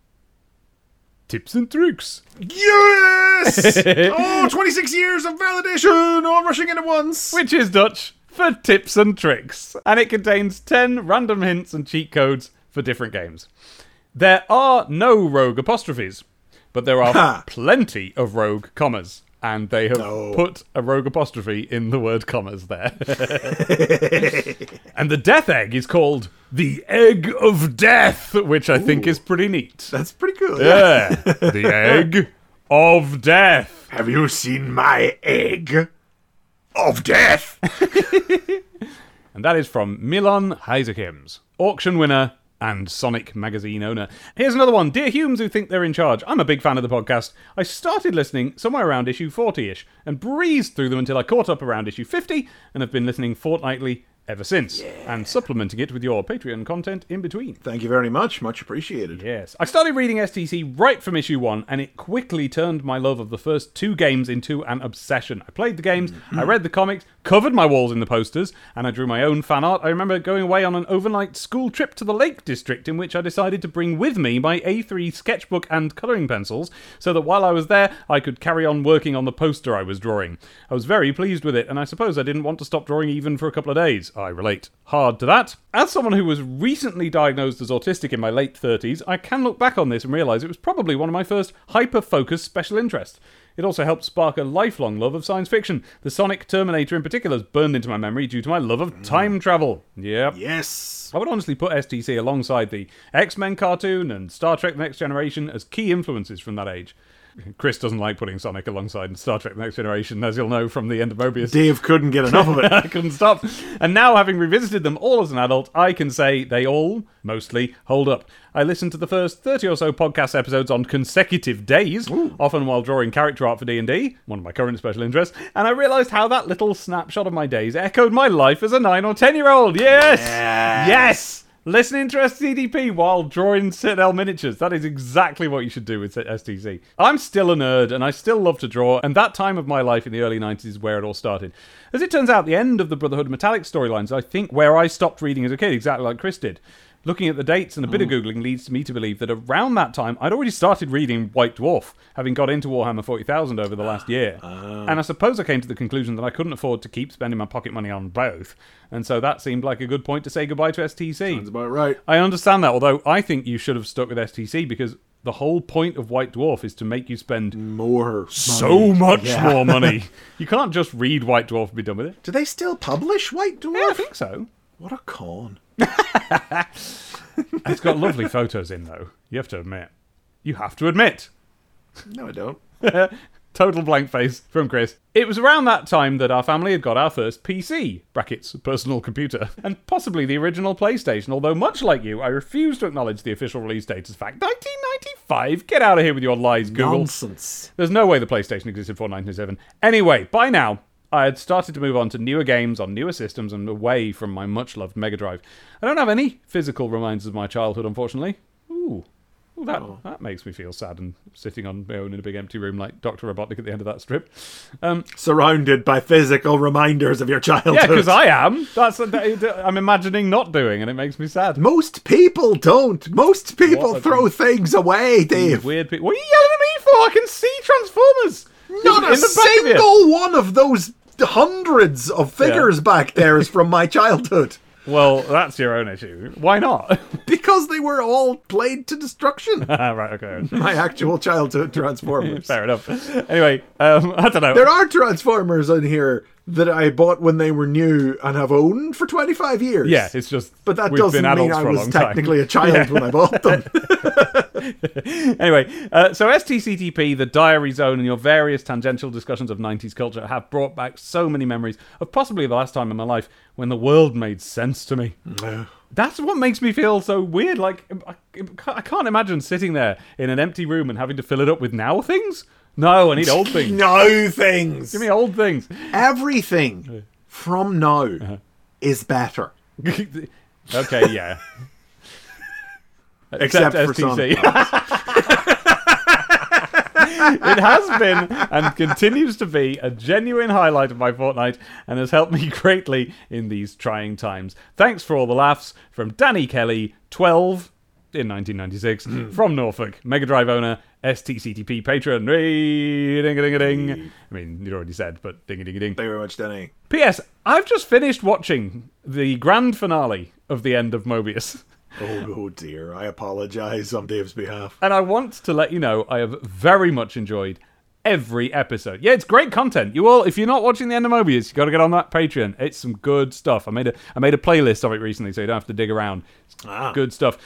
tips and tricks. yes. oh, 26 years of validation, all rushing in at once. which is Dutch for tips and tricks, and it contains 10 random hints and cheat codes for different games. There are no rogue apostrophes, but there are plenty of rogue commas. And they have No. put a rogue apostrophe in the word commas there. and the death egg is called the Egg of Death, which I think is pretty neat. That's pretty cool. Yeah, the Egg of Death. Have you seen my egg of death? And that is from Milan Heisekims, auction winner and Sonic magazine owner. Here's another one. Dear Humes who think they're in charge, I'm a big fan of the podcast. I started listening somewhere around issue 40 ish and breezed through them until I caught up around issue 50 and have been listening fortnightly ever since and supplementing it with your Patreon content in between. Thank you very much. Much appreciated. Yes. I started reading STC right from issue one, and it quickly turned my love of the first two games into an obsession. I played the games, mm-hmm. I read the comics, covered my walls in the posters, and I drew my own fan art. I remember going away on an overnight school trip to the Lake District, in which I decided to bring with me my A3 sketchbook and colouring pencils, so that while I was there, I could carry on working on the poster I was drawing. I was very pleased with it, and I suppose I didn't want to stop drawing even for a couple of days. I relate hard to that. As someone who was recently diagnosed as autistic in my late 30s, I can look back on this and realise it was probably one of my first hyper focused special interests. It also helped spark a lifelong love of science fiction. The Sonic Terminator in particular has burned into my memory due to my love of time mm. travel. Yep. Yes. I would honestly put STC alongside the X Men cartoon and Star Trek The Next Generation as key influences from that age. Chris doesn't like putting Sonic alongside Star Trek The Next Generation, as you'll know from the end of Mobius. Dave couldn't get enough of it. I couldn't stop. And now, having revisited them all as an adult, I can say they all, mostly, hold up. I listened to the first 30 or so podcast episodes on consecutive days, often while drawing character art for D&D, one of my current special interests, and I realised how that little snapshot of my days echoed my life as a 9 or 10 year old. Yes! Yes! Listening to STCTP while drawing Citadel miniatures. That is exactly what you should do with STC. I'm still a nerd and I still love to draw, and that time of my life in the early 90s is where it all started. As it turns out, the end of the Brotherhood of Metallix storylines, I think, where I stopped reading as a kid, exactly like Chris did. Looking at the dates and a bit of mm. Googling leads me to believe that around that time, I'd already started reading White Dwarf, having got into Warhammer 40,000 over the last ah, year. Ah. And I suppose I came to the conclusion that I couldn't afford to keep spending my pocket money on both. And so that seemed like a good point to say goodbye to STC. That's about right. I understand that, although I think you should have stuck with STC because the whole point of White Dwarf is to make you spend More. so much Yeah. more money. you can't just read White Dwarf and be done with it. Do they still publish White Dwarf? Yeah, I think so. What a con. It's got lovely photos in, though. You have to admit. You have to admit. No, I don't. Total blank face from Chris. It was around that time that our family had got our first PC, brackets, personal computer, and possibly the original PlayStation, although much like you, I refuse to acknowledge the official release date as fact. 1995? Get out of here with your lies, Google. Nonsense. There's no way the PlayStation existed before 1997. Anyway, by now, I had started to move on to newer games on newer systems and away from my much loved Mega Drive. I don't have any physical reminders of my childhood, unfortunately. Ooh. Ooh, that, that makes me feel sad and sitting on my own in a big empty room like Dr. Robotnik at the end of that strip. Um, Surrounded by physical reminders of your childhood. yeah, because I am. That's that, I'm imagining not doing, and it makes me sad. Most people don't. Most people What throw things away, Dave. Weird people. What are you yelling at me for? I can see Transformers. Not in a the back of you. single one of those hundreds of figures back there is from my childhood. Well, that's your own issue. Why not? Because they were all played to destruction. right, okay. my actual childhood Transformers. Fair enough. Anyway, um, I don't know. There are Transformers in here that I bought when they were new and have owned for 25 years. yeah, it's just. But that doesn't been mean I was long time. technically a child when I bought them. anyway, uh, so STCTP, the Diary Zone, and your various tangential discussions of 90s culture have brought back so many memories of possibly the last time in my life when the world made sense to me. That's what makes me feel so weird. Like, I, I can't imagine sitting there in an empty room and having to fill it up with now things. No, I need old things. no things. Give me old things. Everything from now Uh-huh. is better. okay, yeah. Except for STC. it has been and continues to be a genuine highlight of my fortnight and has helped me greatly in these trying times. Thanks for all the laughs from Danny Kelly, 12 in 1996, hmm. from Norfolk, Mega Drive owner, STCTP patron. Ding a ding a ding. I mean, you already said, but ding a ding a ding. Thank you very much, Danny. P.S. I've just finished watching the grand finale of the end of Mobius. Oh, oh dear. I apologize on Dave's behalf. And I want to let you know I have very much enjoyed every episode. Yeah, it's great content. You all, if you're not watching the end of Mobius, you got to get on that Patreon. It's some good stuff. I made a I made a playlist of it recently, so you don't have to dig around. It's ah. good stuff.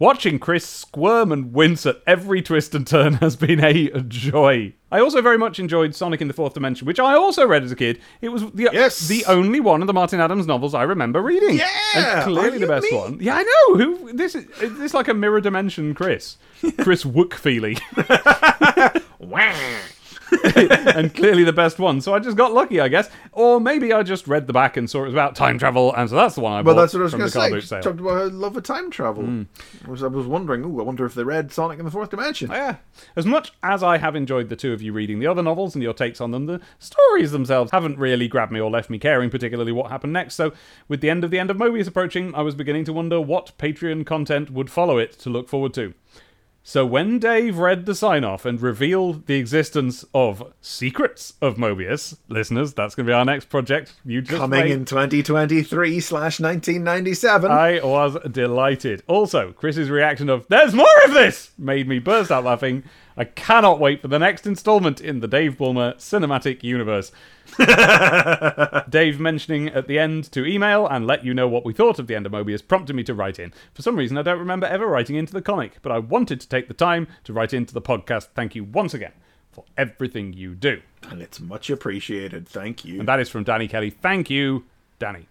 Watching Chris squirm and wince at every twist and turn has been a joy. I also very much enjoyed Sonic in the Fourth Dimension, which I also read as a kid. It was the, Yes. the only one of the Martin Adams novels I remember reading. Yeah! and clearly the best me? one. Yeah, I know. Who this is? Is this like a mirror dimension, Chris? Chris Wookfeely. and clearly the best one. So I just got lucky, I guess. Or maybe I just read the back and saw it was about time travel, and so that's the one I Well, bought that's what I was going to say. sale. Talked about her love of time travel. Hmm. I, was, I was wondering, ooh, I wonder if they read Sonic in the Fourth Dimension. Oh, yeah. As much as I have enjoyed the two of you reading the other novels and your takes on them, the stories themselves haven't really grabbed me or left me caring particularly what happened next. So, with the end of the end of Mobius approaching, I was beginning to wonder what Patreon content would follow it to look forward to. So when Dave read the sign off and revealed the existence of Secrets of Mobius, listeners, that's going to be our next project. You just Coming wait. in 2023 slash 1997. I was delighted. Also, Chris's reaction of "There's more of this" made me burst out laughing. I cannot wait for the next installment in the Dave Bulmer cinematic universe. Dave mentioning at the end to email and let you know what we thought of the end of Mobius prompted me to write in. For some reason, I don't remember ever writing into the comic, but I wanted to take the time to write into the podcast. Thank you once again for everything you do. and it's much appreciated. Thank you. And that is from Danny Kelly. Thank you, Danny.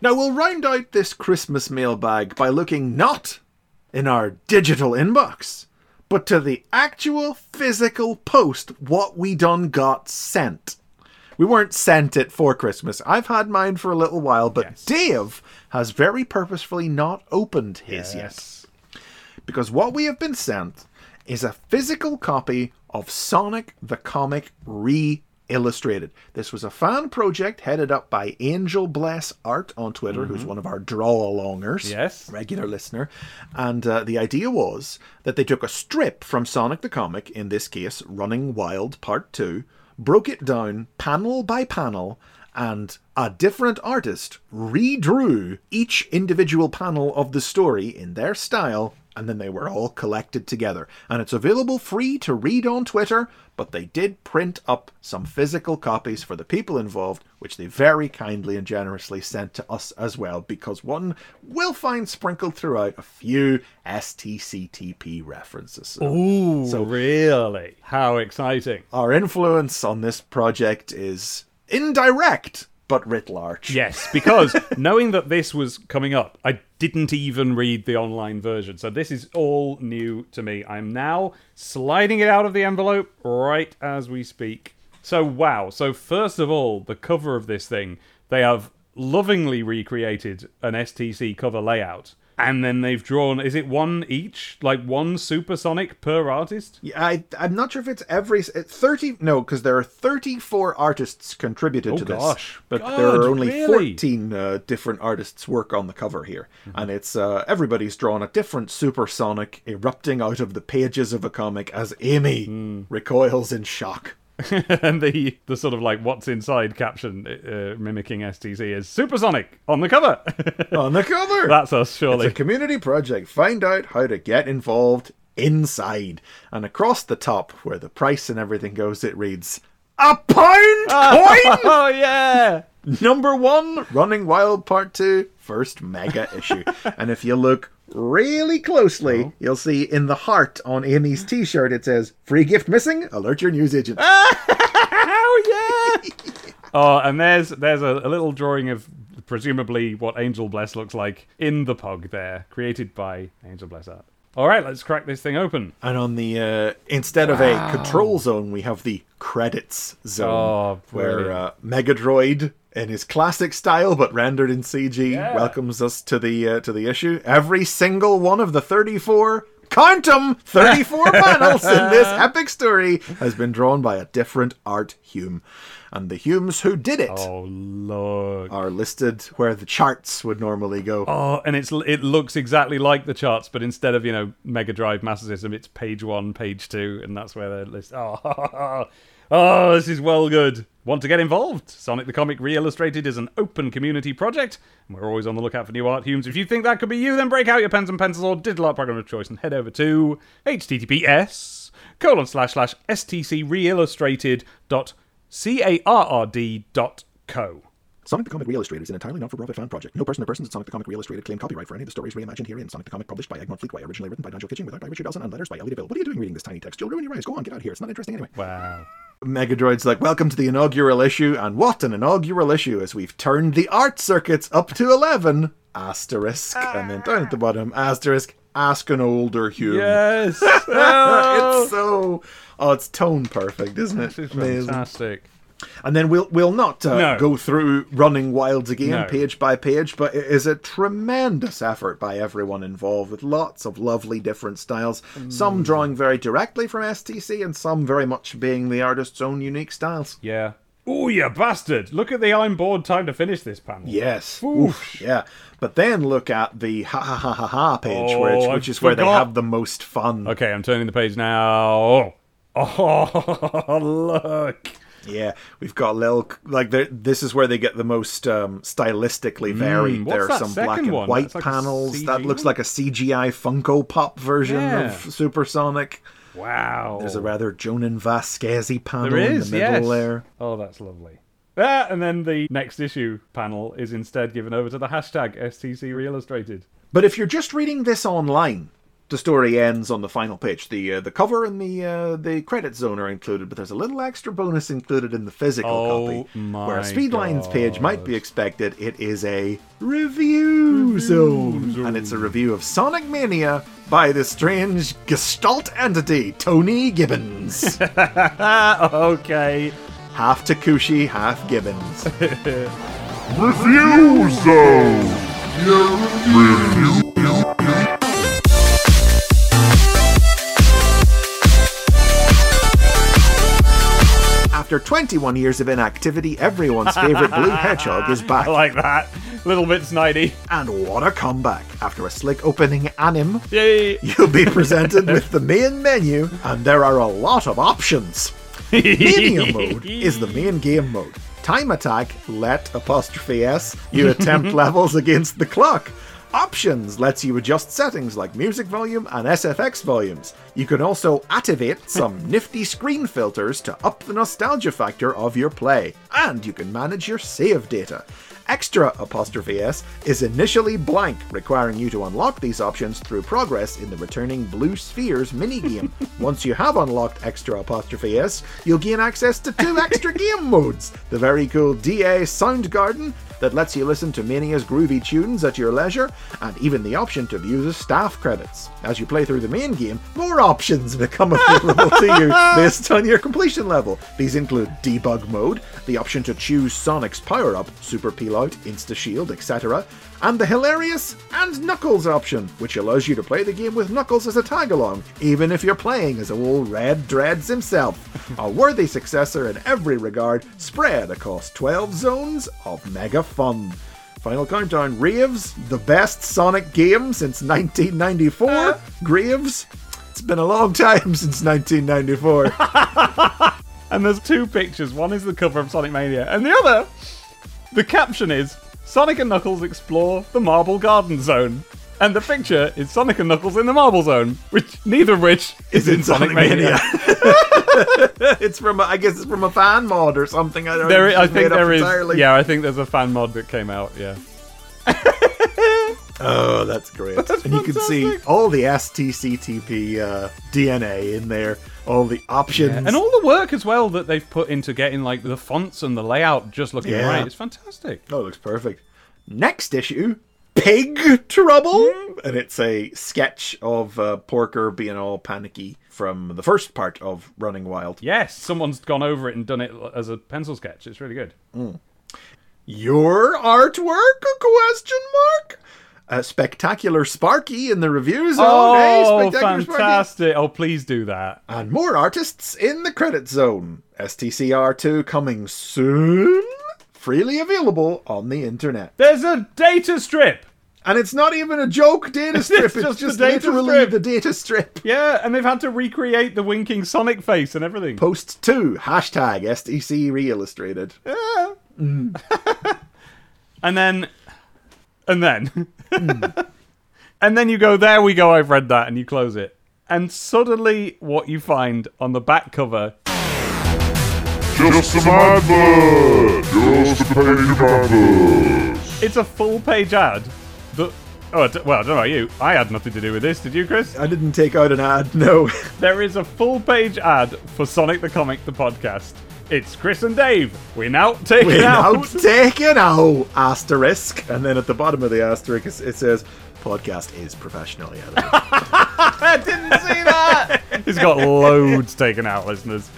Now we'll round out this Christmas mailbag by looking not in our digital inbox, but to the actual physical post what we done got sent. We weren't sent it for Christmas. I've had mine for a little while, but Dave has very purposefully not opened his yet. Because what we have been sent is a physical copy of Sonic the Comic Re Illustrated. This was a fan project headed up by Angel Bless Art on Twitter, who's one of our draw alongers, Yes. regular listener. And uh, the idea was that they took a strip from Sonic the Comic, in this case, Running Wild Part 2, broke it down panel by panel, and a different artist redrew each individual panel of the story in their style, and then they were all collected together. And it's available free to read on Twitter, but they did print up some physical copies for the people involved, which they very kindly and generously sent to us as well, because one will find sprinkled throughout a few STCTP references. Ooh, So- really? How exciting! Our influence on this project is indirect, but writ large. Yes, because knowing that this was coming up, I didn't even read the online version. So this is all new to me. I'm now sliding it out of the envelope right as we speak. So, wow. So, first of all, the cover of this thing, they have lovingly recreated an STC cover layout. And then they've drawn, is it one each? Like one supersonic per artist? Yeah, I, I'm not sure if it's every it's 30 no because there are 34 artists contributed Oh, to this Oh gosh. but there are only really? 14 uh, different artists work on the cover here Mm-hmm. and it's uh, everybody's drawn a different supersonic erupting out of the pages of a comic as Amy Hmm. recoils in shock and the the sort of like what's inside caption uh, mimicking STC is supersonic on the cover. on the cover That's us, surely. It's a community project. Find out how to get involved inside. And across the top, where the price and everything goes, it reads A pound coin! oh yeah. Number one, Running Wild Part Two, first mega issue. and if you look really closely, Oh. you'll see in the heart on Amy's t shirt it says, Free gift missing? Alert your news agent. Oh yeah. oh, and there's there's a, a little drawing of presumably what Angel Bless looks like in the pug there, created by Angel Bless Art. All right, let's crack this thing open. And on the, uh, instead of a control zone, we have the credits zone. Oh, where uh, Megadroid, in his classic style but rendered in CG, Yeah. welcomes us to the uh, to the issue. Every single one of the 34 count 'em 34 panels in this epic story has been drawn by a different art Hume. And the Humes who did it Oh look. are listed where the charts would normally go. Oh, and it's it looks exactly like the charts, but instead of you know Mega Drive Master System, it's page one, page two, and that's where they're listed. Oh, oh, this is well good. Want to get involved? Sonic the Comic Re-Illustrated is an open community project, and we're always on the lookout for new art humes. If you think that could be you, then break out your pens and pencils or digital art program of choice and head over to https colon slash slash stc reillustrated dot c-a-r-r-d dot co. Sonic the Comic Reillustrated is an entirely non-for-profit fan project. No person or persons at Sonic the Comic Reillustrated claim copyright for any of the stories reimagined herein. Sonic the Comic published by Egmont Fleetway, originally written by Nigel Kitching, with art by Richard Elson, and letters by Ellie de Ville. What are you doing reading this tiny text? You'll ruin your eyes. Go on, get out of here. It's not interesting anyway. Wow. Megadroid's like, welcome to the inaugural issue, and what an inaugural issue as we've turned the art circuits up to 11. Asterisk. And then down at the bottom, asterisk, ask an older human. Yes. it's so. Oh, it's tone perfect, isn't it? This is Amazing. And then we'll we'll not uh, No. go through Running Wilds again, No. page by page, but it is a tremendous effort by everyone involved with lots of lovely different styles. Mm. Some drawing very directly from STC, and some very much being the artist's own unique styles. Yeah. Oh, you bastard! Look at the I'm bored time to finish this panel. Yes. Oof. Yeah. But then look at the ha ha ha ha ha page, Oh, which, which is where they have the most fun. Okay, I'm turning the page now. Oh, look. Yeah, we've got a little like this is where they get the most um, stylistically varied. Mm, there are some black and one? white like panels. That looks like a CGI Funko Pop version Yeah. of Supersonic. Wow. There's a rather Jhonen Vasquez panel in the middle yes. there. Oh, that's lovely. Ah, and then the next issue panel is instead given over to the hashtag STC Reillustrated. But if you're just reading this online, the story ends on the final page. The uh, the cover and the uh, the credit zone are included, but there's a little extra bonus included in the physical Oh copy. where a Speedlines page might be expected, it is a review zone, and it's a review of Sonic Mania by the strange Gestalt entity Tony Gibbons, okay. half Takoushi, half Gibbons. Review Zone! Review. After 21 years of inactivity, everyone's favorite blue hedgehog is back. I like that. Little bit snidey. And what a comeback! After a slick opening anim, Yay. you'll be presented with the main menu, and there are a lot of options. Mania mode is the main game mode. Time attack, let apostrophe s, you attempt levels against the clock. Options lets you adjust settings like music volume and SFX volumes. You can also activate some nifty screen filters to up the nostalgia factor of your play. And you can manage your save data. Extra apostrophe s is initially blank, requiring you to unlock these options through progress in the returning Blue Spheres minigame. Once you have unlocked extra apostrophe s, you'll gain access to two extra game modes the very cool DA Sound Garden that lets you listen to Mania's groovy tunes at your leisure, and even the option to view the staff credits. As you play through the main game, more options become available to you based on your completion level. These include debug mode, the option to choose Sonic's power up, super peel out, insta shield, etc., and the hilarious and Knuckles option, which allows you to play the game with Knuckles as a tag along, even if you're playing as old Red Dreads himself. A worthy successor in every regard, spread across 12 zones of mega fun. Final countdown Raves, the best Sonic game since 1994. Uh. Graves, it's been a long time since 1994. And there's two pictures. One is the cover of Sonic Mania, and the other, the caption is Sonic and Knuckles explore the Marble Garden Zone. And the picture is Sonic and Knuckles in the Marble Zone, which neither of which is, in Sonic, Mania. it's from, a, I guess it's from a fan mod or something. I don't There, it's I think there is. entirely. Yeah, I think there's a fan mod that came out. Yeah. Oh, that's great. and you can see all the STCTP uh, DNA in there, all the options. And all the work as well that they've put into getting like the fonts and the layout just looking Yeah. right. It's fantastic. Oh, it looks perfect. Next issue, Pig Trouble, and it's a sketch of uh, Porker being all panicky from the first part of Running Wild. Yes, someone's gone over it and done it as a pencil sketch. It's really good. Your artwork? Question mark. Uh, spectacular Sparky in the reviews. Oh, hey, Oh, Sparky. fantastic! Oh, please do that. And more artists in the credit zone. STCR2 coming soon. Freely available on the internet. There's a data strip. And it's not even a joke data strip, it's, just just, the data literally strip. the data strip. Yeah, and they've had to recreate the winking Sonic face and everything. Post 2, hashtag STC Reillustrated. Yeah. and then, and then, and then you go, there we go, I've read that, and you close it. and suddenly what you find on the back cover Just some adverts! Just a page of adverts! It's a full page ad that. Oh, well, I don't know about you. I had nothing to do with this. Did you, Chris? I didn't take out an ad, no. There is a full page ad for Sonic the Comic, the podcast. It's Chris and Dave. We're now taking We're out. now taking out asterisk. And then at the bottom of the asterisk, it- it says, podcast is professionally edited. I didn't see that. He's got loads taken out, listeners.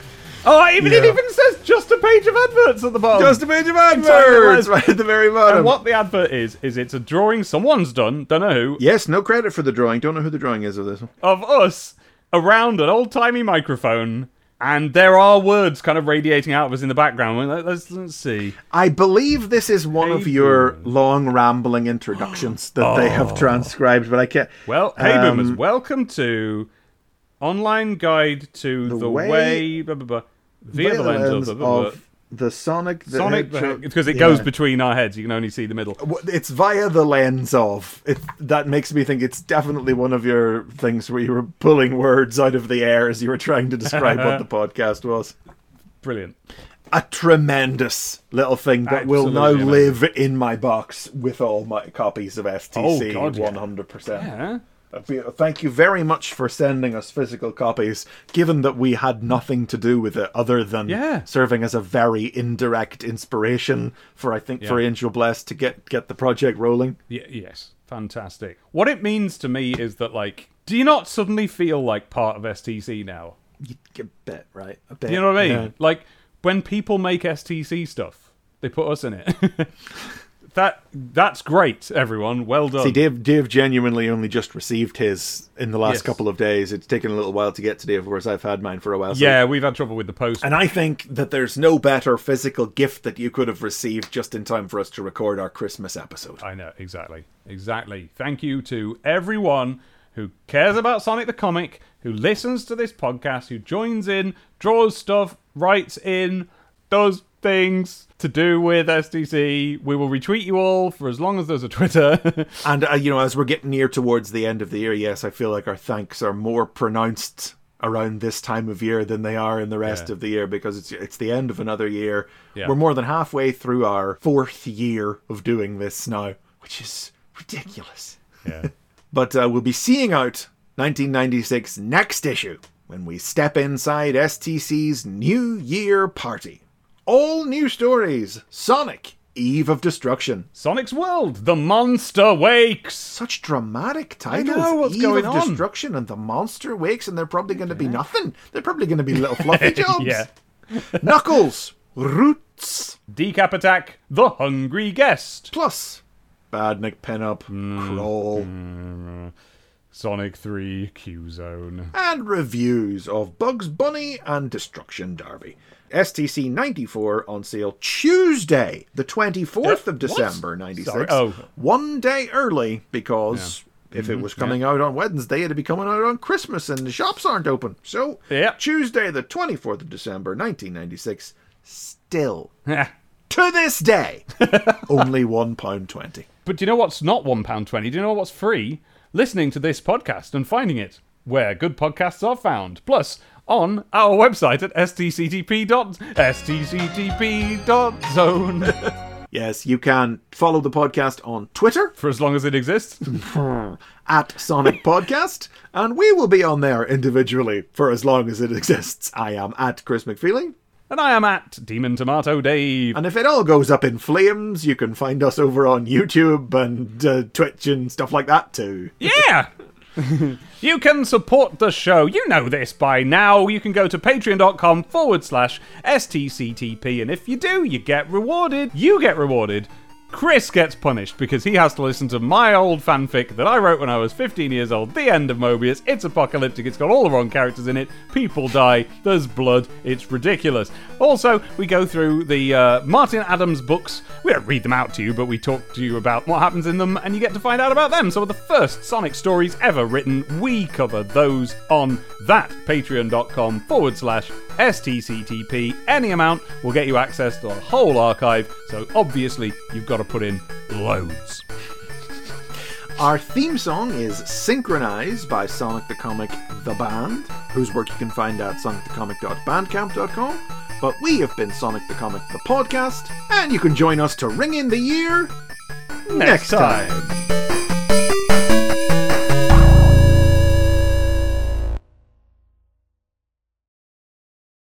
Oh, even it Yeah. even says just a page of adverts at the bottom. Just a page of adverts right at the very bottom. And what the advert is is it's a drawing someone's done, don't know who, Yes, no credit for the drawing. Don't know who the drawing is of this one. of us around an old timey microphone, and there are words kind of radiating out of us in the background. Let- Let's, let's see. I believe this is one of your long rambling introductions that they have transcribed, but I can't. Well, hey Um, boomers, welcome to online guide to the, The way, way- blah, blah, blah, via the lens of, blah, blah, blah. of the Sonic the Sonic Hedgehog- because it yeah. goes between our heads. You can only see the middle. It's via the lens of. It, that makes me think it's definitely one of your things where you were pulling words out of the air as you were trying to describe what the podcast was. Brilliant. A tremendous little thing that will now Absolutely live in my box with all my copies of STC. Oh, God, yeah. One hundred percent. Yeah. Thank you very much for sending us physical copies, given that we had nothing to do with it other than Yeah. serving as a very indirect inspiration for I think for Angel Bless to get get the project rolling. Y- yes. Fantastic. What it means to me is that, like, do you not suddenly feel like part of STC now? A bit, right? A bit. Do you know what I mean? yeah. Like, when people make STC stuff, they put us in it. that That's great, everyone. Well done. See, Dave, Dave genuinely only just received his in the last Yes. couple of days. It's taken a little while to get to Dave, whereas I've had mine for a while. so- yeah, we've had trouble with the post. And I think that there's no better physical gift that you could have received just in time for us to record our Christmas episode. I know, exactly. Exactly. Thank you to everyone who cares about Sonic the Comic, who listens to this podcast, who joins in, draws stuff, writes in, does things to do with STC. We will retweet you all for as long as there's a Twitter. And uh, you know, as we're getting near towards the end of the year, yes, I feel like our thanks are more pronounced around this time of year than they are in the rest Yeah. of the year because it's it's the end of another year. Yeah. We're more than halfway through our fourth year of doing this now, which is ridiculous. yeah. But uh, we'll be seeing out 1996 next issue when we step inside STC's New Year party. All new stories. Sonic, Eve of Destruction. Sonic's World, The Monster Wakes. Such dramatic titles. know, what's Eve going of on? Destruction and the monster wakes, and they're probably going to be nothing. They're probably going to be little fluffy jobs. Yeah. Knuckles, Roots, Decap Attack, The Hungry Guest. plus Badnik Pinup, Hmm. Crawl, Sonic 3, Q Zone. and reviews of Bugs Bunny and Destruction Derby. STC 94 on sale Tuesday, the 24th of December, 96. Oh. One day early because if it mm-hmm. was coming out on Wednesday, it'd be coming out on Christmas and the shops aren't open. So, Yeah. Tuesday, the 24th of December, 1996, still, to this day, only £1.20. But do you know what's not £1.20? Do you know what's free? Listening to this podcast and finding it where good podcasts are found. Plus, on our website at stctp.stctp.zone Yes, you can follow the podcast on Twitter for as long as it exists. at Sonic Podcast, and we will be on there individually for as long as it exists. I am at Chris McFeely, And I am at Demon Tomato Dave. and if it all goes up in flames, you can find us over on YouTube and uh, Twitch and stuff like that too. Yeah! you can support the show. You know this by now. You can go to patreon.com forward slash STCTP, and if you do, you get rewarded. You get rewarded. Chris gets punished because he has to listen to my old fanfic that I wrote when I was 15 years old, The End of Mobius. It's apocalyptic, it's got all the wrong characters in it, people die, there's blood, it's ridiculous. Also, we go through the uh, Martin Adams books. We don't read them out to you, but we talk to you about what happens in them, and you get to find out about them. Some of the first Sonic stories ever written, we cover those on that patreon.com forward slash STCTP. Any amount will get you access to the whole archive, so obviously you've got to put in loads. Our theme song is Synchronized by Sonic the Comic The Band, whose work you can find at sonicthecomic.bandcamp.com. But we have been Sonic the Comic the podcast, and you can join us to ring in the year next, time.